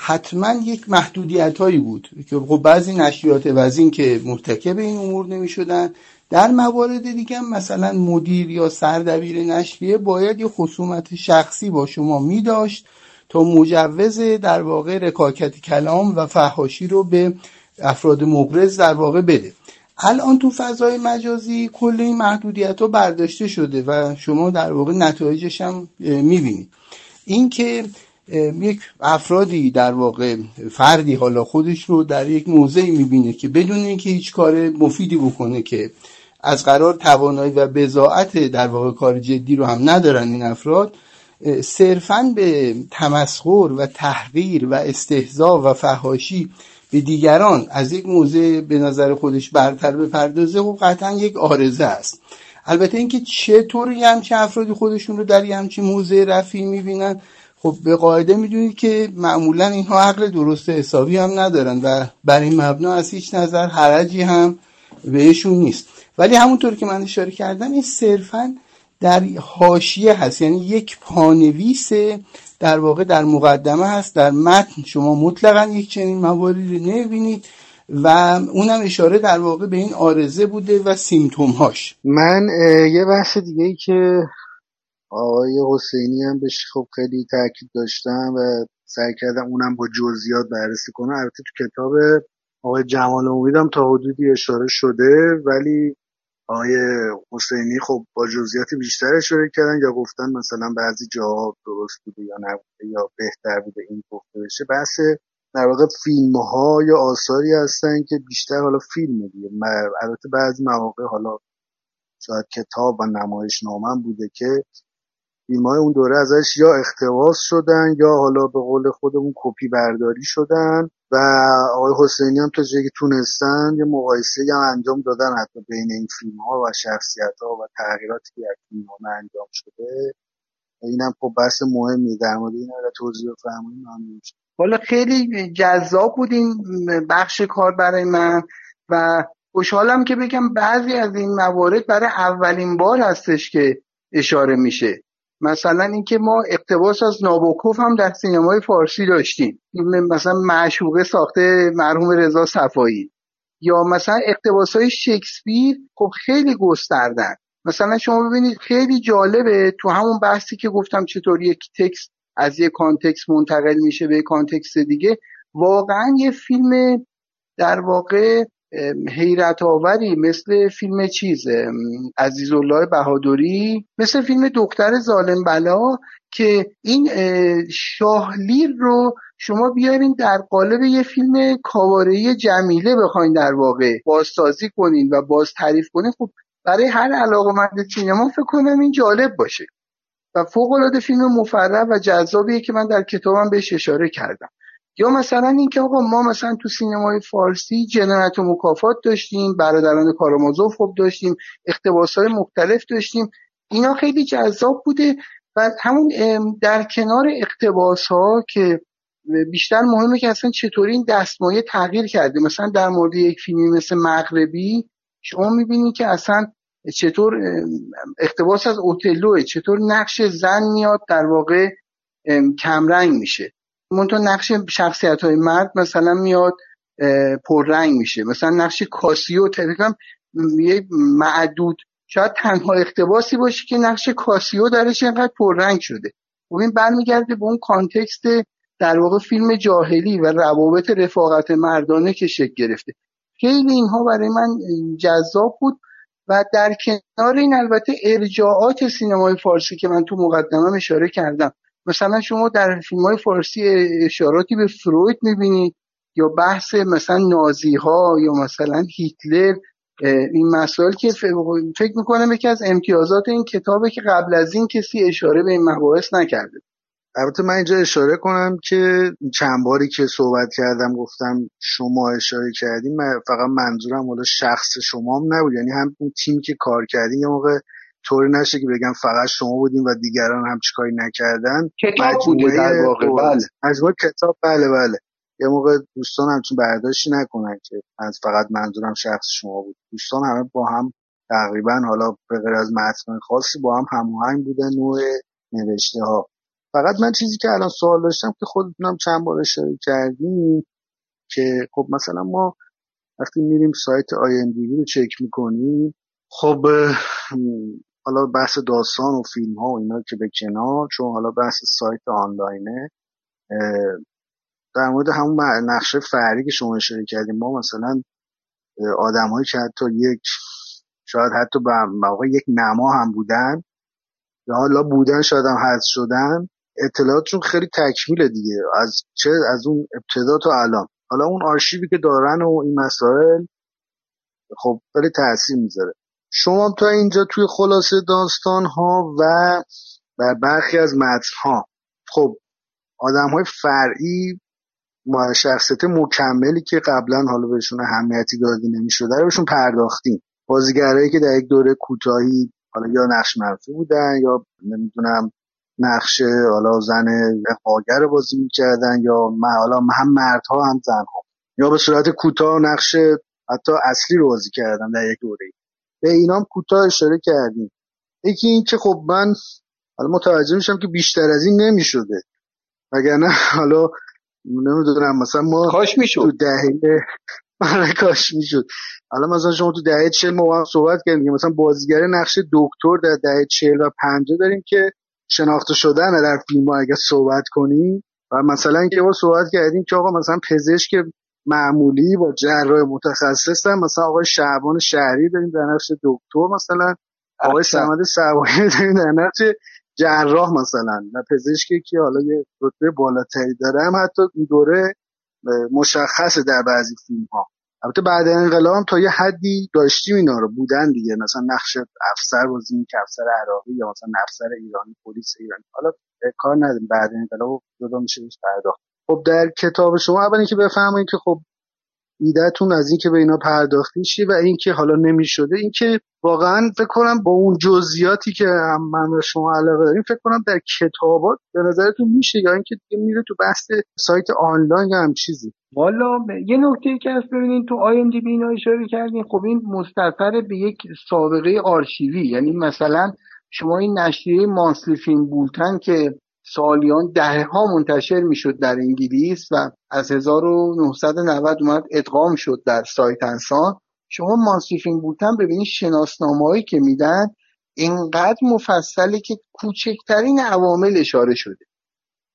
حتما یک محدودیت هایی بود که خب بعضی نشریات وزین که مرتکب این امور نمی شدن در موارد دیگه مثلا مدیر یا سردبیر نشریه باید یه خصومت شخصی با شما می داشت تا مجوز در واقع رکاکت کلام و فحاشی رو به افراد مبرز در واقع بده. الان تو فضای مجازی کل این محدودیت ها برداشته شده و شما در واقع نتایجش هم می‌بینید. این که یک افرادی در واقع فردی حالا خودش رو در یک موضعی می‌بینه که بدون اینکه هیچ کار مفیدی بکنه که از قرار توانایی و بزاعت در واقع کار جدی رو هم ندارن این افراد صرفا به تمسخر و تحقیر و استهزا و فهاشی به دیگران از یک موضع به نظر خودش برتر بپردازه و قطعا یک آرزه است. البته اینکه چطور یه همچین افرادی خودشون رو در یه همچین موضع رفی می‌بینن خب به قاعده می‌دونید که معمولا اینها عقل درست حسابی هم ندارن و بر این مبنا از هیچ نظر حرجی هم بهشون نیست. ولی همونطور که من اشاره کردم این صرفا در حاشیه هست. یعنی یک پانویس در واقع در مقدمه هست. در متن شما مطلقا یک چنین مواردی رو نمی‌بینید و اونم اشاره در واقع به این آرزه بوده و سیمتوم هاش من یه بحث دیگه ای که آقای حسینی هم بهش خب خیلی تاکید داشتم و سعی کردم اونم با جزئیات بررسی کنم البته تو کتاب آقای جمال امیدم تا حدودی اشاره شده ولی آقای حسینی خب با جزئیات بیشتر اشاره کردن یا گفتن مثلا بعضی جاها درست بوده یا نبوده یا بهتر بوده این گفته بشه. بحث در واقع فیلم ها یا آثاری هستن که بیشتر حالا فیلم دیگه. البته بعضی مواقع حالا شاید کتاب و نمایش نامن بوده که فیلم های اون دوره ازش یا اختواس شدن یا حالا به قول خودمون کپی برداری شدن و آقای حسینی هم تا جایی که تونستن یه مقایسه هم انجام دادن حتی بین این فیلم ها و شخصیت ها و تغییراتی که در فیلم ها انجام شده. اینم خب بحث مهمی در مورد این توضیح فرمایید ممنون حالا خیلی جذاب بود این بخش کار برای من و خوشحالم که بگم بعضی از این موارد برای اولین بار هستش که اشاره میشه. مثلا اینکه ما اقتباس از نابوکوف هم در سینمای فارسی داشتیم. مثلا معشوقه ساخته مرحوم رضا صفایی. یا مثلا اقتباس های شکسپیر خب خیلی گستردن. مثلا شما ببینید خیلی جالبه تو همون بحثی که گفتم چطور یک text از یک context منتقل میشه به context دیگه واقعا یه فیلم در واقع حیرت آوری مثل فیلم چیز عزیزالله بهادری مثل فیلم دختر ظالم بلا که این شاه لیر رو شما بیارین در قالب یه فیلم کاباره‌ای جمیله بخواین در واقع بازسازی کنین و باز تعریف کنین. خب برای هر علاقه سینما فکر کنم این جالب باشه و فوق العاده فیلم مفرح و جذابیه که من در کتابم بهش اشاره کردم. یا مثلا اینکه آقا ما مثلا تو سینمای فارسی جنایت و مکافات داشتیم برادران کارامازوف خوب داشتیم اقتباس های مختلف داشتیم اینا خیلی جذاب بوده و همون در کنار اقتباس ها که بیشتر مهمه که اصلا چطوری این دستمایه تغییر کرده. مثلا در مورد یک فیلمی مثل مغربی شما می‌بینید که اصلا چطور اقتباس از اتللوئه چطور نقش زن میاد در واقع کمرنگ میشه. منتها نقش شخصیت های مرد مثلا میاد پررنگ میشه. مثلا نقش کاسیو طبقا یه معدود. شاید تنها اقتباسی باشه که نقش کاسیو درش اینقدر پررنگ شده. خب این برمیگرده به اون context در واقع فیلم جاهلی و روابط رفاقت مردانه که شکل گرفته. خیلی اینها برای من جذاب بود و در کنار این البته ارجاعات سینمای فارسی که من تو مقدمه اشاره کردم. مثلا شما در فیلم های فارسی اشاراتی به فروید می‌بینید یا بحث مثلا نازی ها یا مثلا هیتلر این مسائل که فکر می‌کنم یکی از امتیازات این کتابه که قبل از این کسی اشاره به این مباحث نکرده. البته من اینجا اشاره کنم که چند باری که صحبت کردم گفتم شما اشاره کردیم فقط منظورم حالا شخص شما هم نبود یعنی هم اون تیم که کار کردیم یه موقع طوری نشه که بگم فقط شما بودیم و دیگران هم چیکاری نکردن. کتاب بوده در واقع. بله. مجموعه کتاب بله بله. یه موقع دوستان همچون برداشتی نکنن که از فقط منظورم شخص شما بود. دوستان همه با هم تقریبا حالا به غیر از متن خاصی با هم هماهنگ بودن نوع نوشته ها فقط من چیزی که الان سوال داشتم که خودتونم چند بار اشاره کردیم که خب مثلا ما وقتی میریم سایت آی رو چک می‌کنیم خب حالا بحث داستان و فیلم ها و اینا که به کنار چون حالا بحث سایت آنلاینه در مورد همون نقشه فرعی که شما اشاره کردیم ما مثلا آدمهایی که حتی یک شاید حتی به موقع یک نما هم بودن یا حالا بودن شاید هم حذف شدن اطلاعاتشون خیلی تکمیله دیگه. از چه از اون ابتدا تا الان. حالا اون آرشیوی که دارن و این مسائل خب خیلی تاثیر می‌ذاره. شما تا اینجا توی خلاصه داستان ها و در برخی از متن ها خب آدم های فرعی شخصیت مکملی که قبلا حالا بهشون اهمیتی داده نمی‌شده رو بهشون پرداختیم. بازیگرایی که در یک دوره کوتاهی حالا یا نقش منفی بودن یا نمی‌دونم نقش حالا زن اقاگر رو بازی می‌کردن یا حالا هم مردها هم زنها. یا به صورت کوتاه نقش حتی اصلی رو بازی کردن در یک دوره. به اینام کوتاه اشاره کردیم. یکی این که خب من حالا متوجه میشم که بیشتر از این نمی‌شده. وگرنه حالا نمی‌دونم مثلا ما کاش می‌شد. تو دهه آره کاش می‌شد. حالا مثلا شما تو دهه 40 ما هم صحبت کردیم مثلا بازیگر نقش دکتر در دهه 40 و 50 داریم که شناخته شدن در فیلم ها اگه صحبت کنیم. و مثلا اینکه ما صحبت کردیم که آقا مثلا پزشک معمولی با جراح متخصص هم. مثلا آقای شعبان شهری داریم در نقش دکتر مثلا. آقای سمد سوایی داریم در نقش جراح مثلا. و پزشکی که حالا یه رتبه بالاتری داره هم حتی این دوره مشخصه در بعضی فیلم ها البته بعد انقلاب تا یه حدی داشتیم اینا رو. بودن دیگه. مثلا نقش افسر بازی که افسر عراقی یا مثلا افسر ایرانی پلیس ایرانی. حالا کار نداریم. بعد انقلاب جدا میشه پرداخت. خب در کتاب شما اول اینکه بفهمید که خب ایدهتون از اینکه به اینا پرداختی چیه و اینکه حالا نمی‌شده اینکه واقعا فکر کنم با اون جزئیاتی که هم من به شما علاقه داریم فکر کنم در کتابات به نظرتون میشه یا اینکه دیگه میره تو بحث سایت آنلاین یا هم چیزی؟ والا یه نکته که هست ببینید تو آی ام دی بی اینا اشاره کردین خب این مستطر به یک سابقه آرشیوی یعنی مثلا شما این نشریه مانسلی فیلم بولتن که سالیان دهه ها منتشر می‌شد در انگلیس و از 1990 اومد ادغام شد در سایت انسان. شما مانسیفینگ بودن ببینید شناسنامه هایی که میدن اینقدر مفصله که کوچکترین عوامل اشاره شده.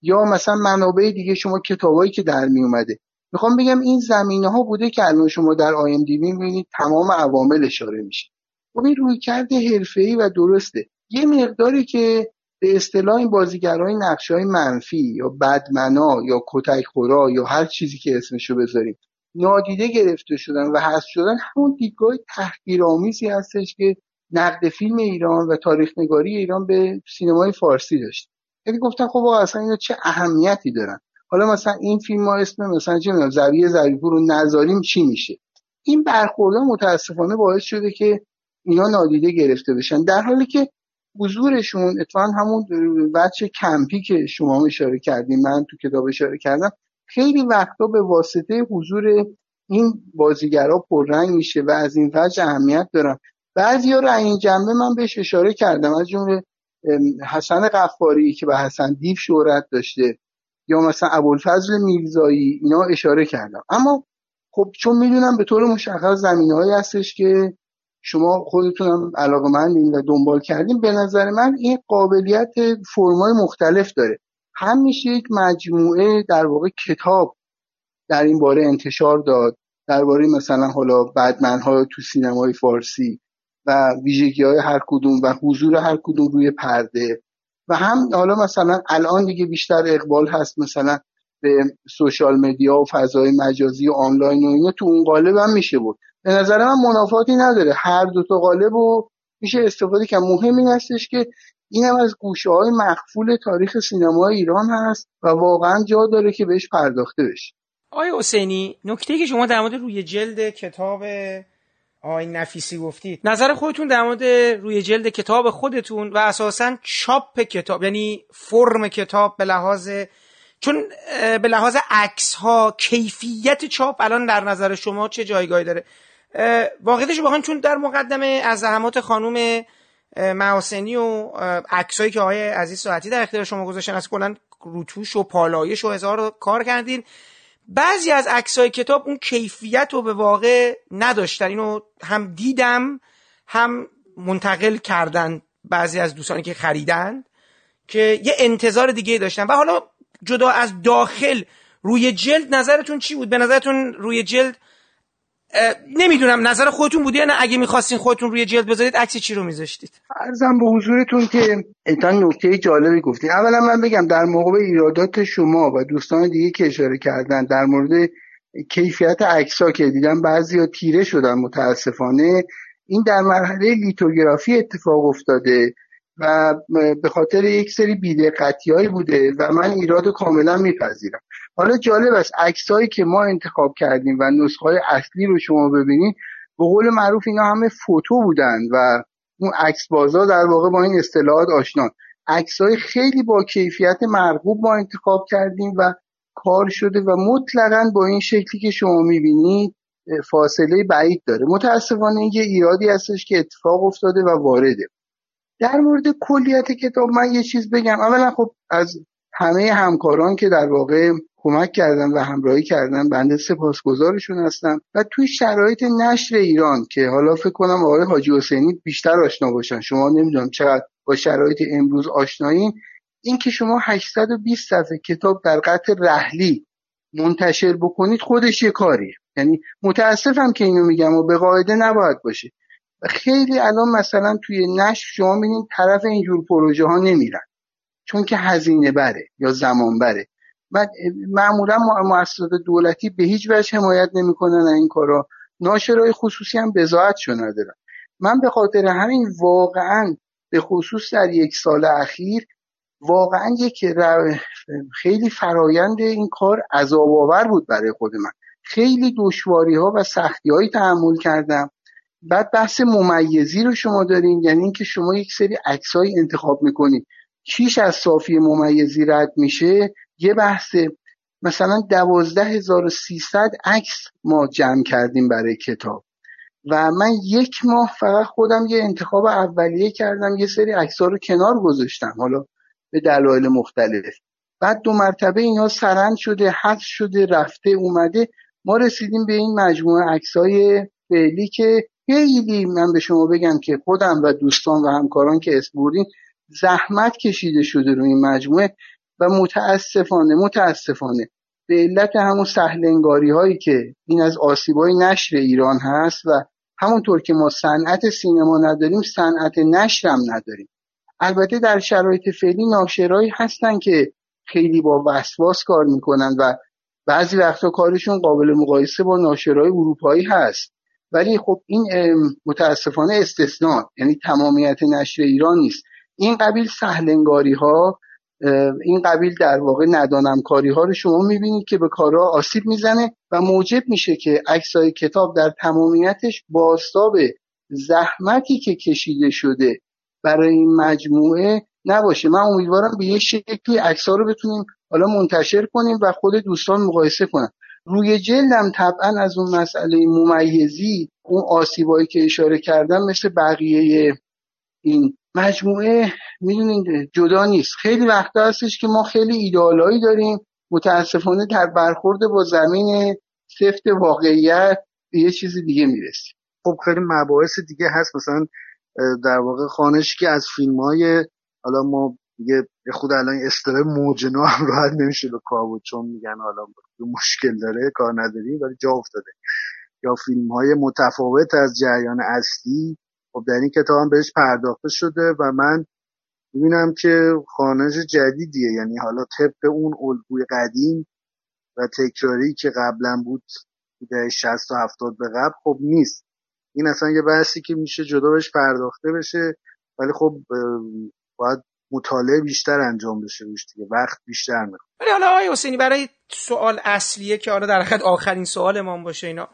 یا مثلا منابع دیگه شما کتابایی که در می اومده. می‌خوام بگم این زمینه ها بوده که الان شما در آی ام دی می‌بینید تمام عوامل اشاره میشه. خب این روی کرده حرفه‌ای و درسته. یه مقداری که به اصطلاح این بازیگرای های منفی یا بدمنا یا کتک خورا یا هر چیزی که اسمشو بذاریم نادیده گرفته شدن و هست شدن همون دیدگاه تحقیرآمیزی هستش که نقد فیلم ایران و تاریخ نگاری ایران به سینمای فارسی داشت. یعنی گفتن خب اصلا اینا چه اهمیتی دارن؟ حالا مثلا این فیلم ها اسم مثلا چه می‌دونم زویه رو نذاریم چی میشه؟ این برخوردها متاسفانه باعث شده که اینا نادیده گرفته بشن. در حالی که حضورشون اتفاقا همون بچه کمپی که شما اشاره کردیم من تو کتاب اشاره کردم خیلی وقتا به واسطه حضور این بازیگرا پررنگ میشه و از این وجه اهمیت دارن بعضی ها این جنبه من بهش اشاره کردم از جمله حسن قفاری که به حسن دیو شهرت داشته یا مثلا ابوالفضل میرزایی اینا اشاره کردم. اما خب چون می‌دونم به طور مشخص زمینه هستش که شما خودتونم علاقه من و دنبال کردیم به نظر من این قابلیت فرمای مختلف داره. هم میشه یک مجموعه در واقع کتاب در این باره انتشار داد درباره مثلا حالا بدمن ها تو سینمای فارسی و ویژگی های هر کدوم و حضور هر کدوم روی پرده. و هم حالا مثلا الان دیگه بیشتر اقبال هست مثلا به سوشال مدیا و فضای مجازی و آنلاین و اینا تو اون قالب هم میشه بود به نظر من منافاتی نداره. هر دو تا قالب و میشه استفاده که مهم این هستش که این هم از گوشه های مخفول تاریخ سینما ایران هست و واقعا جا داره که بهش پرداخته بشه. آقای حسینی نکته که شما در مورد روی جلد کتاب آقای نفیسی گفتید نظر خودتون در مورد روی جلد کتاب خودتون و اساسا چاپ کتاب یعنی فرم کتاب به لحاظ چون به لحاظ عکس ها کیفیت چاپ الان در نظر شما چه جایگاهی داره؟ واقعیتش بخوام چون در مقدمه از زحمات خانم محاسنی و عکسایی که آقای عزیز ساعتی در اختیار شما گذاشتن از کلا روتوش و پالایش و هزار کار کردین. بعضی از عکسای کتاب اون کیفیت رو به واقع نداشتن اینو هم دیدم هم منتقل کردن بعضی از دوستانی که خریدن که یه انتظار دیگه داشتن. و حالا جدا از داخل روی جلد نظرتون چی بود؟ به نظرتون روی جلد نمی‌دونم نظر خودتون بودی یا نه؟ اگه می‌خواستین خودتون روی جلد بذارید عکس چی رو میذاشتید؟ ارزم به حضورتون که ایتا نکته جالبی گفتین اولا من بگم در موقع ایرادات شما و دوستان دیگه که اشاره کردن در مورد کیفیت عکسا که دیدم بعضی ها تیره شدن متاسفانه. این در مرحله لیتوگرافی اتفاق افتاده و به خاطر یک سری بیدقتی بوده و من ایراد کاملا میپذیرم. حالا جالب است. عکسایی که ما انتخاب کردیم و نسخه های اصلی رو شما ببینید به قول معروف اینا همه فوتو بودن و اون عکس بازا در واقع با این اصطلاحات آشنان. عکسای خیلی با کیفیت مرغوب ما انتخاب کردیم و کار شده و مطلقا با این شکلی که شما می‌بینید فاصله بعید داره. متاسفانه یه ایرادی هستش که اتفاق افتاده و وارده. در مورد کلیت کتاب من یه چیز بگم. اولا خب از همه همکاران که در واقع کمک کردن و همراهی کردن بنده سپاسگزارشون هستم و توی شرایط نشر ایران که حالا فکر کنم آقای حاجی حسینی بیشتر آشنا باشن. شما نمی‌دونم چقدر با شرایط امروز آشنایین. این که شما 820 صفحه کتاب در قطع رحلی منتشر بکنید خودش یه کاریه. یعنی متاسفم که اینو میگم و به قاعده نباید باشه. خیلی الان مثلا توی نشر شما می‌بینید طرف اینجور پروژه ها نمیرن. چون که هزینه بره یا زمان بره. و معمولا مؤسسات دولتی به هیچ وجه حمایت نمی‌کنن این کارا. ناشرای خصوصی هم بزاعتشو ندارن. من به خاطر همین واقعا به خصوص در یک سال اخیر واقعا یک خیلی فرایند این کار عذاب آور بود برای خود من. خیلی دشواری ها و سختی هایی تحمل کردم. بعد بحث ممیزی رو شما دارین یعنی اینکه شما یک سری عکسایی انتخاب می‌کنید. چیش از صافی ممیزی رد میشه؟ یه بحث مثلا دوازده هزار عکس ما جمع کردیم برای کتاب. و من یک ماه فقط خودم یه انتخاب اولیه کردم یه سری ها رو کنار گذاشتم حالا به دلایل مختلف. بعد دو مرتبه اینا سرند شده حذف شده رفته اومده. ما رسیدیم به این مجموعه های فعلی که خیلی من به شما بگم که خودم و دوستان و همکاران که اسپوردین زحمت کشیده شده روی این مجموعه. و متاسفانه متاسفانه به علت همون سهلنگاری هایی که این از آسیبای نشر ایران هست و همونطور که ما صنعت سینما نداریم صنعت نشر هم نداریم. البته در شرایط فعلی ناشرایی هستن که خیلی با وسواس کار می‌کنن و بعضی وقتا کارشون قابل مقایسه با ناشرهای اروپایی هست. ولی خب این متاسفانه استثناء یعنی تمامیت نشر ایران نیست. این قبیل سهلنگاری ها این قبیل در واقع ندانم کاری ها رو شما می‌بینید که به کارها آسیب می‌زنه و موجب میشه که عکسای کتاب در تمامیتش باستاب زحمتی که کشیده شده برای این مجموعه نباشه. من امیدوارم به یه شکلی عکس‌ها رو بتونیم حالا منتشر کنیم و خود دوستان مقایسه کنن. روی جلدم طبعا از اون مسئله ممیزی اون آسیبایی که اشاره کردم مثل بقیه این مجموعه می‌دونید جدا نیست. خیلی وقتا هستش که ما خیلی ایدئالایی داریم. متاسفانه در برخورد با زمین سفت واقعیت به یه چیز دیگه می‌رسیم. خب خیلی مباحث دیگه هست. مثلا در واقع خانش که از فیلم های حالا ما دیگه خود الان استرای موجنو هم راحت نمیشه به کار چون میگن حالا مشکل داره کار نداریم ولی جا افتاده. یا فیلم های متفاوت از جریان اصلی خب در این کتاب هم بهش پرداخته شده و من می‌بینم که خانش جدیدیه. یعنی حالا طبق اون الگوی قدیم و تکراری که قبلا بود ده 60 و 70 به قبل خب نیست. این اصلا یه بحثی که میشه جدا بهش پرداخته بشه ولی خب باید مطالعه بیشتر انجام بشه روش دیگه. وقت بیشتر می‌خواد. ولی حالا آقای حسینی برای سوال اصلیه که حالا در آخرین سوال ما باشه اینا.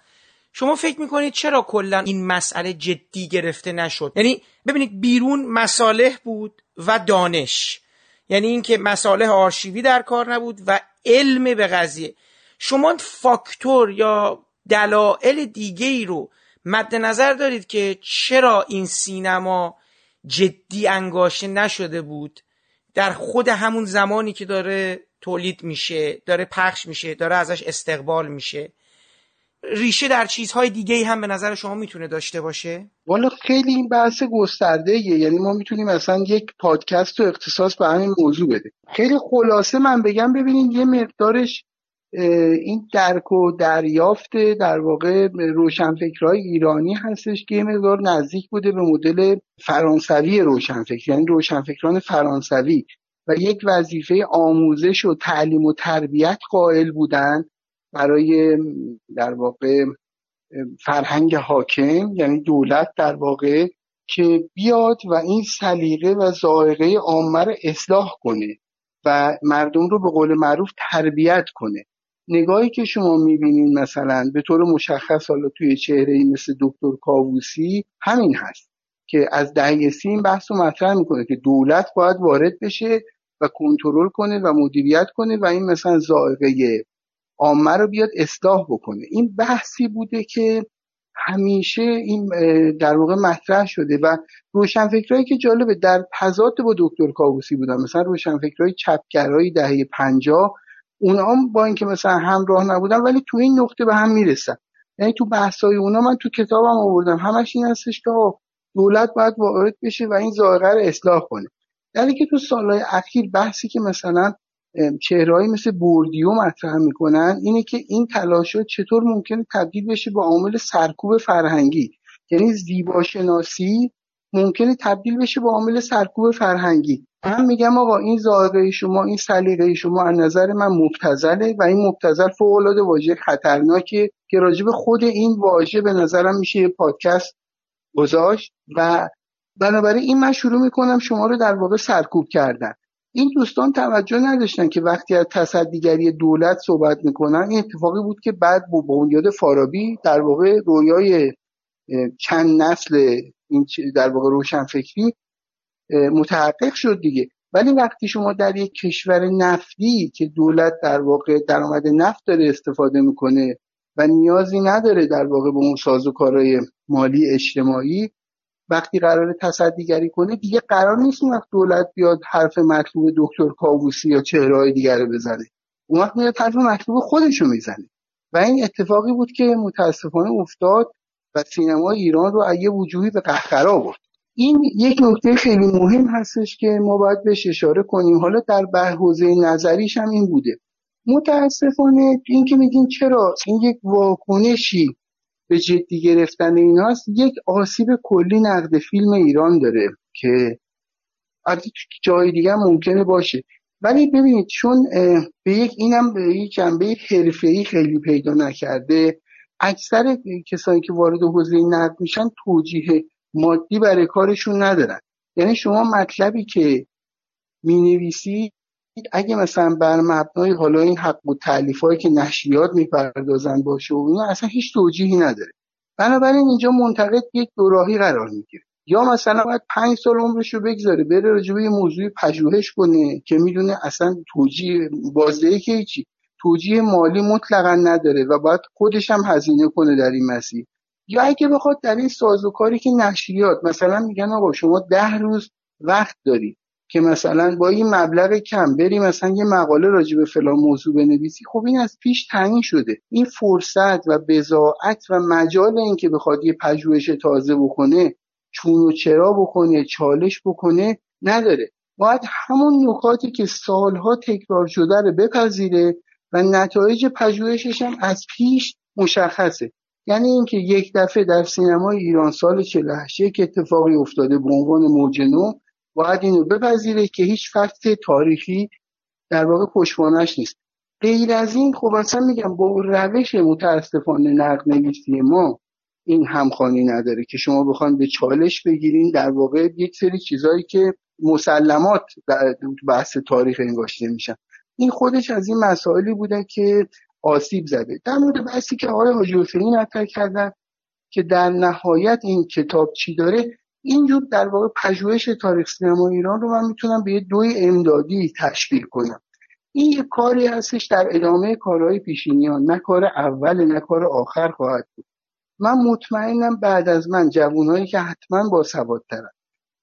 شما فکر می‌کنید چرا کلا این مسئله جدی گرفته نشد؟ یعنی ببینید بیرون مصالح بود و دانش. یعنی اینکه مصالح آرشیوی در کار نبود و علم به قضیه. شما فاکتور یا دلایل دیگه ای رو مد نظر دارید که چرا این سینما جدی انگاشته نشده بود؟ در خود همون زمانی که داره تولید میشه داره پخش میشه داره ازش استقبال میشه. ریشه در چیزهای دیگه هم به نظر شما می‌تونه داشته باشه؟ والا خیلی این بحث گسترده یعنی ما می‌تونیم مثلا یک پادکست و اختصاص به همین موضوع بده خیلی خلاصه من بگم ببینید یه مقدارش این درک و دریافت در واقع روشنفکرهای ایرانی هستش که یه مقدار نزدیک بوده به مدل فرانسوی روشنفکر. یعنی روشنفکران فرانسوی. و یک وظیفه آموزش و تعلیم و تربیت قائل بودن. برای در واقع فرهنگ حاکم یعنی دولت در واقع که بیاد و این سلیقه و ذائقه عامه رو اصلاح کنه و مردم رو به قول معروف تربیت کنه. نگاهی که شما می‌بینین مثلا به طور مشخص حالا توی چهره ای مثل دکتر کاووسی همین هست که از دهه سی این بحث رو مطرح می‌کنه که دولت باید وارد بشه و کنترل کنه و مدیریت کنه و این مثلا ذائقه عامه رو بیاد اصلاح بکنه. این بحثی بوده که همیشه این در واقع مطرح شده و روشنفکرهایی که جالبه در تضاد با دکتر کاووسی بودن. مثلا روشنفکرهای چپگرایی دهه پنجاه اونا با اینکه مثلا همراه نبودن ولی تو این نقطه به هم می‌رسن. یعنی تو بحثای اونا من تو کتابم آوردم. همش این هستش که دولت باید وارد بشه و این ظاهره رو اصلاح کنه. در که تو سالهای اخیر بحثی که مثلا چهرهایی مثل بوردیو مطرح می‌کنن اینه که این تلاشات چطور ممکنه تبدیل بشه با عامل سرکوب فرهنگی. یعنی زیباشناسی ممکنه تبدیل بشه با عامل سرکوب فرهنگی. من میگم آقا این ذائقه شما این سلیقه شما از نظر من مبتذله و این مبتذل فوق العاده واژه خطرناکه که راجب خود این واژه به نظرم میشه یه پادکست گذاشت و بنابراین این من شروع می‌کنم شما رو در واقع سرکوب کردن. این دوستان توجه نداشتن که وقتی از تصدیگری دولت صحبت می‌کنن این اتفاقی بود که بعد با بنیاد فارابی در واقع رویای چند نسل این در واقع روشنفکری متحقق شد دیگه. ولی وقتی شما در یک کشور نفتی که دولت در واقع درآمد نفت داره استفاده می‌کنه و نیازی نداره در واقع به اون سازوکارهای مالی اجتماعی وقتی قرار تصدیگری کنه دیگه قرار نیست اون وقت دولت بیاد حرف مطلوب دکتر کاووسی یا چهرهای دیگر رو بزنه. اون وقت میاد حرف مطلوب خودش می‌زنه. و این اتفاقی بود که متاسفانه افتاد و سینما ایران رو یه وجوهی به قهقرا برد این یک نکته خیلی مهم هستش که ما باید بهش اشاره کنیم. حالا در حوزه نظریش هم این بوده. متاسفانه این که میگیم چرا؟ این یک واکنشی به جدی گرفتن ایناست یک آسیب کلی نقد فیلم ایران داره که از جای دیگه ممکنه باشه. ولی ببینید چون به یک اینم به یک جنبه حرفه‌ای خیلی پیدا نکرده. اکثر کسانی که وارد حوزه نقد میشن توجیه مادی برای کارشون ندارن. یعنی شما مطلبی که می‌نویسی اگه مثلا بر مبنای حالا این حق و تعلیف هایی که نشریات می‌پردازن باشه و اصلا هیچ توجیهی نداره. بنابراین اینجا منتقد یک دوراهی قرار می‌گیره. یا مثلا باید پنج سال عمرش رو بگذاره بره راجع به یه موضوع پژوهش کنه که می‌دونه اصلا توجیه بازدهی که هیچی. توجیه مالی مطلقا نداره و باید خودش هم هزینه کنه در این مسیر. یا اگه بخواد در این سازوکاری که نشریات مثلا میگن آقا شما ده روز وقت داری که مثلا با این مبلغ کم بری مثلا یه مقاله راجع به فلان موضوع بنویسی خب این از پیش تعیین شده. این فرصت و بزاعت و مجال اینکه بخواد یه پژوهش تازه بکنه چون و چرا بکنه چالش بکنه نداره. باید همون نکاتی که سالها تکرار شده رو بپذیره و نتایج پژوهشش هم از پیش مشخصه. یعنی اینکه یک دفعه در سینمای ایران سال 48 یک اتفاقی افتاده به عنوان موج نو باید اینو بپذیره که هیچ فکت تاریخی در واقع پشتوانش نیست. غیر از این خب اصلا میگم با روش متاسفانه نقد نویسی ما این همخوانی نداره که شما بخوان به چالش بگیرین در واقع یک سری چیزهایی که مسلمات در بحث تاریخ انگاشته میشن. این خودش از این مسائلی بوده که آسیب زده. در مورد بحثی که آقای حاجی حسینی مطرح کردن که در نهایت این کتاب چی داره اینجور در واقع پژوهش تاریخ سینما ایران رو من می‌تونم به یه دوی امدادی تشبیه کنم. این یه کاری هستش در ادامه کارهای پیشینیان نه کار اول نه کار آخر خواهد بود. من مطمئنم بعد از من جوانایی که حتما با دارن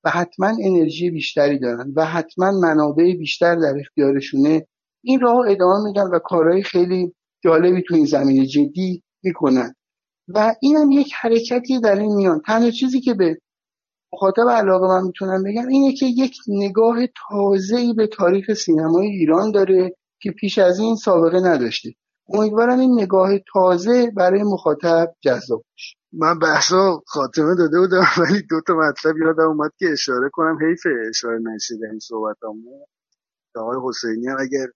و حتما انرژی بیشتری دارن و حتما منابع بیشتر در اختیارشونه این راه ادامه میدن و کارهای خیلی جالبی تو این زمینه جدی می‌کنن. و اینم یک حرکتی در این میان. تنها چیزی که به مخاطب علاقه من می‌تونم بگم اینه که یک نگاه تازه‌ای به تاریخ سینمای ایران داره که پیش از این سابقه نداشته. امیدوارم این نگاه تازه برای مخاطب جذاب بشه من بحثا خاتمه داده بودم ولی دو تا مطلب یادم اومد که اشاره کنم. حیف اشاره نشده این صحبتامو. آقای حسینی هم اگر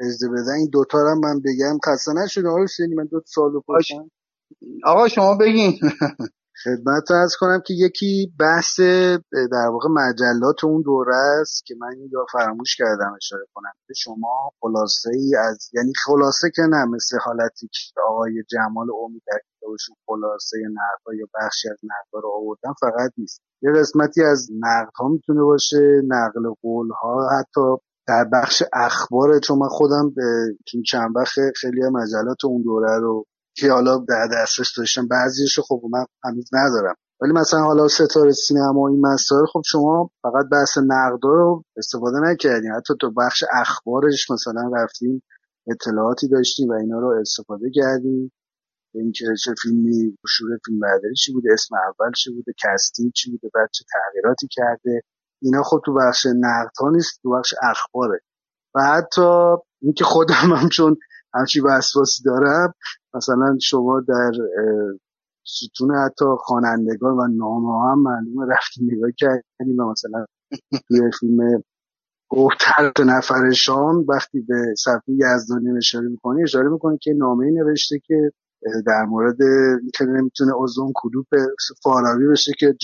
اجازه بدن این دوتا رو من بگم. خسته نشد آقای حسینی من دو سال پشتم آقا شما بگین. خدمت ارز کنم که یکی بحث در واقع مجلات اون دوره است که من اینجا فراموش کردم اشاره کنم. که شما خلاصه ای از یعنی خلاصه که نه مثل حالتی که آقای جمال امید در کتابشون خلاصه نقدها یا بخشی از نقدها رو آوردن فقط نیست. یه قسمتی از نقدها می‌تونه باشه نقل قول ها حتی در بخش اخبار چون من خودم تو چند وقت خیلی مجلات اون دوره رو که حالا در دسترس داشتم بعضیش خب من هنوز ندارم. ولی مثلا حالا ستاره سینما این مسائل خب شما فقط بحث نقد رو استفاده نکردین. حتی تو بخش اخبارش مثلا رفتیم اطلاعاتی داشتیم و اینا رو استفاده کردیم اینکه چه فیلمی شروع فیلم برداری چی بوده اسم اول چی بوده کستینگ چی بوده بعد چه تغییراتی کرده. اینا خب تو بخش نقد ها نیست تو بخش اخباره. و حتی اینکه خودم هم چون همچی وسواسی دارم مثلا شما در ستون حتی خوانندگان و نامه هم معلومه رفتیم نگاه کردیم و مثلا توی فیلم گفتر نفرشان وقتی به صفحه یزدانی اشاره می‌کنی اشاره می‌کنی که نامه نوشته که در مورد که نمی‌تونه ازون کلوپ فاراوی بشه که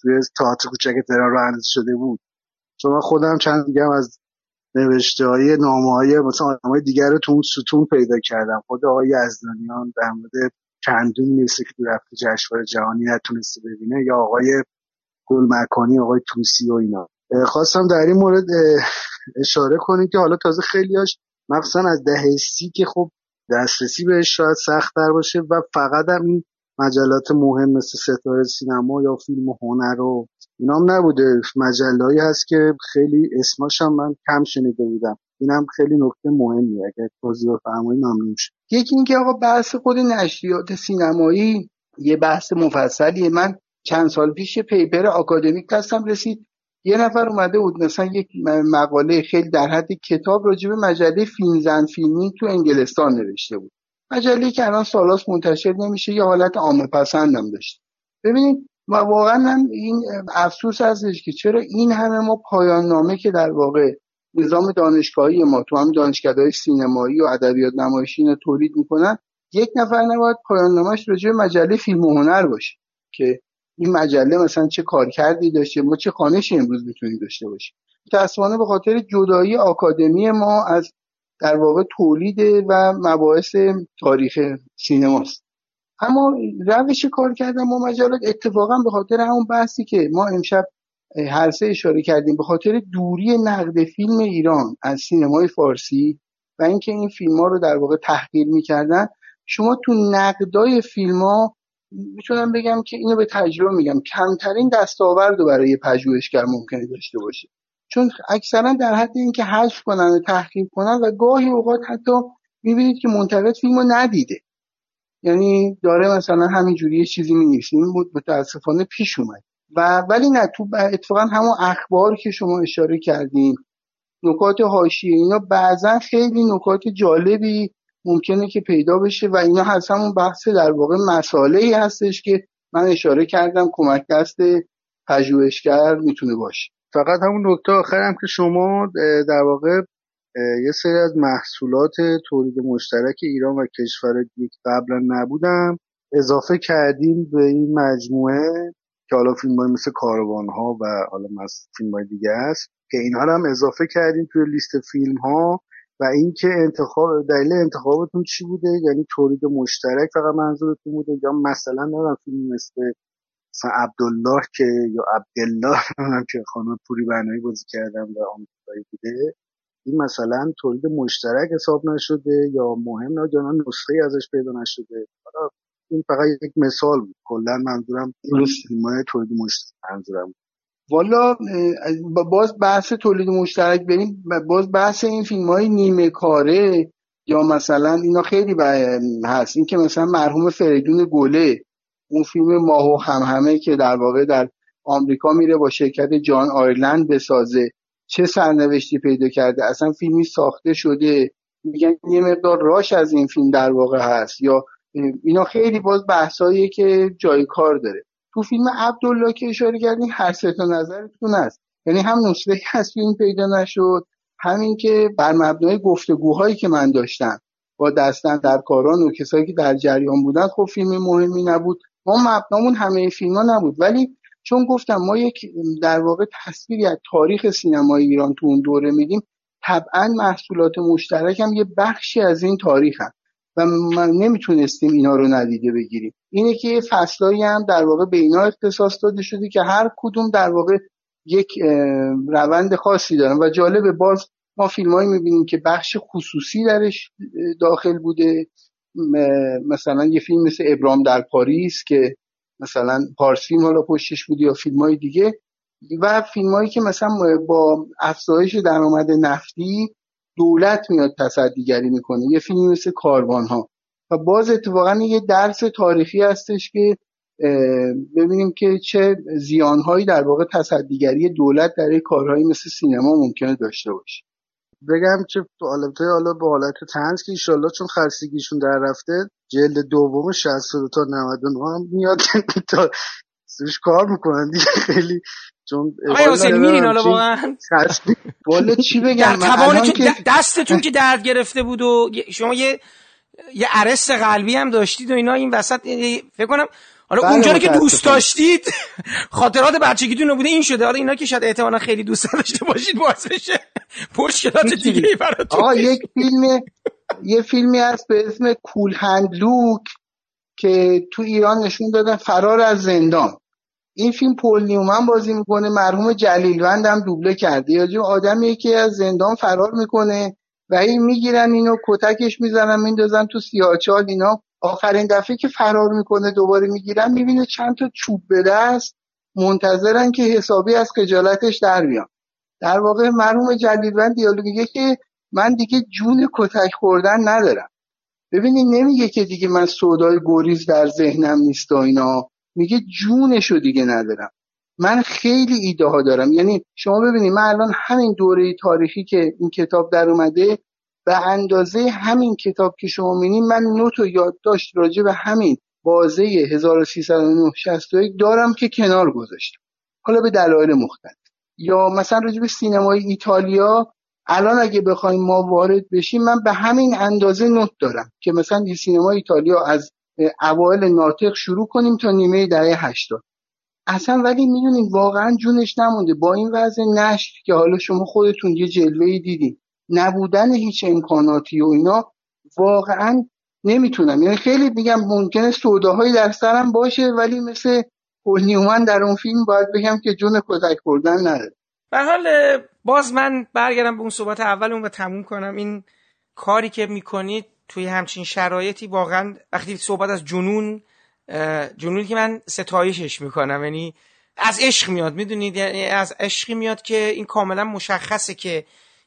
توی تئاتر کوچک تهران رو شده بود. چون خودم چند دیگه از نوشته های نامه های مثلا آدم دیگر رو تو اون ستون پیدا کردم. خود آقای یزدانیان در مورد کندون نیسته که تو رفت جشنواره جهانی نتونسته ببینه یا آقای گل مکانی آقای توسی و اینا. خواستم در این مورد اشاره کنیم که حالا تازه خیلیاش مخصوصا از دهه سی که خب دسترسی بهش شاید سخت باشه و فقط هم این مجلات مهم مثل ستاره سینما یا فیلم هنر و اینا هم نبوده. مجلهایی هست که خیلی اسماش هم من کم شنیده بودم. اینم خیلی نکته مهمیه. اگر توضیح بفرمایی ممنون شد یکی اینکه آقا بحث خود نشریات سینمایی یه بحث مفصلیه. من چند سال پیش پیپر آکادمیک دستم رسید. یه نفر اومده بود مثلا یک مقاله خیلی در حد کتاب راجع به مجله فیلم زن فیلمی تو انگلستان نوشته بود. مجله که الان سالاس منتشر نمیشه یه حالت عامه پسندم داشت. ببینید و واقعا این افسوس هستش که چرا این همه ما پایان نامه که در واقع نظام دانشگاهی ما تو هم دانشگاه سینمایی و ادبیات نمایشی رو تولید می‌کنن یک نفر نباید پایان نامش راجع مجله فیلم و هنر باشه که این مجله مثلا چه کارکردی داشته ما چه خانشی امروز می‌تونیم داشته باشیم. متاسفانه به خاطر جدایی آکادمی ما از در واقع تولید و مباحث تاریخ سینماست. اما روش کار کردن با مجلات اتفاقا به خاطر همون بحثی که ما امشب هر سه اشاره کردیم به خاطر دوری نقد فیلم ایران از سینمای فارسی و اینکه این فیلم ها رو در واقع تحقیر می‌کردن شما تو نقدای فیلم ها می‌تونم بگم که اینو به تجربه میگم کمترین دستاورد رو برای پژوهشگر ممکنه داشته باشه. چون اکثرا در حد اینکه حذف کنن و تحقیق کنن و گاهی اوقات حتی می‌بینید که منتقد فیلم رو ندیده. یعنی داره مثلا همینجوری یه چیزی می این بود متاسفانه پیش اومد. و ولی نه تو اتفاقا همون اخبار که شما اشاره کردیم نکات حاشیه اینا بعضا خیلی نکات جالبی ممکنه که پیدا بشه و اینا هست همون بحث در واقع مسائله ای هستش که من اشاره کردم کمک دست پژوهشگر می‌تونه باشه. فقط همون نکته آخرم که شما در واقع یه سری از محصولات تولید مشترک ایران و کشور دیگه قبلا نبودم اضافه کردیم به این مجموعه که حالا فیلم های مثل کاروان ها و حالا فیلم های دیگه است که اینها رو هم اضافه کردیم توی لیست فیلم ها و اینکه انتخاب دلیل انتخابتون چی بوده؟ یعنی تولید مشترک فقط منظورتون بوده یا مثلا نمی‌دونم فیلم مثل مثلا عبدالله که یا عبدالله که خانم پوری بنایی بازی کردن و آمریکایی بوده؟ این مثلا تولید مشترک حساب نشده یا مهم نه یا نسخه ازش پیدا نشده. این فقط یک مثال بود. کلا منظورم فیلم تولید مشترک. منظورم. والا باز بحث تولید مشترک بریم. باز بحث این فیلم های نیمه کاره یا مثلا اینا خیلی هست. این که مثلا مرحوم فریدون گله اون فیلم ماه و همه که در واقع در آمریکا میره با شرکت جان آیرلند بسازه. چه سرنوشتی پیدا کرده؟ اصلا فیلمی ساخته شده. میگن یه مقدار راش از این فیلم در واقع هست. یا اینا خیلی باز بحثاییه که جای کار داره. تو فیلم عبدالله که اشاره کردین هر سه تا نظرتون است یعنی هم نسخه هست فیلم پیدا نشد همین که بر مبنای گفتگوهایی که من داشتم با دستن در کاران و کسایی که در جریان بودن خب فیلم مهمی نبود. ما مبنامون همه فیلم ها نبود. ولی چون گفتم ما یک در واقع تصویری از تاریخ سینمای ایران تو اون دوره میدیم طبعا محصولات مشترک هم یه بخشی از این تاریخ هم. و ما نمی‌تونستیم اینا رو ندیده بگیریم اینه که فصلایی هم در واقع به اینا اختصاص داده شده که هر کدوم در واقع یک روند خاصی دارن و جالب باز ما فیلمایی می‌بینیم که بخش خصوصی درش داخل بوده مثلا یه فیلم مثل ابرام در پاریس که مثلا پارس فیلم حالا پشتش بود یا فیلم های دیگه. و فیلم هایی که مثلا با افزایش درآمد نفتی دولت میاد تصدیگری می‌کنه. یه فیلم مثل کاروان ها و باز اتفاقا یه درس تاریخی هستش که ببینیم که چه زیانهایی در واقع تصدیگری دولت در کارهایی مثل سینما ممکنه داشته باشه. بگم که البته حالا به حالت تنز که ایشالله چون خستگیشون در رفته جلد دوم 62 تا 99 هم میاد تا سوش کار می‌کنن دیگه. خیلی چون آقای حسین میرین حالا واقعا؟ والا چی بگم؟ که... دستتون که درد گرفته بود و شما یه یه عرس قلبی هم داشتید و اینا این وسط فکر کنم حالا بله، اونجا که دوست داشتید خاطرات بچگیتون رو بوده این شده. حالا اینا که شاید احتمالا خیلی دوست داشته باشید باعث بشه. مشکلات دیگه براتون آقا یک فیلم یه فیلمی هست به اسم کول هند لوک که تو ایران نشون دادن فرار از زندان. این فیلم پول نیومن بازی می‌کنه مرحوم جلیلوند هم دوبله کرده. یا آدمی که از زندان فرار می‌کنه و این می‌گیرن اینو کتکش می‌زنن میندازن تو سیاچال اینا. آخرین دفعه که فرار می‌کنه دوباره می‌گیرن می‌بینه چند تا چوب به دست منتظرن که حسابی از خجالتش در بیان. در واقع مرحوم جلیلوند دیالوگ که من دیگه جون کتک خوردن ندارم. ببینید نمیگه که دیگه من سودای گریز در ذهنم نیست و اینا. میگه جونشو دیگه ندارم. من خیلی ایده ها دارم. یعنی شما ببینید من الان همین دوره تاریخی که این کتاب در اومده به اندازه همین کتاب که شما می‌بینید من نوت و یادداشت راجع به همین بازه 1361 دارم که کنار گذاشتم. حالا به دلایل مختلف. یا مثلا راجع به سینمای ایتالیا الان اگه بخوایم ما وارد بشیم من به همین اندازه نوت دارم که مثلا سینما ایتالیا از اوایل ناطق شروع کنیم تا نیمه دهه 80 اصلا ولی می‌دونیم واقعا جونش نمونده. با این وضع نشت که حالا شما خودتون یه جلوه دیدین. نبودن هیچ امکاناتی و اینا واقعا نمی‌تونم. یعنی خیلی میگم ممکنه سوداهایی در سرم باشه ولی مثل نیومن در اون فیلم باید بگم که جون کتک بردن نداره به حال باز من برگردم به اون صحبت اولمون و تموم کنم. این کاری که می‌کنید توی همچین شرایطی واقعا وقتی صحبت از جنون جنونی که من ستایشش می‌کنم یعنی از عشق میاد می‌دونید؟ یعنی از عشقی میاد که این کاملا مشخصه که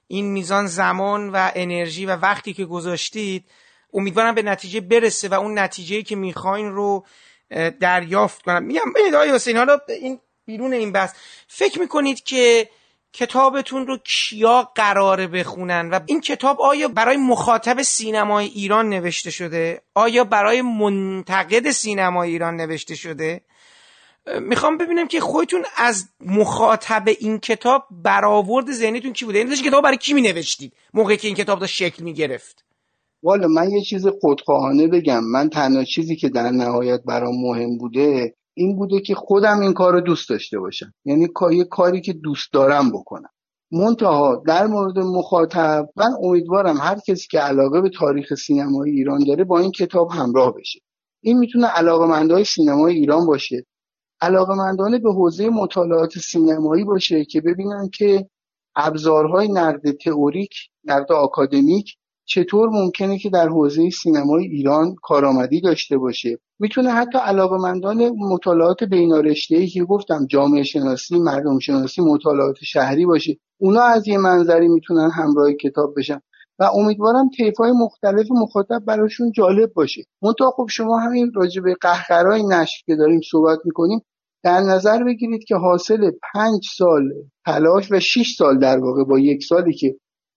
این میزان زمان و انرژی و وقتی که گذاشتید امیدوارم به نتیجه برسه و اون نتیجه که می‌خواین رو دریافت کنم. میگم ببینید آقای حسین حالا این بیرون این بحث. فکر می‌کنید که کتابتون رو کیا قراره بخونن؟ و این کتاب آیا برای مخاطب سینمای ایران نوشته شده؟ آیا برای منتقد سینمای ایران نوشته شده؟ می‌خوام ببینم که خودتون از مخاطب این کتاب برآورد ذهنیتون کی بوده؟ این یعنی کتاب برای کی می نوشتید موقعی که این کتاب داشت شکل می گرفت والا من یه چیز خودخواهانه بگم. من تنها چیزی که در نهایت برام مهم بوده این بوده که خودم این کار رو دوست داشته باشم. یعنی یه کاری که دوست دارم بکنم. منتها در مورد مخاطب من امیدوارم هر کسی که علاقه به تاریخ سینمای ایران داره با این کتاب همراه بشه. این می‌تونه علاقه سینمای ایران باشه. علاقمندانه به حوزه مطالعات سینمایی باشه که ببینن که ابزارهای نقد تئوریک نقد آکادمیک چطور ممکنه که در حوزه سینمای ایران کارآمدی داشته باشه؟ می‌تونه حتی علاقمندان مطالعات بینارشته که گفتم جامعه شناسی مردم شناسی مطالعات شهری باشه اونا از یه منظری می‌تونن همراه کتاب بشن. و امیدوارم های مختلف مخاطب براشون جالب باشه. منتها خب شما همین راجع به قهقرای نشر که داریم صحبت می‌کنیم در نظر بگیرید که حاصل پنج سال تلاش و شش سال در واقع با یک سالی که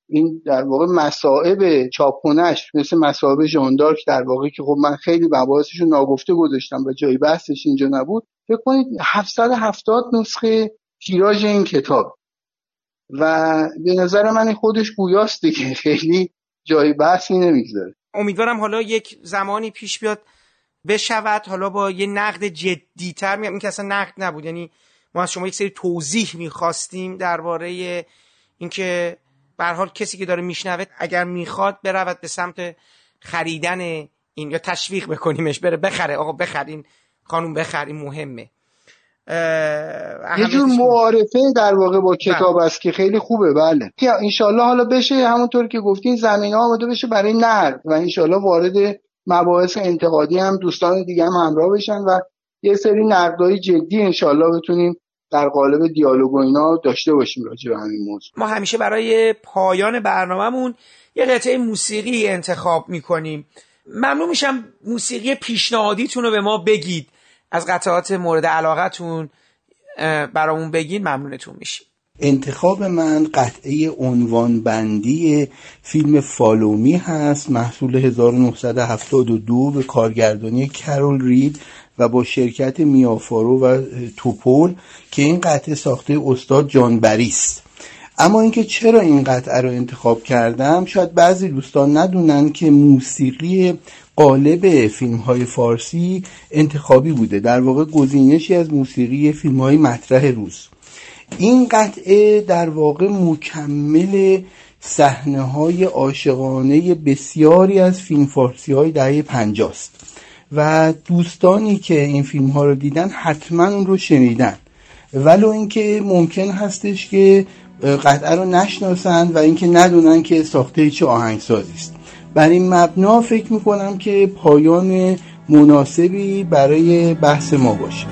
این در واقع مسائب چاپخونهش مثل مسائب ژاندارک در واقع که خب من خیلی مباحثش ناگفته گذاشتم و جای بحثش اینجا نبود. فکر کنید 770 نسخه تیراژ این کتاب. و به نظر من خودش گویاست دیگه خیلی جای بحثی نمی‌گذاره. امیدوارم حالا یک زمانی پیش بیاد بشود حالا با یه نقد جدیتر میگم. این که اصلا نقد نبود یعنی ما از شما یک سری توضیح می‌خواستیم درباره اینکه به حال کسی که داره میشنوه اگر می‌خواد برود به سمت خریدن این یا تشویق بکنیمش بره بخره. آقا بخرین قانون بخرین مهمه. یه جور معارفه در واقع با کتاب بله. است که خیلی خوبه. بله. انشالله حالا بشه همونطور که گفتین زمین ها آماده بشه برای نرد و انشالله وارد مباحث انتقادی هم دوستان دیگه هم همراه بشن و یه سری نقدای جدی انشالله بتونیم در قالب دیالوگ و اینا داشته باشیم راجع به همین موضوع. ما همیشه برای پایان برنامهمون یه قطعه موسیقی انتخاب می‌کنیم. ممنون میشم موسیقی پیشنهادیتون رو به ما بگید. از قطعات مورد علاقتون برامون بگین ممنونتون میشیم. انتخاب من قطعه عنوان بندی فیلم فالومی هست محصول 1972 به کارگردانی کرول رید. و با شرکت میافارو و توپول که این قطعه ساخته استاد جان بریست اما اینکه چرا این قطعه رو انتخاب کردم شاید بعضی دوستان ندونن که موسیقی قالب فیلم های فارسی انتخابی بوده در واقع گزینشی از موسیقی فیلم های مطرح روز. این قطعه در واقع مکمل صحنه های عاشقانه بسیاری از فیلم فارسی های دهه پنجاست و دوستانی که این فیلم ها رو دیدن حتما اون رو شنیدن. ولو اینکه ممکن هستش که قطعه رو نشناسند و اینکه ندونن که ساخته چه آهنگسازی است. بر این مبنا فکر می‌کنم که پایان مناسبی برای بحث ما باشه.